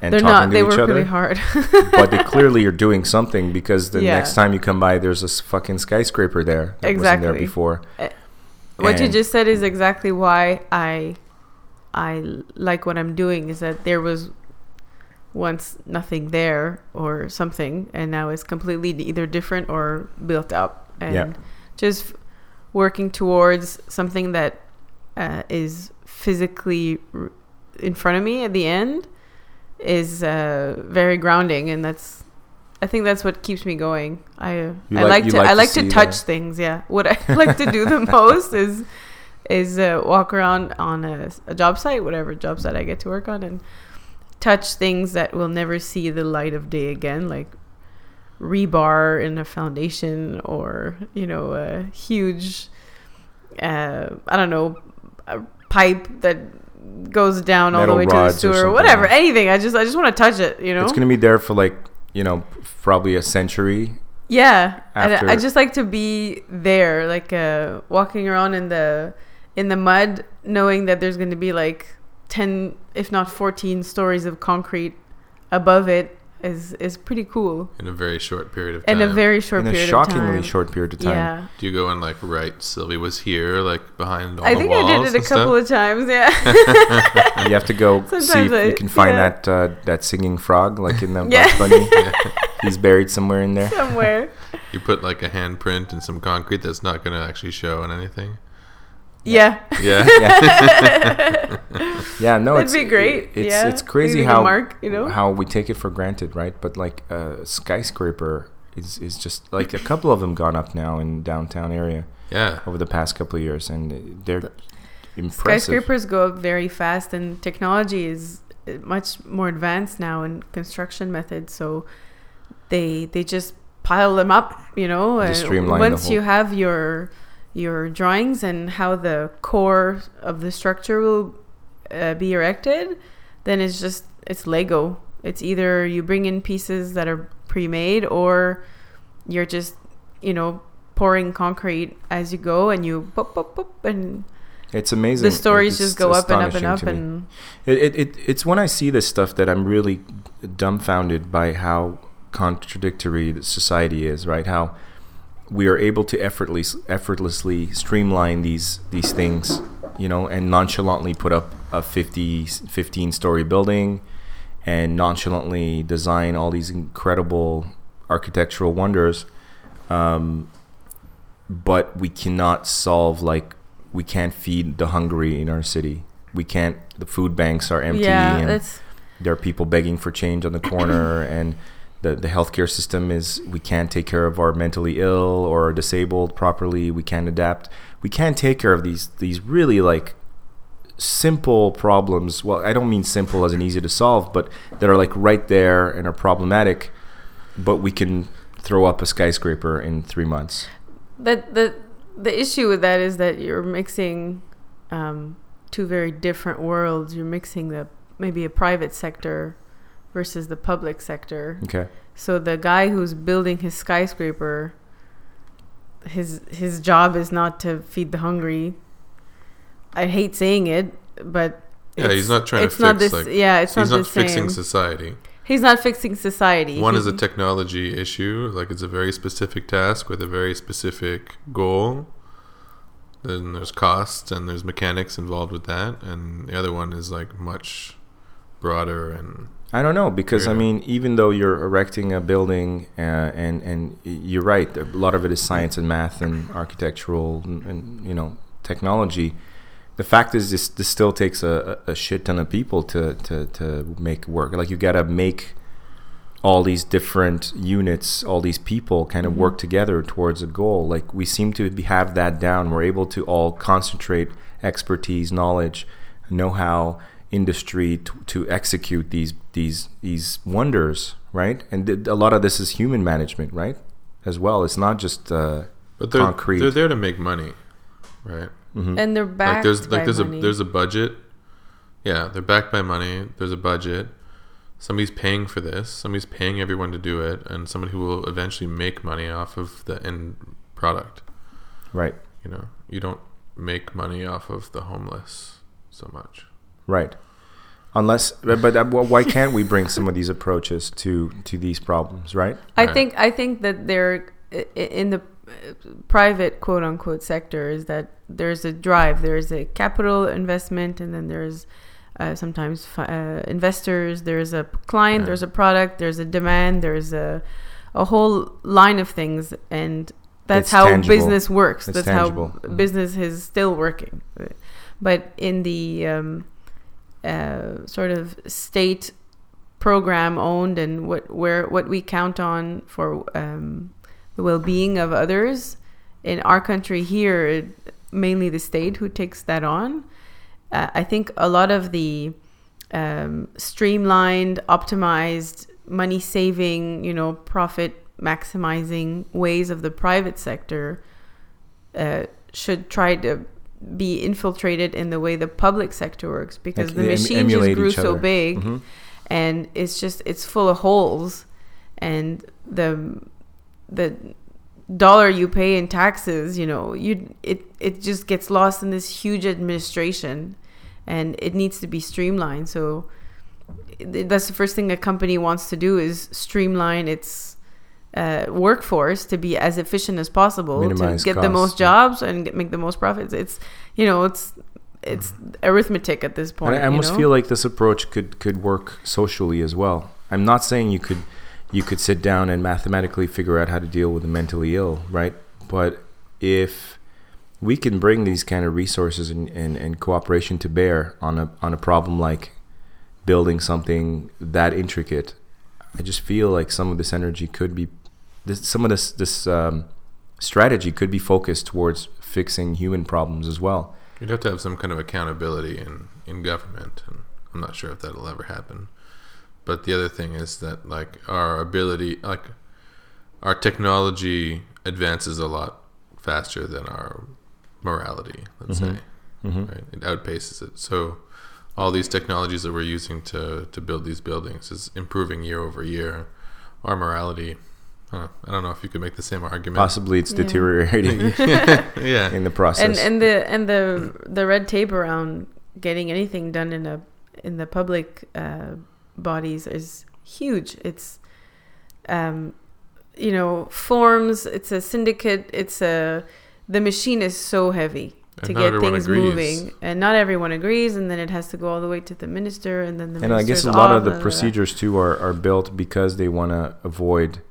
S1: and
S5: They're
S1: talking
S5: not.
S1: to
S5: They
S1: each
S5: work
S1: other
S5: really hard.
S1: but they clearly are doing something because the
S5: Yeah.
S1: next time you come by, there's a fucking skyscraper there that wasn't there
S5: Exactly.
S1: before.
S5: what you just said is exactly why I, I like what I'm doing is that there was once nothing there or something and now it's completely either different or built up and
S1: Yeah.
S5: just working towards something that uh, is physically r- in front of me at the end is uh, very grounding and that's I think that's what keeps me going. I I
S1: like-
S5: like, to
S1: like
S5: I like to,
S1: see
S5: touch things. Yeah, what I like to do the most is is uh, walk around on a, a job site, whatever job site I get to work on, and touch things that will never see the light of day again, like rebar in a foundation or you know a huge uh, I don't know a pipe that goes down all the way to the sewer, whatever,
S1: yeah.
S5: anything. I just I just want to touch it. You know,
S1: It's gonna be there for like you know probably a century.
S5: Yeah,
S1: after-
S5: I, I just like to be there, like uh, walking around in the in the mud, knowing that there's going to be like ten, if not fourteen, stories of concrete above it is is pretty cool
S2: in a very short period of time.
S5: in a very short
S1: in a
S5: period
S1: shockingly
S5: of time.
S1: short period of time.
S5: Yeah,
S2: Do you go and like write Sylvie was here, like behind all the
S5: time?
S2: I think
S5: I did it a couple
S2: stuff?
S5: of times. Yeah,
S1: you have to go see if
S5: I-
S1: you can find
S5: yeah.
S1: that uh, that singing frog like in the
S5: Yeah.
S1: Bugs Bunny. He's buried somewhere in there.
S5: somewhere.
S2: You put like a handprint and some concrete that's not going to actually show on anything.
S5: Yeah,
S2: Yeah.
S1: Yeah, yeah no,
S5: That'd
S1: it's
S5: be great.
S1: It's
S5: Yeah.
S1: it's crazy how
S5: mark, you know?
S1: how we take it for granted, right? But like a skyscraper is is just like a couple of them gone up now in downtown area
S2: yeah.
S1: over the past couple of years, and they're impressive.
S5: skyscrapers go up very fast, and technology is uh, much more advanced now in construction methods. So they they just pile them up, you know.
S1: Just
S5: and
S1: streamline the
S5: once
S1: whole-
S5: you have your your drawings and how the core of the structure will uh, be erected, then it's just it's Lego. It's either you bring in pieces that are pre-made or you're just you know pouring concrete as you go and you pop pop pop and
S1: It's amazing.
S5: the stories
S1: It's
S5: just go up and up and up and
S1: It, it, it it's when I see this stuff that I'm really dumbfounded by how contradictory the society is, right? How we are able to effortlessly effortlessly streamline these these things, you know, and nonchalantly put up a 50 15 story building and nonchalantly design all these incredible architectural wonders. Um, but we cannot solve like we can't feed the hungry in our city. We can't. The food banks are empty,
S5: yeah
S1: and there are people begging for change on the corner, and the the healthcare system is we can't take care of our mentally ill or disabled properly. We can't adapt. We can't take care of these these really like simple problems. Well, I don't mean simple as in easy to solve, but that are like right there and are problematic. But we can throw up a skyscraper in three months.
S5: that the the issue with that is that you're mixing um, two very different worlds. You're mixing the maybe a private sector versus the public sector.
S1: Okay.
S5: So the guy who's building his skyscraper, his his job is not to feed the hungry. I hate saying it, but
S2: Yeah, he's not trying to
S5: not
S2: fix
S5: this,
S2: like
S5: yeah, it's
S2: he's
S5: not,
S2: not fixing
S5: same.
S2: society.
S5: He's not fixing society.
S2: One
S5: He-
S2: is a technology issue, like it's a very specific task with a very specific goal. Then there's costs and there's mechanics involved with that, and the other one is like much broader and
S1: I don't know because I mean, even though you're erecting a building, uh, and and you're right, a lot of it is science and math and architectural and, and you know technology. The fact is, this this still takes a, a shit ton of people to to to make work. Like you gotta make all these different units, all these people kind of work together towards a goal. Like we seem to be, have that down. We're able to all concentrate expertise, knowledge, know-how, industry to, to execute these these these wonders, right? And th- a lot of this is human management, right? As well, it's not just uh,
S2: but they're
S1: concrete.
S2: they're there to make money. right?
S5: and they're backed
S2: like there's
S5: by
S2: like there's
S5: money.
S2: a there's a budget. Yeah, they're backed by money. There's a budget. Somebody's paying for this. Somebody's paying everyone to do it, and somebody who will eventually make money off of the end product.
S1: Right.
S2: You know, you don't make money off of the homeless so much.
S1: Right. Unless, but, but uh, why can't we bring some of these approaches to to these problems? Right.
S5: I
S2: Right.
S5: think I think that they're i- i- in the uh, private quote unquote sector is that there's a drive, there's a capital investment, and then there's uh, sometimes uh, investors. There's a client, there's a product, there's a demand, there's a a whole line of things, and that's
S1: It's
S5: how
S1: tangible.
S5: business works.
S1: It's
S5: that's
S1: tangible.
S5: how
S1: Mhm.
S5: business is still working. But in the um, uh, sort of state program owned and what where what we count on for um, the well-being of others. In our country here mainly the state who takes that on. Uh, i think a lot of the um, streamlined optimized money saving you know profit maximizing ways of the private sector uh, should try to be infiltrated in the way the public sector works because
S1: Like,
S5: the machine just grew so big
S1: Mhm.
S5: and it's just it's full of holes and the the dollar you pay in taxes you know you it it just gets lost in this huge administration and it needs to be streamlined so that's the first thing a company wants to do is streamline its uh, workforce to be as efficient as possible
S1: Minimize
S5: to get the
S1: costs,
S5: most
S1: yeah.
S5: jobs and get, make the most profits it's you know it's it's arithmetic at this point.
S1: And I
S5: you
S1: almost
S5: know?
S1: feel like this approach could could work socially as well. I'm not saying you could you could sit down and mathematically figure out how to deal with the mentally ill, right? But if we can bring these kind of resources and, and, and cooperation to bear on a on a problem like building something that intricate, I just feel like some of this energy could be this some of this this um, strategy could be focused towards fixing human problems as well.
S2: You'd have to have some kind of accountability in, in government, and I'm not sure if that'll ever happen. But the other thing is that like our ability, like our technology advances a lot faster than our morality. Let's say, right? It outpaces it. So all these technologies that we're using to to build these buildings is improving year over year. Our morality. I don't, I don't know if you could make the same argument.
S1: Possibly it's deteriorating
S2: yeah.
S1: in the process.
S5: and and the and the the red tape around getting anything done in a in the public uh, bodies is huge. It's um, you know forms. It's a syndicate. It's a the machine is so heavy to
S2: not
S5: get things
S2: agrees.
S5: moving, and not everyone agrees, and then it has to go all the way to the minister, and then the
S1: And I guess a lot of the procedures too are, are built because they want to avoid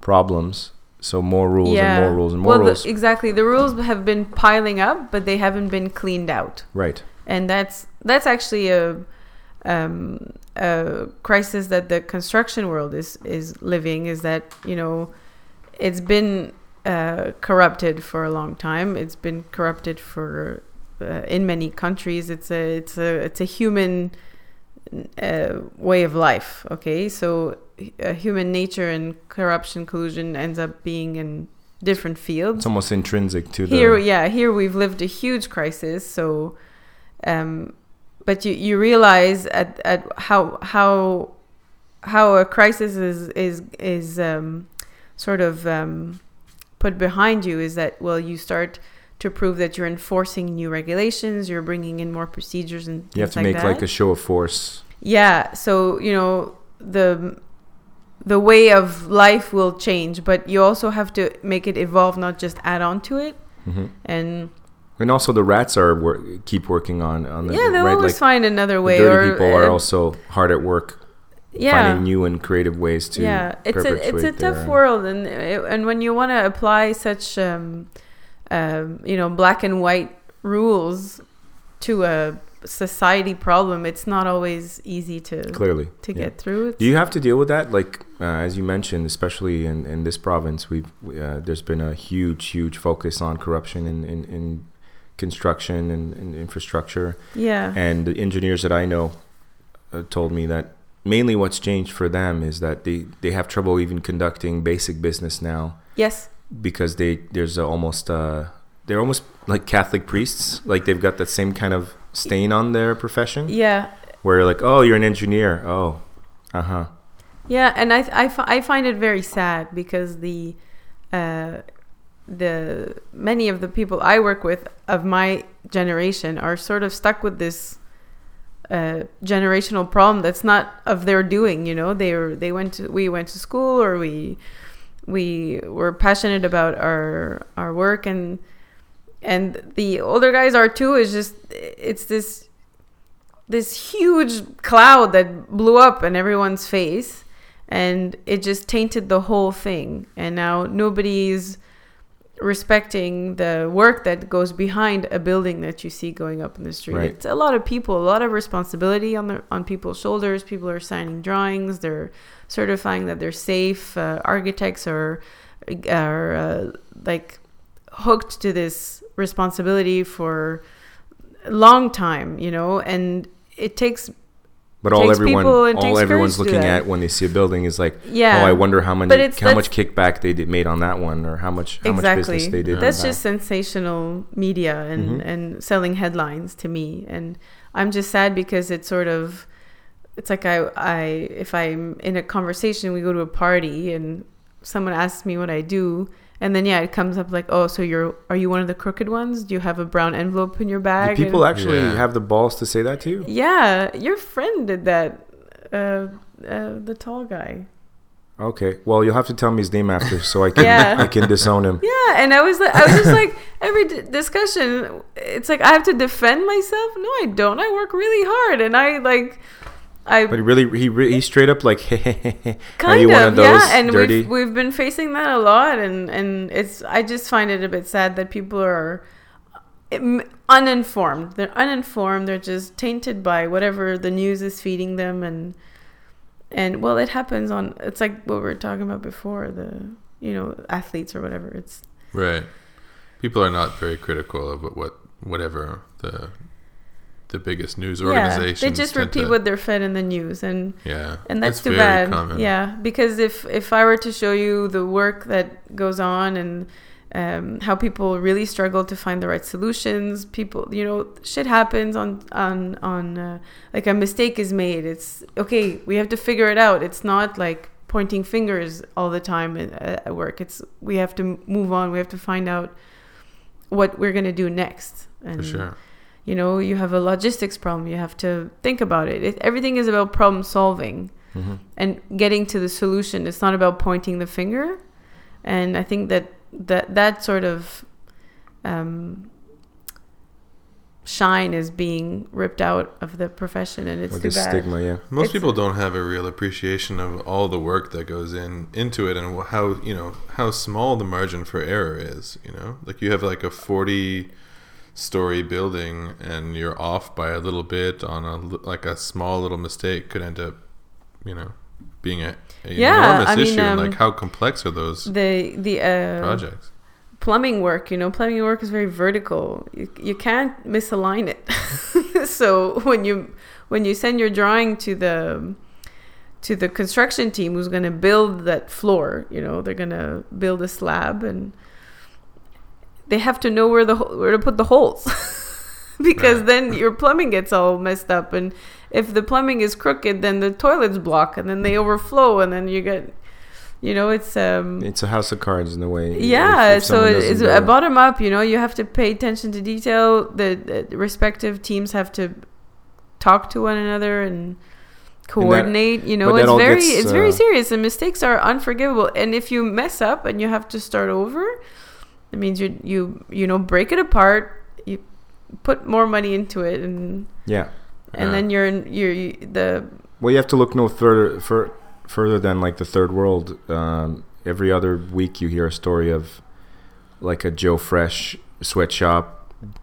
S1: problems. So more rules and more rules and more
S5: well,
S1: rules.
S5: The, exactly. The rules have been piling up, but they haven't been cleaned out.
S1: right.
S5: and that's that's actually a um, a crisis that the construction world is is living. Is that you know, it's been uh, corrupted for a long time. It's been corrupted for uh, in many countries. It's a it's a it's a human uh, way of life. Okay, so uh, human nature and corruption collusion ends up being in different fields
S1: It's almost intrinsic to the.
S5: here yeah here we've lived a huge crisis so um but you you realize at at how how how a crisis is is is um sort of um put behind you is that well you start to prove that you're enforcing new regulations you're bringing in more procedures and
S1: you have to make
S5: that.
S1: like a show of force.
S5: Yeah, so you know the the way of life will change, but you also have to make it evolve, not just add on to it.
S1: Mm-hmm.
S5: And
S1: And also the rats are wor- keep working on on the
S5: yeah, they'll
S1: right
S5: always
S1: like
S5: find another
S1: the
S5: way.
S1: dirty
S5: or
S1: people are
S5: uh,
S1: also hard at work
S5: yeah,
S1: finding new and creative ways to
S5: yeah. It's a it's a tough
S1: their-
S5: world, and and when you want to apply such um, um, you know black and white rules to a society problem, it's not always easy to
S1: clearly
S5: to
S1: yeah.
S5: get through.
S1: Do you have to deal with that? Like uh, as you mentioned, especially in, in this province, we've we, uh, there's been a huge, huge focus on corruption in, in, in construction and, and infrastructure.
S5: yeah,
S1: And the engineers that I know uh, told me that mainly what's changed for them is that they, they have trouble even conducting basic business now
S5: yes,
S1: because they there's a, almost a, they're almost like Catholic priests. Like they've got that same kind of stain on their profession.
S5: Yeah,
S1: Where you're like, oh, you're an engineer. Oh, uh huh.
S5: Yeah, and I, I, I find it very sad because the uh, the many of the people I work with of my generation are sort of stuck with this uh, generational problem that's not of their doing. You know, they were they went to we went to school or we we were passionate about our our work and and the older guys are too. Is just it's this this huge cloud that blew up in everyone's face and it just tainted the whole thing and now nobody's respecting the work that goes behind a building that you see going up in the street
S1: Right.
S5: it's a lot of people a lot of responsibility on their on people's shoulders people are signing drawings they're certifying that they're safe uh, architects are are uh, like hooked to this responsibility for a long time you know and it takes
S1: But all everyone, all everyone's
S5: courage to do
S1: looking at when they see a building is like,
S5: Yeah.
S1: oh, I wonder how many, how much kickback they did made on that one, or how much, how much business they did. on
S5: That's
S1: that.
S5: just sensational media and,
S1: Mm-hmm.
S5: and selling headlines to me. And I'm just sad because it's sort of, it's like I, I, if I'm in a conversation, we go to a party and someone asks me what I do. And then, yeah, it comes up like, oh, so you're, are you one of the crooked ones? Do you have a brown envelope in your bag?
S1: Do
S5: bag?
S1: people
S5: And-
S1: actually
S2: Yeah.
S1: have the balls to say that to you?
S5: yeah, your friend did that. Uh, uh, the tall guy.
S1: Okay, well, you'll have to tell me his name after, so I can,
S5: Yeah.
S1: I can disown him.
S5: Yeah, and I was like, I was just like, every d- discussion, it's like I have to defend myself. No, I don't. I work really hard, and I like, I
S1: But he really, he, re- he straight up like, are you
S5: of,
S1: one of those
S5: yeah. And
S1: dirty?
S5: we've we've been facing that a lot, and and it's I just find it a bit sad that people are uninformed. They're uninformed. They're just tainted by whatever the news is feeding them, and and well, it happens on. It's like what we were talking about before the you know athletes or whatever. It's
S2: Right. People are not very critical of what, what whatever the the biggest news organizations.
S5: Yeah, they just repeat
S2: to-
S5: what they're fed in the news, and
S2: Yeah,
S5: and that's too bad.
S2: common.
S5: Yeah, because if if I were to show you the work that goes on and um, how people really struggle to find the right solutions, people, you know, shit happens on on on uh, like a mistake is made. It's okay. We have to figure it out. It's not like pointing fingers all the time at, at work. It's we have to move on. We have to find out what we're gonna do next. And,
S2: for sure.
S5: You know you have a logistics problem you have to think about it, it everything is about problem solving
S1: Mm-hmm.
S5: and getting to the solution it's not about pointing the finger and i think that that that sort of um, shine is being ripped out of the profession and it's
S1: With
S5: too bad
S1: stigma, yeah.
S2: Most
S5: It's-
S2: people don't have a real appreciation of all the work that goes in into it and how you know how small the margin for error is. You know, like you have like a forty story building and you're off by a little bit on a like a small little mistake could end up, you know, being a, a
S5: Yeah,
S2: enormous
S5: I
S2: issue. and
S5: um,
S2: like how complex are those
S5: the the uh,
S2: projects?
S5: plumbing work, you know, plumbing work is very vertical. You, you can't misalign it. so when you when you send your drawing to the to the construction team who's going to build that floor, you know, they're going to build a slab and they have to know where the where to put the holes. because
S2: Right.
S5: then your plumbing gets all messed up and if the plumbing is crooked then the toilets block and then they overflow and then you get you know it's um
S1: It's a house of cards in a way.
S5: yeah
S1: if
S5: so it-
S1: doesn't
S5: it's a bottom up you know you have to pay attention to detail the, the respective teams have to talk to one another and coordinate you know it's very
S1: gets,
S5: it's very
S1: uh,
S5: serious and mistakes are unforgivable and if you mess up and you have to start over it means you you you know break it apart you put more money into it and
S1: Yeah.
S5: and
S2: Yeah.
S5: then you're in you're you, the
S1: Well, you have to look no further fur, further than like the third world. Um, every other week, you hear a story of like a Joe Fresh sweatshop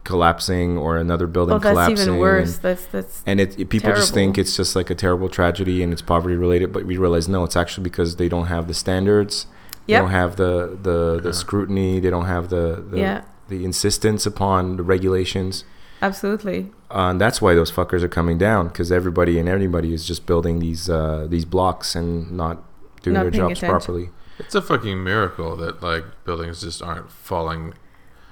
S1: collapsing or another building
S5: oh that's
S1: collapsing.
S5: even worse
S1: And,
S5: that's that's
S1: and it, it- people just think it's just like a terrible tragedy and it's poverty related, but we realize no, it's actually because they don't have the standards. They don't have the the, the scrutiny. They don't have the the,
S5: Yeah.
S1: the insistence upon the regulations.
S5: absolutely
S1: Uh, and that's why those fuckers are coming down because everybody and everybody is just building these uh, these blocks and not doing
S5: Not
S1: their jobs
S5: attention.
S1: properly.
S2: It's a fucking miracle that like buildings just aren't falling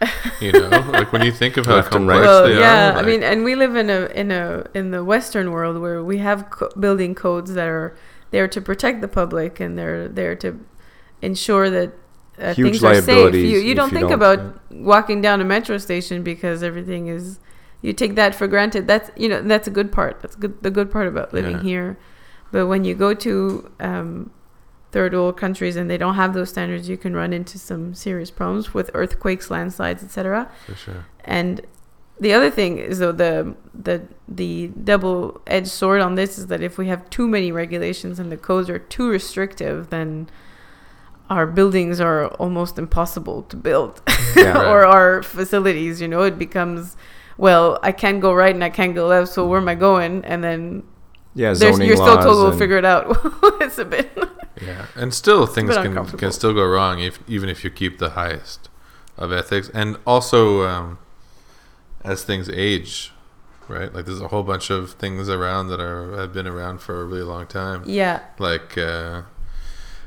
S2: You know, like when you think of how
S1: Left and
S2: complex
S1: right.
S5: well,
S2: they
S5: yeah.
S2: are.
S5: I
S2: like-
S5: mean, and we live in a in a in the Western world where we have co- building codes that are there to protect the public and they're there to ensure that uh, things are safe. You you don't
S1: you
S5: think
S1: don't,
S5: about walking down a metro station because everything is. You take that for granted. That's you know that's a good part. That's good. The good part about living
S2: Yeah.
S5: here. But when you go to um, third world countries and they don't have those standards, you can run into some serious problems with earthquakes, landslides, etc.
S2: for sure.
S5: And the other thing is though the the the double edged sword on this is that if we have too many regulations and the codes are too restrictive, then our buildings are almost impossible to build
S1: Yeah.
S5: or our facilities, you know, it becomes well, I can't go right and I can't go left, so where am I going? And then
S1: Yeah,
S5: there's,
S1: zoning
S5: you're still told
S1: laws
S5: we'll
S1: and-
S5: figure it out. it's a bit
S2: Yeah, and still things can can still go wrong if even if you keep the highest of ethics, and also um, as things age, right? Like there's a whole bunch of things around that are have been around for a really long time.
S5: yeah.
S2: Like uh,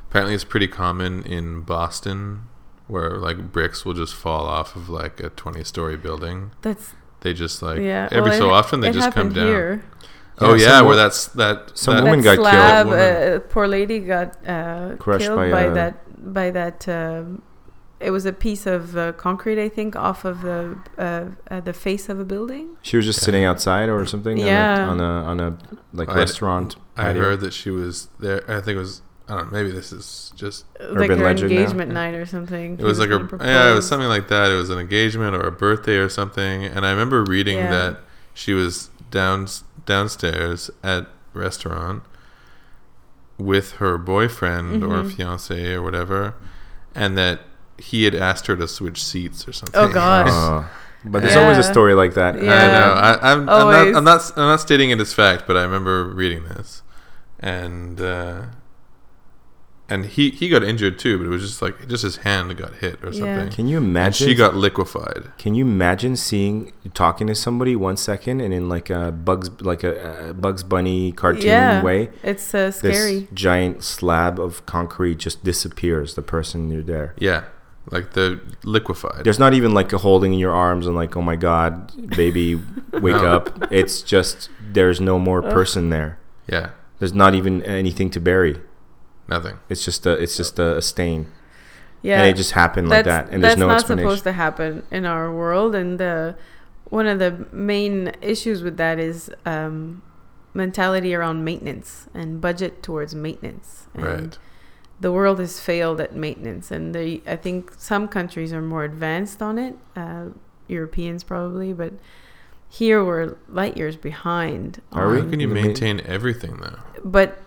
S2: apparently it's pretty common in Boston where like bricks will just fall off of like a 20 story building.
S5: That's
S2: They just like
S5: yeah.
S2: every
S5: well,
S2: so
S5: it-
S2: often they just come down.
S5: Here.
S2: Oh
S1: Yeah,
S2: yeah,
S1: some wo-
S2: where that's that
S1: some
S2: that,
S1: woman
S5: that
S1: got killed.
S5: slab,
S2: Woman.
S5: Uh, poor lady got uh,
S1: Crushed
S5: killed
S1: by
S5: by,
S1: a-
S5: that by that. Um, it was a piece of uh, concrete, I think, off of the uh, uh, the face of a building.
S1: She was just sitting outside or something. on a-
S5: Yeah.
S1: On a on a, like
S2: I'd-
S1: restaurant.
S2: I
S1: patio.
S2: heard that she was there. I think it was. I don't know. Maybe this is just.
S5: like
S1: Urban
S5: her
S1: legend now.
S5: engagement night or something.
S2: It
S5: He
S2: was like a
S5: gonna
S2: yeah. It was something like that. It was an engagement or a birthday or something. And I remember reading
S5: Yeah.
S2: that she was down downstairs at restaurant with her boyfriend or
S5: Mhm.
S2: fiance or whatever, and that he had asked her to switch seats or something.
S5: Oh gosh.
S1: Uh, but there's always a story like that.
S2: I
S5: Yeah.
S2: know. I, I'm, I'm not. I'm not. I'm not stating it as fact, but I remember reading this, and uh, and he he got injured too, but it was just like just his hand got hit or
S5: Yeah.
S2: something.
S1: Can you
S2: And
S1: imagine?
S2: she got liquefied.
S1: Can you imagine seeing talking to somebody one second and in like a Bugs like a, a Bugs Bunny cartoon
S5: yeah,
S1: way,
S5: it's uh,
S1: this
S5: scary.
S1: giant slab of concrete just disappears. The person you're there.
S2: Yeah, like the liquefied.
S1: There's not even like a holding in your arms and like, oh my god, baby, wake
S2: No.
S1: up. It's just there's no more person there.
S2: yeah,
S1: There's not even anything to bury.
S2: Nothing.
S1: It's just a it's just a, a stain,
S5: Yeah,
S1: and it just happened like that, and there's no explanation.
S5: that's not supposed to happen in our world. And the one of the main issues with that is um, mentality around maintenance and budget towards maintenance. And
S2: Right.
S5: The world has failed at maintenance, and they, I think some countries are more advanced on it. Uh, Europeans probably, but here we're light years behind.
S1: Are we?
S2: How can you maintain everything though?
S5: but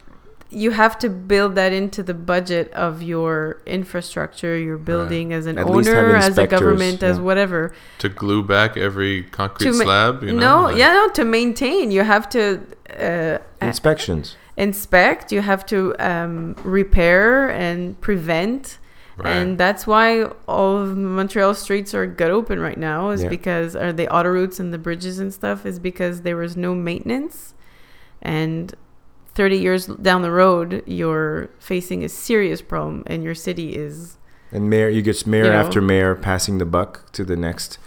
S5: you have to build that into the budget of your infrastructure, your building as an
S1: At
S5: owner, as a
S1: inspectors,
S5: government, as whatever.
S2: To glue back every concrete
S5: To ma-
S2: slab? You know?
S5: no,
S2: Like-
S5: yeah, no, to maintain, you have to uh,
S1: Inspections.
S5: inspect, you have to um, repair and prevent.
S2: Right.
S5: And that's why all of Montreal streets are gut open right now, is
S1: Yeah.
S5: because are the autoroutes and the bridges and stuff is because there was no maintenance, and thirty years down the road, you're facing a serious problem, and your city is
S1: And mayor, you get mayor
S5: You know.
S1: after mayor passing the buck to the next.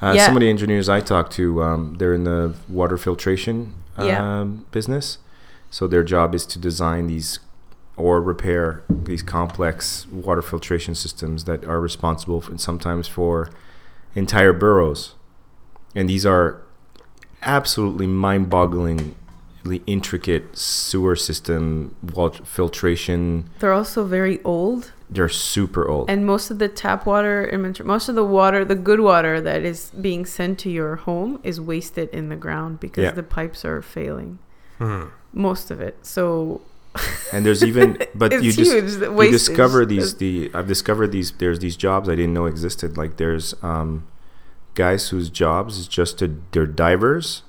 S1: Uh,
S5: Yeah.
S1: Some of the engineers I talk to, um, they're in the water filtration um,
S5: Yeah.
S1: business. So their job is to design these or repair these complex water filtration systems that are responsible for, sometimes for entire boroughs. And these are absolutely mind-bogglingly intricate sewer system, water filtration.
S5: they're also very old.
S1: They're super old.
S5: And most of the tap water in most of the water, the good water that is being sent to your home is wasted in the ground because
S1: Yeah.
S5: the pipes are failing.
S2: Hmm.
S5: Most of it. So
S1: and there's even but
S5: It's
S1: you just
S5: huge, the
S1: you discover these the I've discovered these there's these jobs I didn't know existed like there's um guys whose jobs is just to they're divers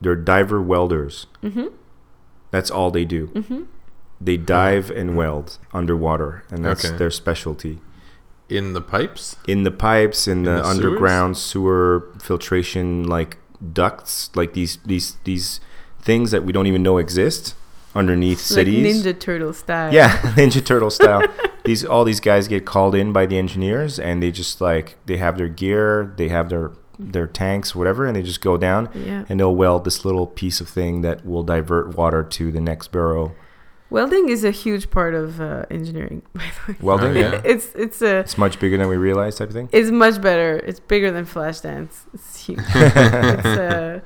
S1: they're diver welders
S5: Mhm.
S1: that's all they do
S5: Mhm.
S1: they dive and weld underwater and that's
S2: Okay.
S1: their specialty
S2: In the pipes?
S1: in the pipes in, the,
S2: the
S1: underground sewer filtration like ducts like these these these things that we don't even know exist underneath
S5: like
S1: cities.
S5: Ninja Turtle style.
S1: Yeah, Ninja Turtle style. these all these guys get called in by the engineers, and they just like they have their gear, they have their their tanks, whatever, and they just go down
S5: Yeah.
S1: and they'll weld this little piece of thing that will divert water to the next barrel.
S5: Welding is a huge part of uh, engineering, by the way.
S1: Welding,
S2: Oh, yeah.
S5: It's it's a
S1: it's much bigger than we realize, type of thing.
S5: it's much better. It's bigger than Flashdance. It's huge. it's a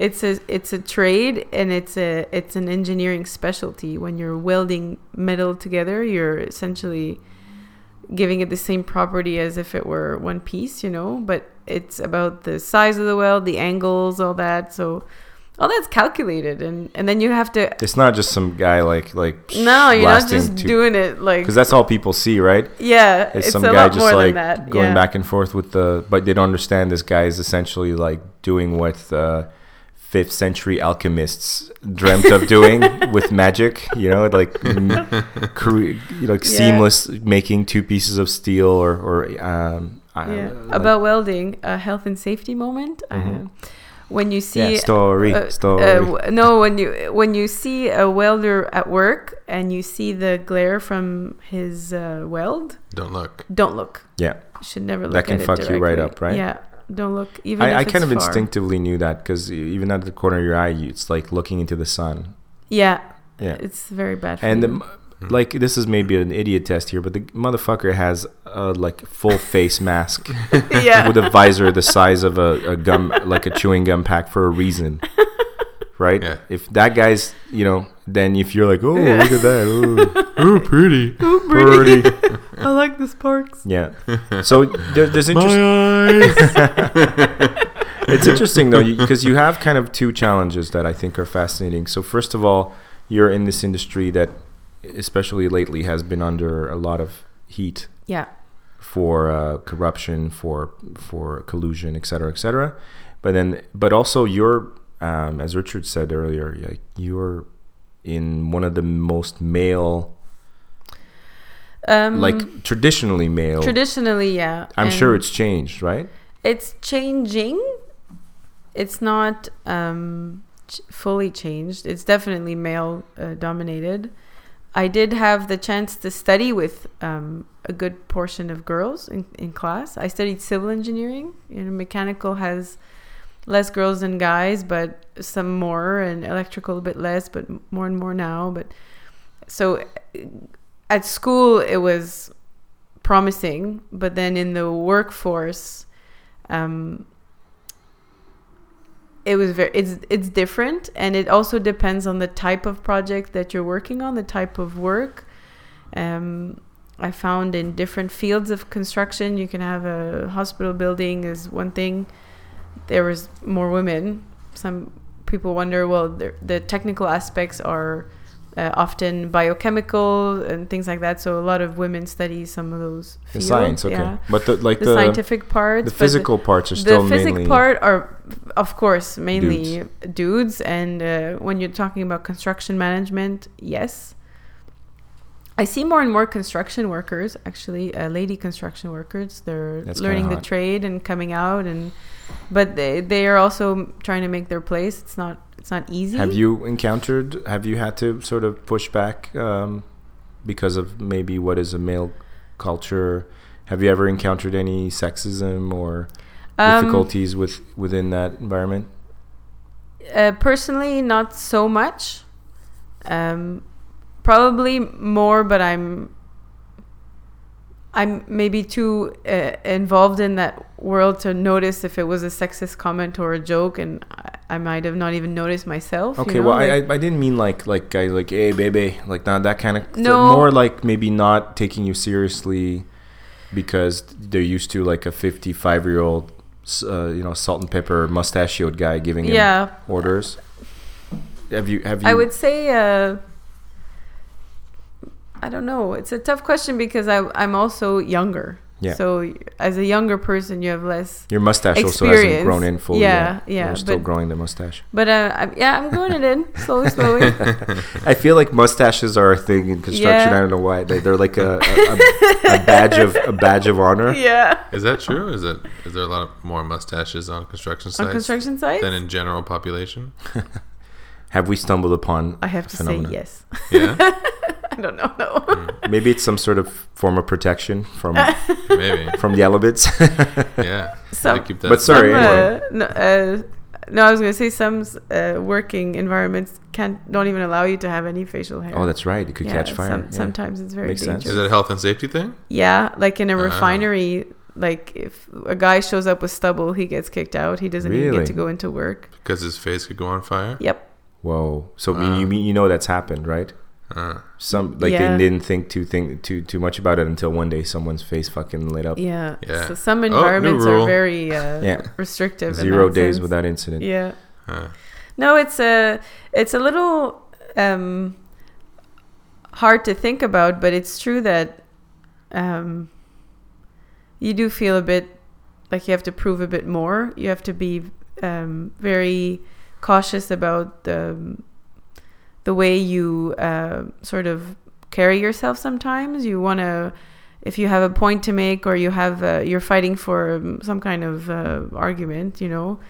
S5: it's a it's a trade and it's a it's an engineering specialty. When you're welding metal together, you're essentially giving it the same property as if it were one piece, you know. But it's about the size of the weld, the angles, all that. So all that's calculated, and and then you have to.
S1: It's not just some guy like like
S5: No, you're not just
S1: to-
S5: doing it like
S1: because that's all people see, right?
S5: yeah.
S1: It's,
S5: It's,
S1: some
S5: a
S1: guy
S5: lot
S1: just
S5: more
S1: like
S5: that.
S1: going
S5: yeah.
S1: back and forth with the, but they don't understand this guy is essentially like doing what uh, fifth century alchemists dreamt of doing with magic. You know, like cre- like
S5: Yeah.
S1: seamless making two pieces of steel or or um, I-
S5: yeah.
S1: like-
S5: About welding, a health and safety moment. Uh, when you see
S1: Mm-hmm. yeah, story,
S5: uh,
S1: story.
S5: uh, w- no, when you when you see a welder at work and you see the glare from his uh, weld,
S2: Don't look.
S5: don't look.
S1: yeah,
S5: should never look.
S1: That can
S5: at it
S1: fuck you right up, right?
S5: Yeah, don't look. Even
S1: I,
S5: if
S1: I
S5: it's
S1: kind of
S5: far.
S1: instinctively knew that because even out of the corner of your eye, you, it's like looking into the sun.
S5: Yeah,
S1: Yeah.
S5: it's very bad. For
S1: And the,
S5: you.
S1: m- like this is maybe an idiot test here, but the motherfucker has a like full face mask
S5: yeah,
S1: with a visor the size of a, a gum, like a chewing gum pack for a reason, right?
S2: Yeah.
S1: If that guy's, you know, then if you're like, oh, look at that, oh, pretty, oh pretty, pretty,
S5: I like the sparks.
S1: yeah. So there, there's interest. it's interesting though because you have kind of two challenges that I think are fascinating. So first of all, you're in this industry that, especially lately, has been under a lot of heat
S5: Yeah,
S1: for uh, corruption, for for collusion, et cetera, et cetera. But then, but also you're, um, as Richard said earlier, like you're in one of the most male,
S5: um,
S1: like traditionally male.
S5: traditionally, yeah.
S1: I'm sure it's changed, right?
S5: it's changing it's not um ch- fully changed it's definitely male uh, dominated i did have the chance to study with um, a good portion of girls in, in class i studied civil engineering you know mechanical has less girls than guys but some more and electrical a bit less but more and more now but so at school it was promising but then in the workforce um, it was very it's it's different and it also depends on the type of project that you're working on the type of work. Um, i found in different fields of construction you can have a hospital building is one thing. There was more women. Some people wonder well the, the technical aspects are uh, often biochemical and things like that. So a lot of women study some of those
S1: The science, okay.
S5: yeah.
S1: But the like
S5: the,
S1: the
S5: scientific parts
S1: the physical parts are still.
S5: the
S1: still
S5: physic
S1: mainly
S5: part are of course mainly dudes, and uh, when you're talking about construction management yes. I see more and more construction workers actually uh, lady construction workers. They're
S1: That's
S5: learning the trade and coming out and but they, they are also trying to make their place. It's not it's not easy
S1: Have you encountered? Have you had to sort of push back um, because of maybe what is a male culture? Have you ever encountered any sexism or
S5: Um,
S1: difficulties with within that environment?
S5: Uh, personally, not so much. Um, probably more, but I'm I'm maybe too uh, involved in that world to notice if it was a sexist comment or a joke, and I, I might have not even noticed myself. you
S1: Okay,
S5: know,
S1: well,
S5: like-
S1: I, I didn't mean like like guy like hey baby like not that kind of
S5: No.
S1: more like maybe not taking you seriously because they're used to like a 55 year old uh, you know salt and pepper mustachioed guy giving him
S5: Yeah.
S1: orders. Have you have you?
S5: I would say uh, I don't know. It's a tough question because I I'm also younger.
S1: Yeah.
S5: So as a younger person, you have less
S1: Your mustache also hasn't
S5: experience.
S1: grown in fully.
S5: Yeah,
S1: yet.
S5: yeah,
S1: You're still
S5: but-
S1: growing the mustache.
S5: But uh, I'm, yeah, I'm growing it in slowly, slowly.
S1: I feel like mustaches are a thing in construction.
S5: Yeah.
S1: I don't know why. They, they're like a, a, a, a badge of a badge of honor.
S5: yeah.
S2: Is that true? Is it? Is there a lot of more mustaches on construction sites
S5: On construction sites,
S2: than in general population?
S1: have we stumbled upon
S5: I have to
S1: phenomenon?
S5: say yes.
S2: Yeah,
S5: I don't know. No.
S2: Mm.
S1: Maybe it's some sort of form of protection from
S2: maybe.
S1: from the Elebits.
S2: Yeah.
S5: Some-
S2: keep that
S1: but sorry,
S5: Some,
S1: anyway.
S5: uh, no, uh, no, I was gonna say some uh, working environments can't don't even allow you to have any facial hair.
S1: oh, that's right. It could
S5: yeah,
S1: catch fire.
S5: some-
S1: yeah.
S5: Sometimes it's very
S1: Makes sense.
S5: dangerous.
S2: Is it a health and safety thing?
S5: Yeah, like in a
S2: Ah.
S5: refinery, like if a guy shows up with stubble, he gets kicked out. He doesn't even get to go into work.
S2: Because his face could go on fire.
S5: Yep.
S1: Whoa. So
S2: Ah.
S1: you mean you know that's happened, right?
S2: Uh,
S1: Some like
S5: Yeah.
S1: they didn't think too think too too much about it until one day someone's face fucking lit up.
S5: Yeah.
S2: Yeah.
S5: So some
S2: Oh,
S5: environments are very uh,
S1: Yeah.
S5: restrictive.
S1: Zero days
S5: sense.
S1: without incident.
S5: Yeah.
S2: uh,
S5: No, it's a it's a little um, hard to think about, but it's true that um, you do feel a bit like you have to prove a bit more. You have to be um, very cautious about the the way you uh, sort of carry yourself. Sometimes you want to. If you have a point to make, or you have, uh, you're fighting for um, some kind of uh, argument, you know,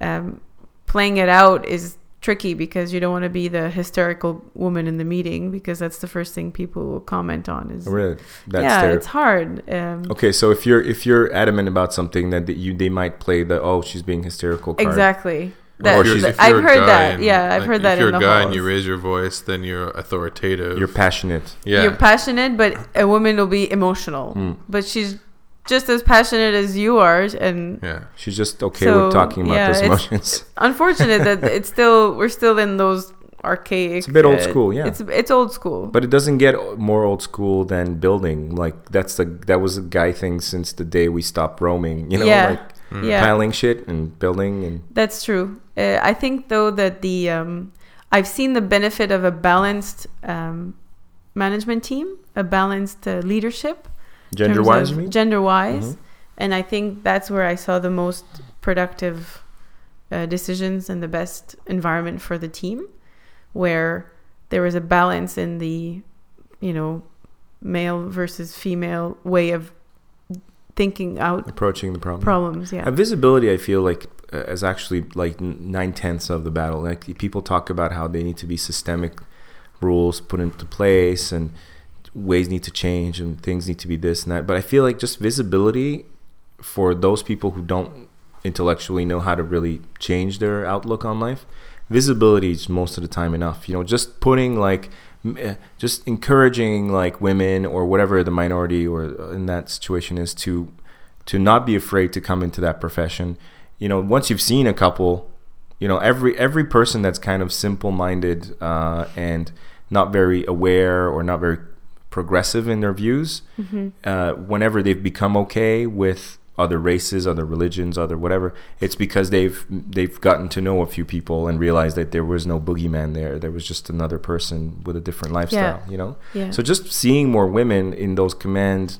S5: um, playing it out is tricky because you don't want to be the hysterical woman in the meeting because that's the first thing people will comment on is
S1: Really? That's
S5: yeah
S1: their
S5: it's hard um,
S1: Okay, so if you're if you're adamant about something that, that you they might play the oh she's being hysterical card.
S5: exactly
S2: or
S5: that,
S2: if you're-
S5: that- I've heard that
S2: and-
S5: yeah I've
S2: like,
S5: heard that
S2: If you're
S5: in
S2: a
S5: the
S2: guy
S5: halls.
S2: and you raise your voice, then you're authoritative.
S1: You're passionate.
S2: yeah.
S5: you're passionate but a woman will be emotional
S1: Hmm.
S5: but she's just as passionate as you are and
S2: yeah.
S1: She's just okay
S5: So,
S1: with talking about
S5: yeah,
S1: those
S5: it's-
S1: emotions.
S5: unfortunate that it's still we're still in those archaic
S1: It's a bit old
S5: uh,
S1: school, yeah.
S5: it's it's old school
S1: But it doesn't get more old school than building. Like that's the that was a guy thing since the day we stopped roaming. You know,
S5: Yeah.
S1: like
S5: yeah
S1: piling shit and building and
S5: That's true. Uh, I think though that the um, I've seen the benefit of a balanced um, management team, a balanced uh, leadership,
S1: gender wise. You mean?
S5: gender wise,
S1: Mhm.
S5: and I think that's where I saw the most productive uh, decisions and the best environment for the team, where there was a balance in the, you know, male versus female way of thinking out
S1: Approaching the problem.
S5: problems. Yeah.
S1: Uh, visibility, I feel like, uh, is actually like nine tenths of the battle. Like people talk about how they need to be systemic rules put into place and ways need to change and things need to be this and that. But I feel like just visibility for those people who don't intellectually know how to really change their outlook on life, visibility is most of the time enough. You know, just putting like just encouraging like women or whatever the minority or uh, in that situation is to to not be afraid to come into that profession. You know, once you've seen a couple, you know, every every person that's kind of simple-minded uh, and not very aware or not very progressive in their views, uh, whenever they've become okay with other races, other religions, other whatever, it's because they've they've gotten to know a few people and realized that there was no boogeyman there. There was just another person with a different lifestyle. You know.
S5: Yeah.
S1: So just seeing more women in those command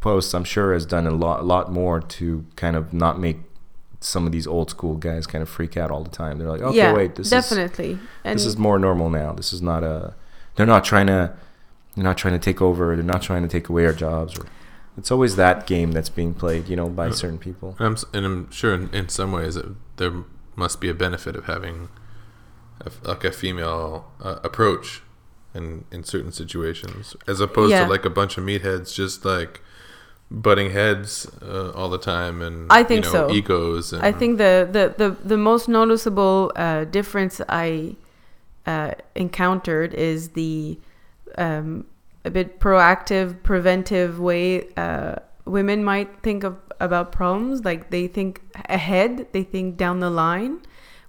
S1: posts, I'm sure, has done a lot, a lot more to kind of not make some of these old school guys kind of freak out all the time. They're like, okay,
S5: yeah,
S1: wait, this is
S5: definitely. and
S1: this is more normal now. This is not a. They're not trying to. They're not trying to take over. They're not trying to take away our jobs. Or, it's always that game that's being played, you know, by certain people.
S2: And I'm, and I'm sure in, in some ways that there must be a benefit of having a f like a female uh, approach in in certain situations, as opposed
S5: Yeah.
S2: to like a bunch of meatheads just like butting heads uh, all the time and
S5: I think
S2: you know,
S5: so.
S2: egos. And,
S5: I think the the the, the most noticeable uh, difference I uh, encountered is the um, a bit proactive, preventive way uh, women might think of about problems. Like they think ahead, they think down the line.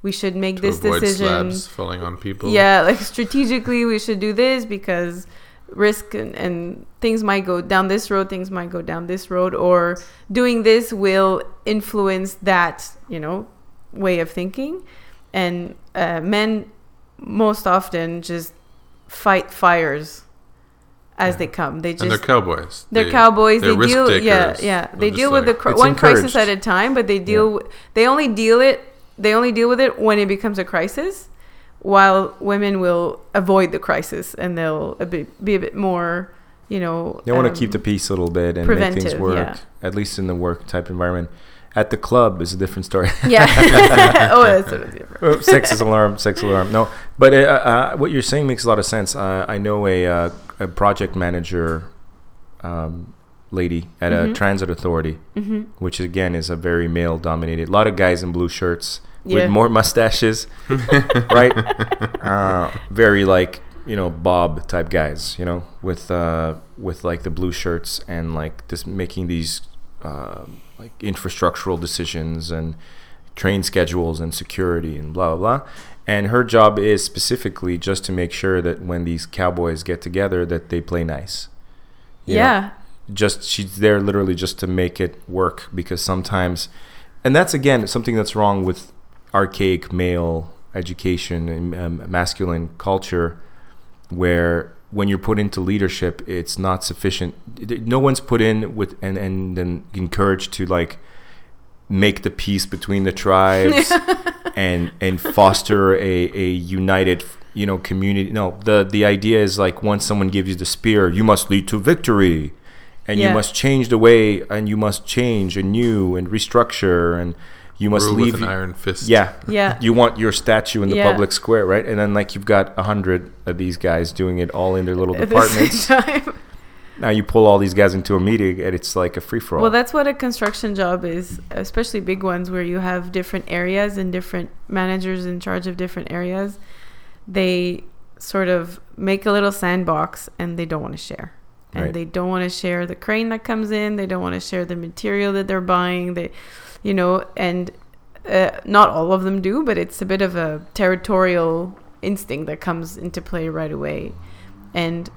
S5: We should make this decision.
S2: slabs falling on people.
S5: Yeah, like strategically, we should do this because risk and, and things might go down this road, things might go down this road, or doing this will influence that, you know, way of thinking. And uh, men most often just fight fires as they come. They just
S2: and they're cowboys.
S5: they're
S2: They-
S5: cowboys.
S2: they're
S5: They deal, yeah,
S2: takers.
S5: yeah.
S2: They're
S5: They deal with the
S2: like-
S1: It's
S5: one crisis at a time, but they deal. They only deal it. They only deal with it when it becomes a crisis, while women will avoid the crisis and they'll a bit, be a bit more, you know.
S1: They want to
S5: um,
S1: keep the peace a little bit and make things work,
S5: yeah.
S1: at least in the work type environment. At the club is a different story.
S5: Yeah. oh, that's what it's different.
S1: Sex alarm, sex alarm. No, but uh, uh, what you're saying makes a lot of sense. Uh, I know a, uh, a project manager um, lady at
S5: Mm-hmm.
S1: a transit authority, which again is a very male dominated. A lot of guys in blue shirts
S5: Yeah.
S1: with more mustaches, right? Uh, very like you know Bob type guys, you know, with uh, with like the blue shirts and like just making these uh, like infrastructural decisions and train schedules and security and blah blah blah. And her job is specifically just to make sure that when these cowboys get together, that they play nice. You know?
S5: Yeah.
S1: just she's there literally just to make it work because sometimes and that's again something that's wrong with archaic male education and um, masculine culture where when you're put into leadership it's not sufficient no one's put in with and and then encouraged to like make the peace between the tribes and and foster a, a united you know community no the the idea is like once someone gives you the spear you must lead to victory and you must change the way and you must change anew and restructure and you must
S2: Rule
S1: leave
S2: with an iron fist.
S1: yeah
S5: Yeah.
S1: you want your statue in the
S5: Yeah.
S1: public square right and then like you've got a hundred of these guys doing it all in their little
S5: At the same
S1: departments
S5: time.
S1: Now you pull all these guys into a meeting and it's like a free-for-all
S5: Well, that's what a construction job is, especially big ones where you have different areas and different managers in charge of different areas. They sort of make a little sandbox and they don't want to share. And
S1: Right.
S5: they don't want to share the crane that comes in. They don't want to share the material that they're buying. They, you know, and uh, not all of them do, but it's a bit of a territorial instinct that comes into play right away. And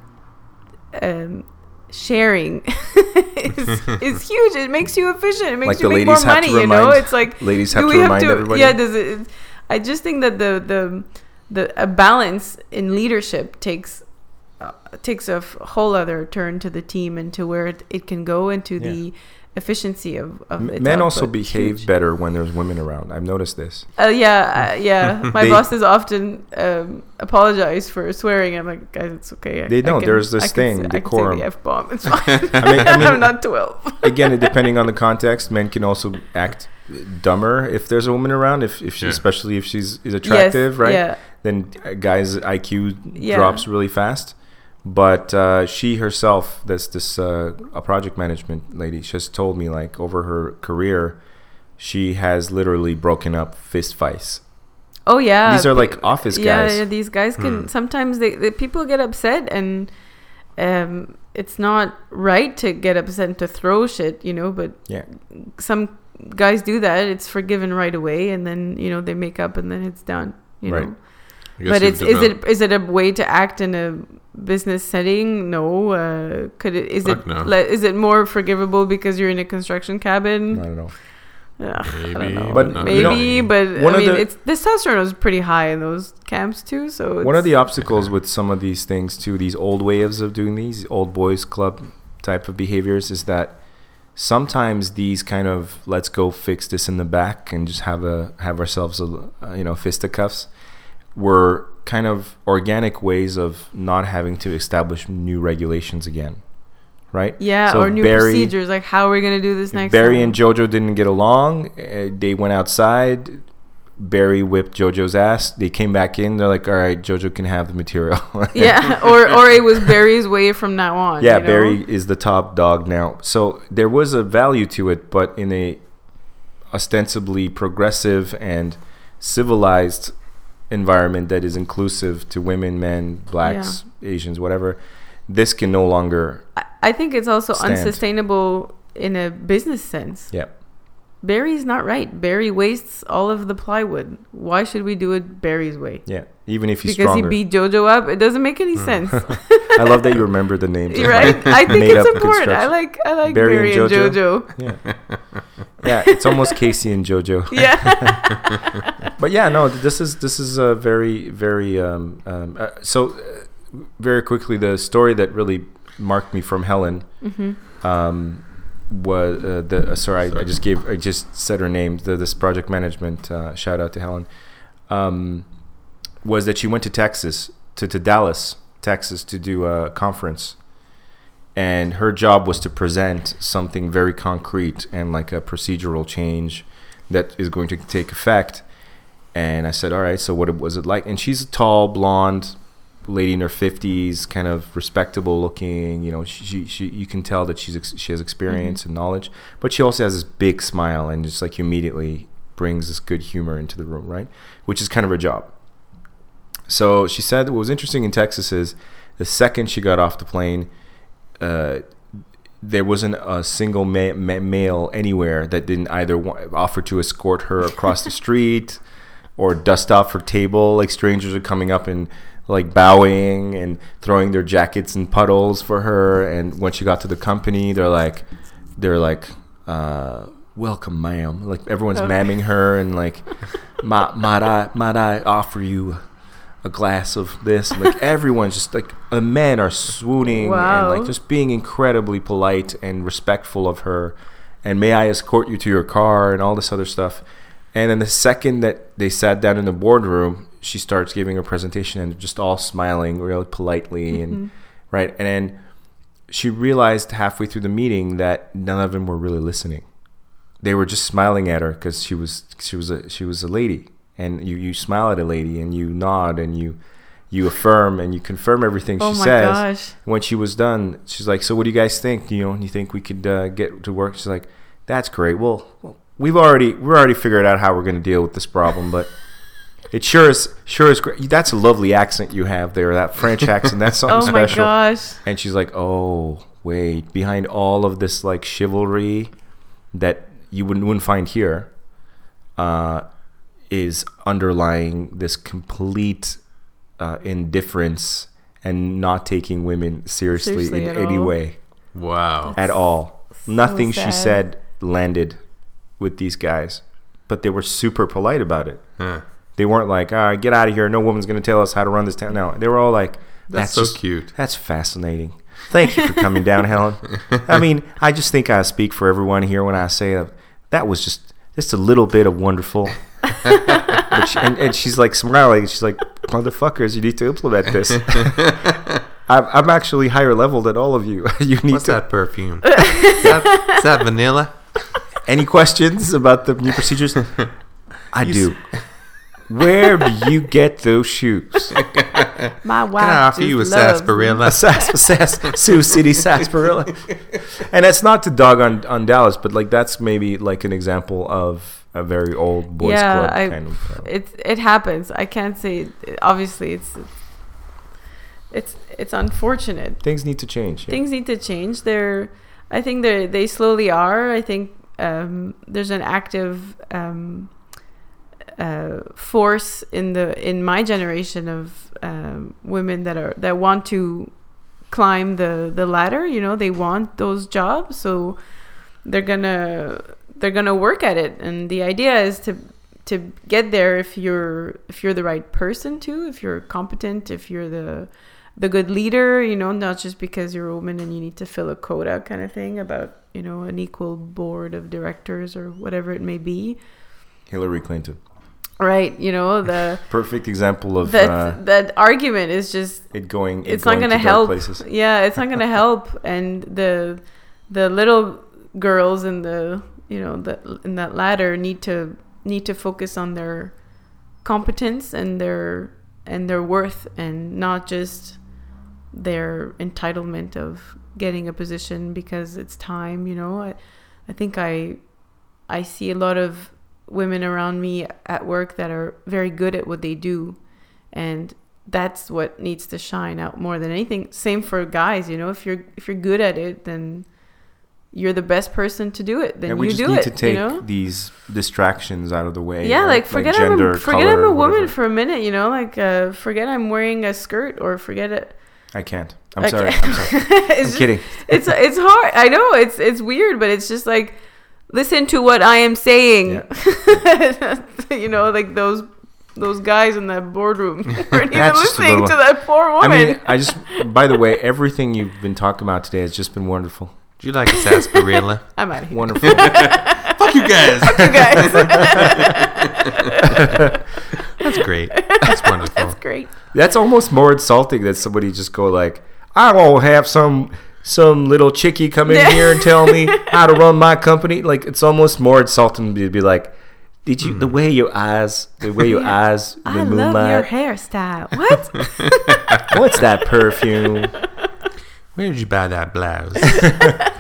S5: um, sharing is, is huge. It makes you efficient. It makes
S1: Like
S5: you
S1: the
S5: make more
S1: have
S5: money.
S1: to
S5: You know, it's like
S1: ladies
S5: do
S1: have
S5: we
S1: to remind
S5: to,
S1: everybody?
S5: Yeah, does it? I just think that the the the a balance in leadership takes uh, takes a whole other turn to the team and to where it, it can go into to the efficiency of, of
S1: M-
S5: its
S1: men also behave
S5: Huge.
S1: better when there's women around i've noticed this
S5: Uh, yeah, uh, yeah. My
S1: They-
S5: bosses often um, apologize for swearing. I'm like, guys, it's okay. I-
S1: They
S5: I
S1: don't.
S5: can-
S1: There's this
S5: I can
S1: thing,
S5: say- I can say the f bomb. It's fine.
S1: I mean- I mean-
S5: am not twelve.
S1: again depending on the context men can also act dumber if there's a woman around if, if she
S2: Yeah.
S1: especially if she's is attractive right
S5: yeah.
S1: then uh, guys iq
S5: Yeah.
S1: drops really fast but uh, she herself this this uh, a project management lady she has told me like over her career she has literally broken up fist fights
S5: Oh yeah.
S1: These are like office
S5: yeah,
S1: guys.
S5: Yeah, these guys can
S2: Hmm.
S5: sometimes they, the people get upset and um it's not right to get upset and to throw shit, you know, but
S1: yeah
S5: some guys do that. It's forgiven right away and then, you know, they make up and then it's done, you
S1: Right.
S5: know. But it's is it is it a way to act in a business setting? No. Uh, could it is
S2: Fuck
S5: it
S2: no.
S5: le- is it more forgivable because you're in a construction cabin?
S1: i don't know
S5: Ugh, I
S2: Maybe,
S5: don't know.
S1: but
S2: not
S1: you know,
S5: maybe, but
S1: one
S5: I
S1: of
S5: mean,
S1: the-
S5: it's testosterone is pretty high in those camps too. So
S1: One of the obstacles with some of these things too, these old ways of doing these old boys club type of behaviors, is that sometimes these kind of let's go fix this in the back and just have a have ourselves a uh, you know fisticuffs were kind of organic ways of not having to establish new regulations again, right?
S5: yeah,
S1: So
S5: or new
S1: Barry-
S5: procedures like how are we gonna do this next?
S1: Barry
S5: time?
S1: and JoJo didn't get along. Uh, they went outside. Barry whipped JoJo's ass. They came back in. They're like, "All right, JoJo can have the material."
S5: yeah, or or it was Barry's way from now on.
S1: yeah,
S5: you know?
S1: Barry is the top dog now. So there was a value to it, but in a ostensibly progressive and civilized environment that is inclusive to women, men, blacks, Asians, whatever, this can no longer.
S5: I, I think it's also
S1: Stand.
S5: unsustainable in a business sense.
S1: Yeah,
S5: Barry's not right. Barry wastes all of the plywood. Why should we do it Barry's way?
S1: yeah. Even if he's
S5: because
S1: stronger.
S5: he beat JoJo up. It doesn't make any sense.
S1: I love that you remember the names.
S5: You're right. I think it's important. I like I like
S1: Barry
S5: Barry,
S1: and
S5: and
S1: JoJo?
S5: JoJo.
S1: Yeah, yeah. It's almost Casey and JoJo.
S5: Yeah.
S1: but yeah, no, this is this is a very very um, um, uh, so uh, very quickly the story that really marked me from Helen um, was uh, the uh, sorry I, I just gave I just said her name the, this project management uh, shout out to Helen um, was that she went to Texas to, to Dallas Texas to do a conference and her job was to present something very concrete and like a procedural change that is going to take effect. And I said, "All right, so what was it like?" And she's a tall, blonde lady in her fifties, kind of respectable looking. You know, she, she, you can tell that she's ex- she has experience and knowledge, but she also has this big smile and just like immediately brings this good humor into the room, right? Which is kind of her job. So she said what was interesting in Texas is the second she got off the plane, uh, there wasn't a single ma- ma- male anywhere that didn't either wa- offer to escort her across the street or dust off her table. Like strangers are coming up and like bowing and throwing their jackets in puddles for her. And when she got to the company, they're like, they're like, uh, "Welcome, ma'am." Like everyone's
S5: Okay.
S1: mamming her and like, "Ma- "Might I, might I offer you?" a glass of this. Like everyone's just like the men are swooning
S5: Wow.
S1: and like just being incredibly polite and respectful of her. And may I escort you to your car and all this other stuff. And then the second that they sat down in the boardroom, she starts giving her presentation and just all smiling real politely and right. And then she realized halfway through the meeting that none of them were really listening. They were just smiling at her because she was she was a she was a lady, and you you smile at a lady and you nod and you you affirm and you confirm everything
S5: Oh
S1: she
S5: my
S1: says.
S5: gosh.
S1: When she was done, she's like, "So what do you guys think? You know, you think we could uh, get to work?" She's like, "That's great. Well, well, we've already we're already figured out how we're going to deal with this problem, but." It sure is, sure is great. That's a lovely accent you have there. That French accent. That's something
S5: Oh my
S1: special.
S5: gosh.
S1: And she's like, "Oh, wait, behind all of this like chivalry that you wouldn't, wouldn't find here, uh, is underlying this complete uh, indifference and not taking women seriously,
S5: Seriously
S1: in any
S5: all.
S1: way
S2: Wow.
S1: at all. Nothing she said landed with these guys, but they were super polite about it.
S2: Huh.
S1: They weren't like, "Ah, get out of here! No woman's going to tell us how to run this town." No, they were all like,
S2: That's
S1: "That's,
S2: so
S1: just-
S2: cute."
S1: That's fascinating. Thank you for coming down, Helen. I mean, I just think I speak for everyone here when I say that that was just just a little bit of wonderful. She- and, and she's like smiling. She's like, "Motherfuckers, you need to implement this." I'm, I'm actually higher level than all of you. you need
S2: What's
S1: to.
S2: that perfume? is, that, is that vanilla?
S1: Any questions about the new procedures? I do. Where do you get those shoes?
S5: My wife.
S2: Can I offer you a
S5: just loves me.
S2: sarsaparilla?
S1: Sas- Sas- Sioux City sarsaparilla. And that's not to dog on, on Dallas, but like that's maybe like an example of a very old boys
S5: yeah,
S1: club
S5: I,
S1: kind of. uh,
S5: it it happens. I can't say. Obviously, it's it's it's unfortunate.
S1: things need to change. yeah.
S5: Things need to change. They're, I think they they slowly are. I think um, there's an active um, uh, force in the in my generation of um, women that are that want to climb the the ladder. You know, they want those jobs, so they're gonna they're gonna work at it. And the idea is to to get there if you're if you're the right person too, if you're competent, if you're the the good leader, you know, not just because you're a woman and you need to fill a quota kind of thing about, you know, an equal board of directors or whatever it may be.
S1: Hillary Clinton,
S5: Right, you know, the
S1: perfect example of
S5: that
S1: uh,
S5: that argument is just
S1: it going. It
S5: it's not
S1: going
S5: going to
S1: to
S5: help.
S1: Places.
S5: Yeah, it's not going to help and the the little girls in the, you know, the in that ladder need to need to focus on their competence and their and their worth and not just their entitlement of getting a position because it's time, you know. I I think I I see a lot of women around me at work that are very good at what they do and that's what needs to shine out more than anything. Same for guys, you know, if you're if you're good at it then you're the best person to do it. Then
S1: and we
S5: you
S1: just
S5: do
S1: need
S5: it.
S1: to take
S5: you know?
S1: these distractions out of the way.
S5: yeah,
S1: right?
S5: like forget I'm a, forget
S1: color,
S5: I'm a woman
S1: whatever.
S5: for a minute, you know, like uh, forget I'm wearing a skirt or forget it.
S1: I can't. I'm
S5: Okay.
S1: sorry. I'm sorry.
S5: it's
S1: I'm
S5: just-
S1: kidding.
S5: It's it's hard. I know it's it's weird, but it's just like listen to what I am saying. you know, like those those guys in that boardroom weren't even
S1: That's just a
S5: listening
S1: little-
S5: to that poor woman.
S1: I mean, I just. By the way, everything you've been talking about today has just been wonderful.
S2: Do you like a sarsaparilla?
S5: I'm out of here.
S1: Wonderful.
S2: Fuck you guys.
S5: Fuck you guys.
S2: That's great. That's wonderful.
S5: That's great.
S1: That's almost more insulting than somebody just go like, "I won't have some some little chickie come in here and tell me how to run my company. Like it's almost more insulting to be like, did you the way your eyes, the way your eyes, the
S5: I love your hairstyle. What?
S1: What's that perfume?
S2: Where did you buy that blouse?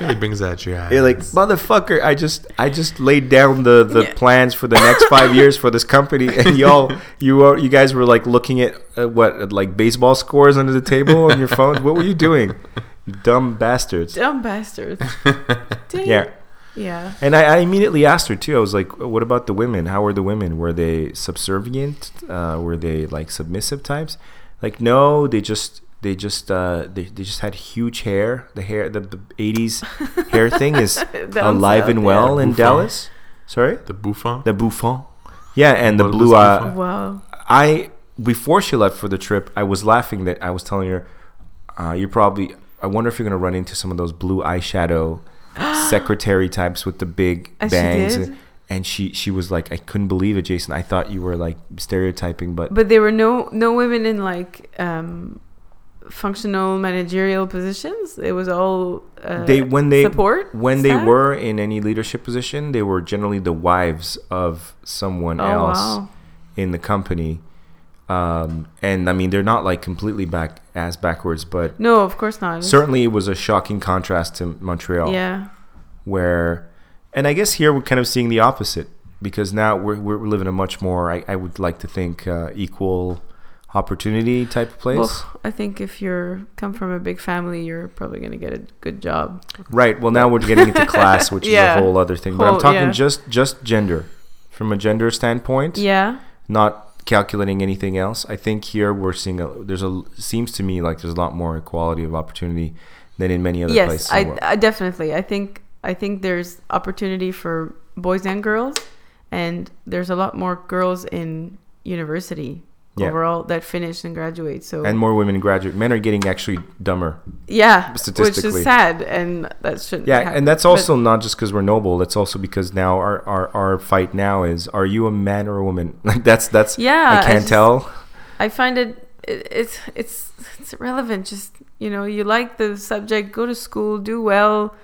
S2: really brings out your eyes.
S1: You're like motherfucker. I just I just laid down the the
S5: Yeah.
S1: plans for the next five years for this company, and y'all you are you guys were like looking at uh, what like baseball scores under the table on your phones. What were you doing? You dumb bastards.
S5: Dumb bastards. Dang.
S1: Yeah.
S5: Yeah.
S1: And I, I immediately asked her too. I was like, "What about the women? How were the women? Were they subservient? Uh, were they like submissive types?" Like, no, they just they just uh, they, they just had huge hair. The hair, the, the '80s hair thing is alive
S5: south,
S1: and well
S2: yeah.
S1: in
S2: Bouffant.
S1: Dallas. Sorry,
S2: the bouffant.
S1: the bouffant. Yeah, and the
S2: What was
S1: blue. Uh,
S2: bouffant?
S5: Wow.
S1: I before she left for the trip, I was laughing that I was telling her, uh, "You're probably. I wonder if you're gonna run into some of those blue eyeshadow secretary types with the big
S5: she
S1: bangs."
S5: did?
S1: And she she was like, "I couldn't believe it, Jason. I thought you were like stereotyping, but,
S5: But there were no no women in like um, functional managerial positions. It was all uh,
S1: they when they
S5: support
S1: when they were in any leadership position, they were generally the wives of someone
S5: Oh
S1: else
S5: wow.
S1: in the company." Um, and I mean, they're not like completely back as backwards, but
S5: No, of course not.
S1: certainly it was a shocking contrast to Montreal.
S5: Yeah.
S1: where and i guess here we're kind of seeing the opposite because now we're, we're living a much more i, I would like to think uh, equal opportunity type of place
S5: Well, I think if you're come from a big family, you're probably gonna get a good job.
S1: right well now we're getting into class which
S5: Yeah.
S1: is a whole other thing but i'm talking
S5: yeah.
S1: just just gender from a gender standpoint
S5: Yeah.
S1: not calculating anything else i think here we're seeing a there's a seems to me like there's a lot more equality of opportunity than in many other places
S5: Yes, I. I definitely. I think I think there's opportunity for boys and girls, and there's a lot more girls in university
S1: Yeah.
S5: overall that finish and graduate. So
S1: and more women graduate men are getting actually dumber
S5: yeah, which is sad, and that shouldn't.
S1: Yeah,
S5: happen.
S1: and that's
S5: But-
S1: also not just because we're noble. That's also because now our, our, our fight now is: Are you a man or a woman? Like that's that's
S5: Yeah,
S1: I
S5: I
S1: can't
S5: just-
S1: tell.
S5: I find it, it it's it's it's irrelevant. Just you know, you like the subject, go to school, do well,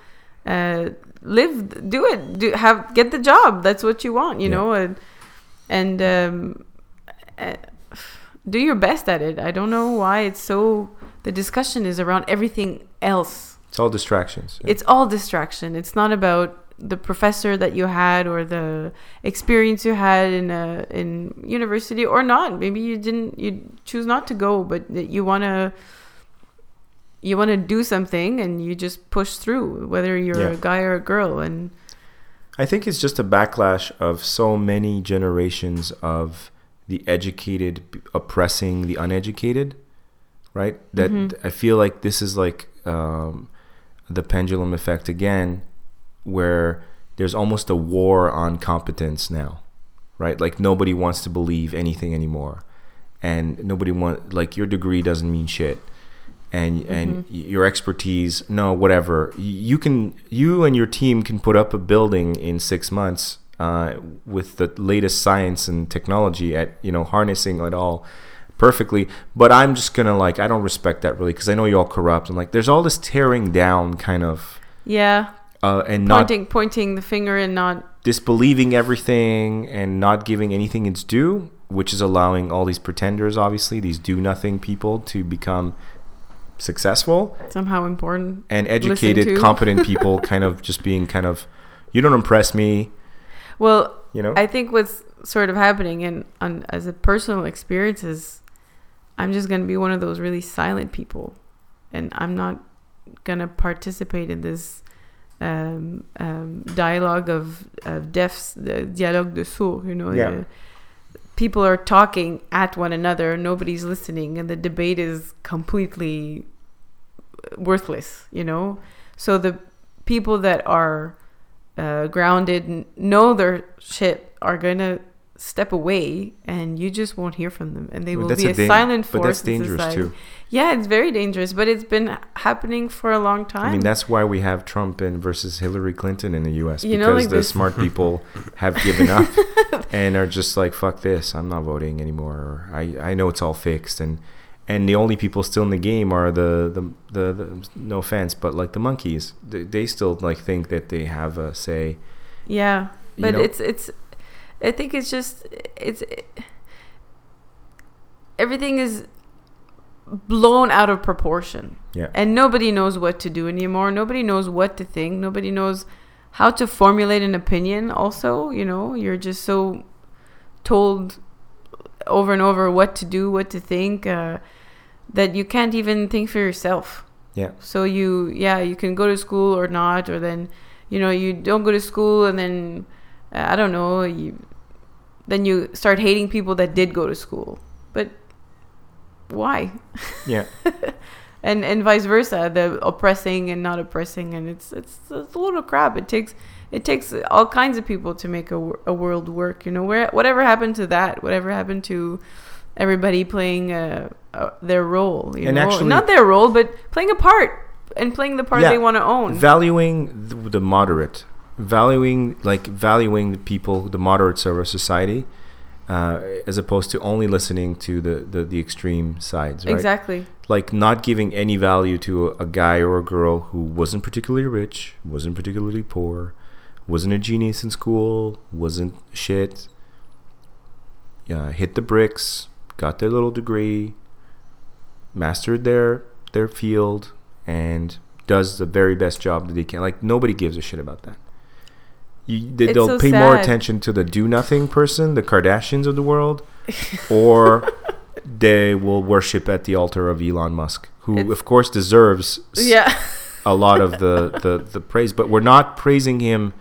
S5: uh, live, do it, do have get the job. That's what you want, you
S1: Yeah.
S5: know, and and um, do your best at it. I don't know why it's so. The discussion is around everything else.
S1: It's all distractions. Yeah.
S5: It's all distraction. It's not about the professor that you had or the experience you had in a in university or not. Maybe you didn't you choose not to go, but you want to you want to do something and you just push through whether you're
S1: Yeah.
S5: a guy or a girl and
S1: I think it's just a backlash of so many generations of the educated oppressing the uneducated, right? That
S5: Mm-hmm.
S1: I feel like this is like um, the pendulum effect again, where there's almost a war on competence now, right? Like nobody wants to believe anything anymore, and nobody want like your degree doesn't mean shit and and your expertise no whatever you can you and your team can put up a building in six months uh, with the latest science and technology at you know harnessing it all perfectly. But i'm just gonna like i don't respect that really because i know you're all corrupt and like there's all this tearing down kind of
S5: yeah.
S1: uh, and not
S5: pointing pointing the finger and not
S1: disbelieving everything and not giving anything its due, which is allowing all these pretenders, obviously, these do nothing people to become successful.
S5: Somehow important.
S1: And educated, competent people kind of just being kind of, you don't impress me,
S5: Well,
S1: you know?
S5: I think what's sort of happening, and on, as a personal experience, is I'm just gonna be one of those really silent people, and I'm not gonna participate in this um, um, dialogue of, of deafs, the dialogue de sourds. You know,
S1: Yeah.
S5: the- people are talking at one another, nobody's listening, and the debate is completely worthless. You know, so the people that are uh, grounded, n- know their shit, are gonna step away, and you just won't hear from them, and they
S1: But
S5: will be a,
S1: dan-
S5: silent
S1: but
S5: force.
S1: that's dangerous
S5: society.
S1: too.
S5: Yeah, it's very dangerous, but it's been happening for a long time.
S1: I mean, that's why we have Trump and versus Hillary Clinton in the U.S.
S5: You
S1: because
S5: know, like
S1: the
S5: this-
S1: smart people have given up and are just like, "Fuck this! I'm not voting anymore." I I know it's all fixed, and and the only people still in the game are the the, the, the no offense, but like the monkeys. They, they still like think that they have a say.
S5: Yeah,
S1: You
S5: but
S1: know-
S5: it's it's. I think it's just it's everything is blown out of proportion.
S1: Yeah.
S5: And nobody knows what to do anymore. Nobody knows what to think. Nobody knows how to formulate an opinion. Also, you know, you're just so told over and over what to do, what to think, uh, that you can't even think for yourself.
S1: Yeah.
S5: So you, yeah, you can go to school or not, or then, you know, you don't go to school and then, uh, I don't know, you, then you start hating people that did go to school. But why?
S1: Yeah.
S5: and and vice versa, the oppressing and not oppressing, and it's it's, it's a little crap. It takes it takes all kinds of people to make a, a world work. You know, where whatever happened to that? Whatever happened to everybody playing uh, uh, their role? You
S1: And
S5: know,
S1: actually-
S5: not their role, but playing a part and playing the part
S1: Yeah.
S5: they want to own.
S1: Valuing the, the moderate, valuing like valuing the people, the moderates of our society, uh, as opposed to only listening to the, the, the extreme sides. Right?
S5: Exactly.
S1: Like not giving any value to a, a guy or a girl who wasn't particularly rich, wasn't particularly poor, wasn't a genius in school, wasn't shit. Yeah, hit the bricks, got their little degree, mastered their their field, and does the very best job that they can. Like nobody gives a shit about that. You, they, they'll
S5: so
S1: pay more attention to the do nothing person, the Kardashians of the world, or they will worship at the altar of Elon Musk, who
S5: It's-
S1: of course deserves
S5: Yeah.
S1: a lot of the, the, the praise, but we're not praising him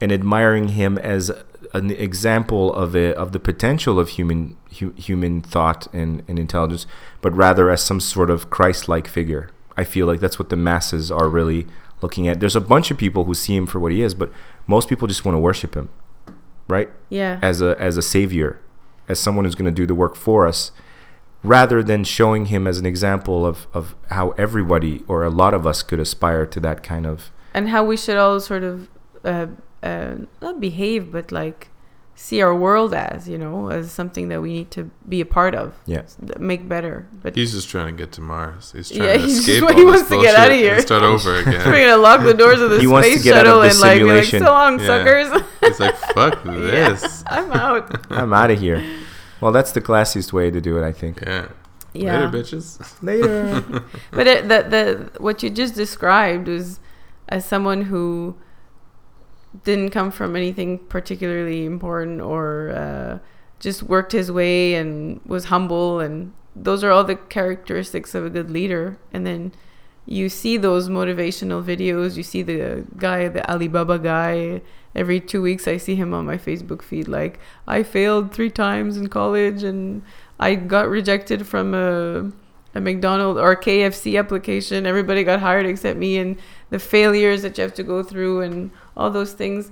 S1: and admiring him as an example of a, of the potential of human hu, human thought and, and intelligence, but rather as some sort of Christ-like figure. I feel like that's what the masses are really looking at. There's a bunch of people who see him for what he is, but most people just want to worship him, right?
S5: Yeah.
S1: As a as a savior, as someone who's going to do the work for us, rather than showing him as an example of, of how everybody or a lot of us could aspire to that kind of
S5: and how we should all sort of uh, uh, not behave, but like see our world as you know as something that we need to be a part of.
S1: Yeah.
S5: make better. But
S2: He's just trying to get to Mars. He's trying
S5: Yeah,
S2: to
S5: he's just- he wants to get out
S2: of
S5: here.
S2: start over again we're
S5: gonna lock the doors of the
S1: He wants to
S5: space
S1: get out of
S5: shuttle
S1: the
S5: and like like, so long,
S2: Yeah.
S5: suckers.
S2: He's like, fuck
S5: Yeah,
S2: this.
S5: I'm out.
S1: I'm out of here. Well, that's the classiest way to do it, I think.
S2: Yeah.
S5: Yeah.
S2: Later, bitches.
S1: Later.
S5: But it, the the what you just described was as someone who didn't come from anything particularly important or uh, just worked his way and was humble and those are all the characteristics of a good leader. And then you see those motivational videos. You see the guy the alibaba guy. Every two weeks i see him on my facebook feed like i failed three times in college and i got rejected from a a McDonald or KFC application. Everybody got hired except me, and the failures that you have to go through, and all those things.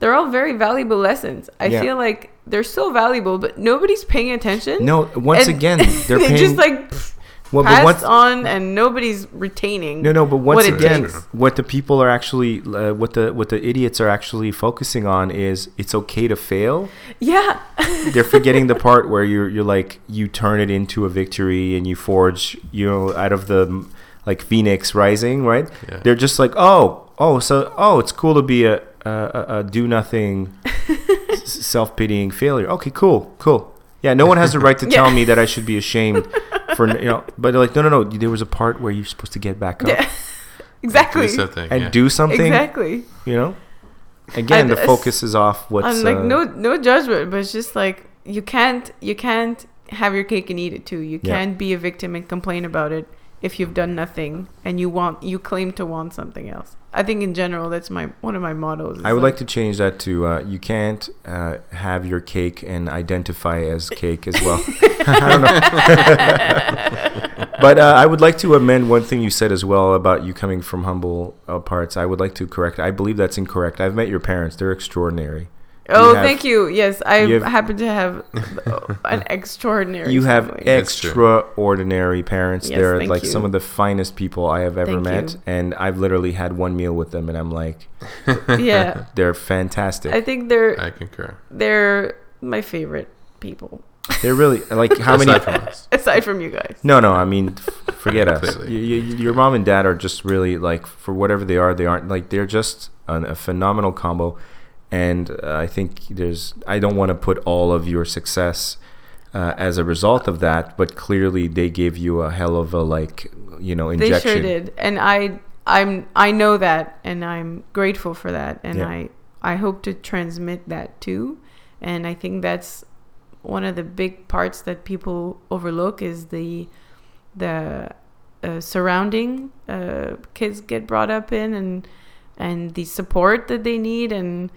S5: They're all very valuable lessons. I
S1: Yeah.
S5: feel like they're so valuable, but nobody's paying attention.
S1: No, once
S5: And
S1: again, they're
S5: they
S1: paying.
S5: just like pff,
S1: well, but
S5: passed
S1: once,
S5: on, and nobody's retaining.
S1: no, no, but once
S5: what
S1: again, what the people are actually, uh, what the what the idiots are actually focusing on is it's okay to fail.
S5: Yeah,
S1: They're forgetting the part where you're you're like you turn it into a victory and you forge, you know, out of the like phoenix rising, right?
S2: Yeah.
S1: They're just like, oh, oh, so oh, it's cool to be a a, a, a do nothing, self pitying failure. Okay, cool, cool. Yeah, no one has the right to tell
S5: Yeah.
S1: me that I should be ashamed for you know. But they're like, no, no, no. There was a part where you're supposed to get back up
S5: yeah, exactly,
S2: Do something.
S1: and
S2: yeah.
S1: do something.
S5: exactly.
S1: You know. Again,
S5: I-
S1: the focus is off what's
S5: I'm like
S1: uh,
S5: no no judgment, but it's just like you can't you can't have your cake and eat it too. You can't be a victim and complain about it if you've done nothing and you want you claim to want something else. I think in general that's my one of my mottos. is
S1: I would like to change that to uh, you can't uh, have your cake and identify as cake as well. I don't know. but uh, I would like to amend one thing you said as well about you coming from humble uh, parts. I would like to correct. I believe that's incorrect. I've met your parents. They're extraordinary.
S5: Oh,
S1: have-
S5: thank you. Yes, I
S1: you have-
S5: happen to have an extraordinary.
S1: You have
S5: family.
S2: That's
S1: extraordinary parents.
S5: Yes,
S1: They're
S5: thank
S1: like
S5: you.
S1: some of the finest people I have ever
S5: Thank
S1: met.
S5: you.
S1: And I've literally had one meal with them, and I'm like,
S5: yeah.
S1: they're fantastic.
S5: I think they're
S2: I concur.
S5: they're my favorite people.
S1: They're really like how many?
S2: Aside from us.
S5: Aside from you guys.
S1: No, no. I mean, f- forget us. You, you, your mom and dad are just really like for whatever they are. They aren't like they're just an, a phenomenal combo. And uh, I think there's. I don't want to put all of your success uh, as a result of that, but clearly they gave you a hell of a like you know injection.
S5: They sure did, and I I'm I know that, and I'm grateful for that, and
S1: Yeah.
S5: I I hope to transmit that too, and I think that's one of the big parts that people overlook is the the uh, surrounding uh, kids get brought up in, and and the support that they need, and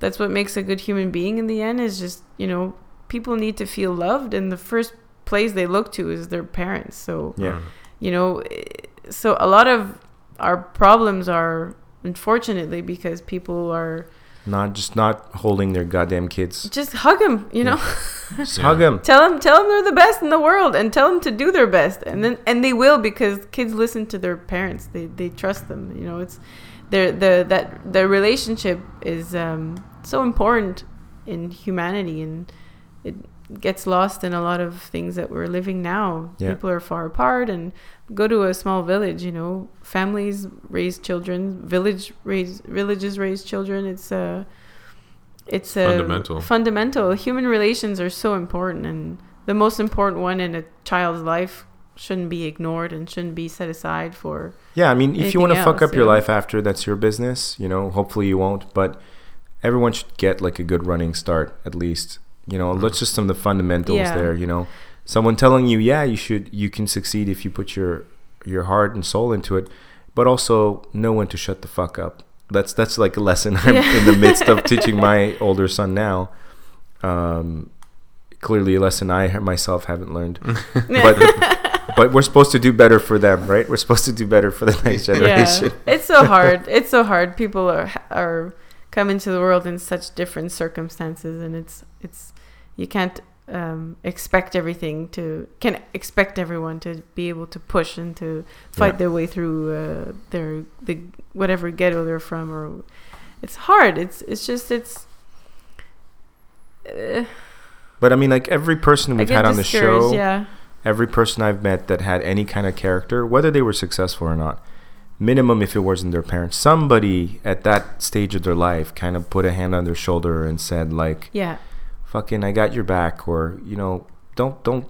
S5: that's what makes a good human being in the end is just you know people need to feel loved, and the first place they look to is their parents. So
S1: Yeah.
S5: you know so a lot of our problems are unfortunately because people are
S1: Not just not holding their goddamn kids.
S5: just hug them you know
S1: Just hug them.
S5: tell them tell them they're the best in the world and tell them to do their best and then and they will because kids listen to their parents they they trust them you know it's their the that the relationship is um so important in humanity and it gets lost in a lot of things that we're living now
S1: Yeah.
S5: people are far apart and go to a small village you know families raise children village raise villages raise children it's a it's a
S2: Fundamental.
S5: fundamental human relations are so important and the most important one in a child's life shouldn't be ignored and shouldn't be set aside for
S1: Yeah, I mean, if you want to fuck up your life after, that's your business. You know, hopefully you won't. But everyone should get like a good running start at least. You know, let's just some of the fundamentals
S5: Yeah.
S1: there. You know, someone telling you, yeah, you should, you can succeed if you put your your heart and soul into it, but also know when to shut the fuck up. That's that's like a lesson I'm in the midst of teaching my older son now. Um, clearly, a lesson I myself haven't learned, but. But we're supposed to do better for them, right? We're supposed to do better for the next generation.
S5: yeah it's so hard it's so hard people are are come into the world in such different circumstances and it's it's you can't um, expect everything to can expect everyone to be able to push and to fight
S1: Yeah.
S5: their way through uh, their the whatever ghetto they're from or it's hard it's it's just it's uh,
S1: But I mean, like every person we've had on the show,
S5: yeah
S1: every person I've met that had any kind of character, whether they were successful or not, minimum if it wasn't their parents, somebody at that stage of their life kind of put a hand on their shoulder and said, like,
S5: yeah
S1: "Fucking, I got your back," or you know, "Don't, don't."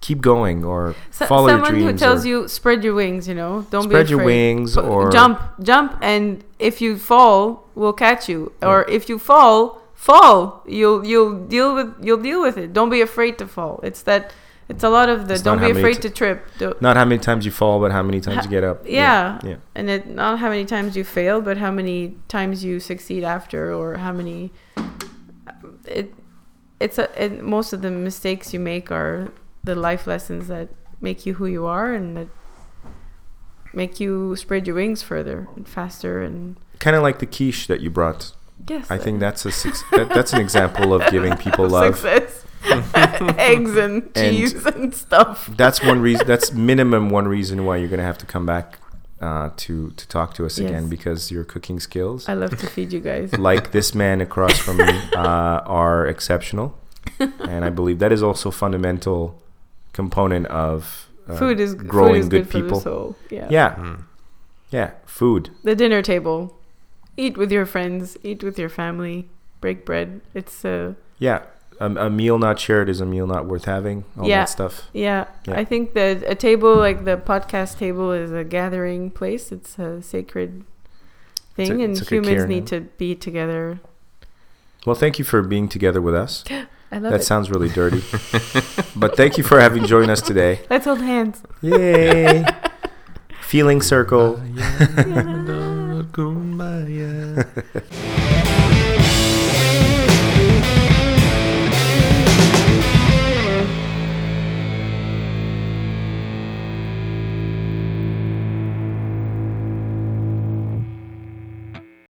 S1: Keep going, or
S5: So-
S1: follow your dreams.
S5: someone who tells you spread your wings you know don't
S1: Spread
S5: be
S1: your
S5: afraid.
S1: wings,
S5: Pu-
S1: or-
S5: jump jump and if you fall we'll catch you or if you fall fall you'll you'll deal with you'll deal with it don't be afraid to fall it's that it's a lot of the
S1: It's
S5: don't be afraid
S1: t-
S5: to trip Don't-
S1: not how many times you fall, but how many times you get up.
S5: yeah,
S1: yeah.
S5: and it not how many times you fail but how many times you succeed after or how many it it's a it, most of the mistakes you make are the life lessons that make you who you are and that make you spread your wings further and faster and
S1: Kind of like the quiche that you brought.
S5: yes
S1: I think that's a that, that's an example of giving people love.
S5: success eggs and cheese and, stuff.
S1: that's one reason that's minimum one reason why you're gonna have to come back uh, to to talk to us
S5: Yes.
S1: again because your cooking skills
S5: i love to feed you guys.
S1: like this man across from me uh, are exceptional. And i believe that is also fundamental component of uh,
S5: food is
S1: growing
S5: food is
S1: good,
S5: good, for
S1: people.
S5: the soul. Yeah.
S1: Yeah. Yeah. Food.
S5: The dinner table. Eat with your friends. Eat with your family. Break bread. It's uh
S1: yeah a, a meal not shared is a meal not worth having all
S5: Yeah.
S1: that stuff
S5: yeah,
S1: Yeah.
S5: i think that a table like the podcast table is a gathering place it's a sacred thing
S1: a-
S5: and
S1: it's like
S5: humans
S1: cairn,
S5: need
S1: huh?
S5: to be together
S1: well thank you for being together with us
S5: i love
S1: that
S5: it
S1: sounds really dirty but thank you for having joined us today
S5: let's hold hands
S1: Yay! Feeling circle.
S2: Kumbaya.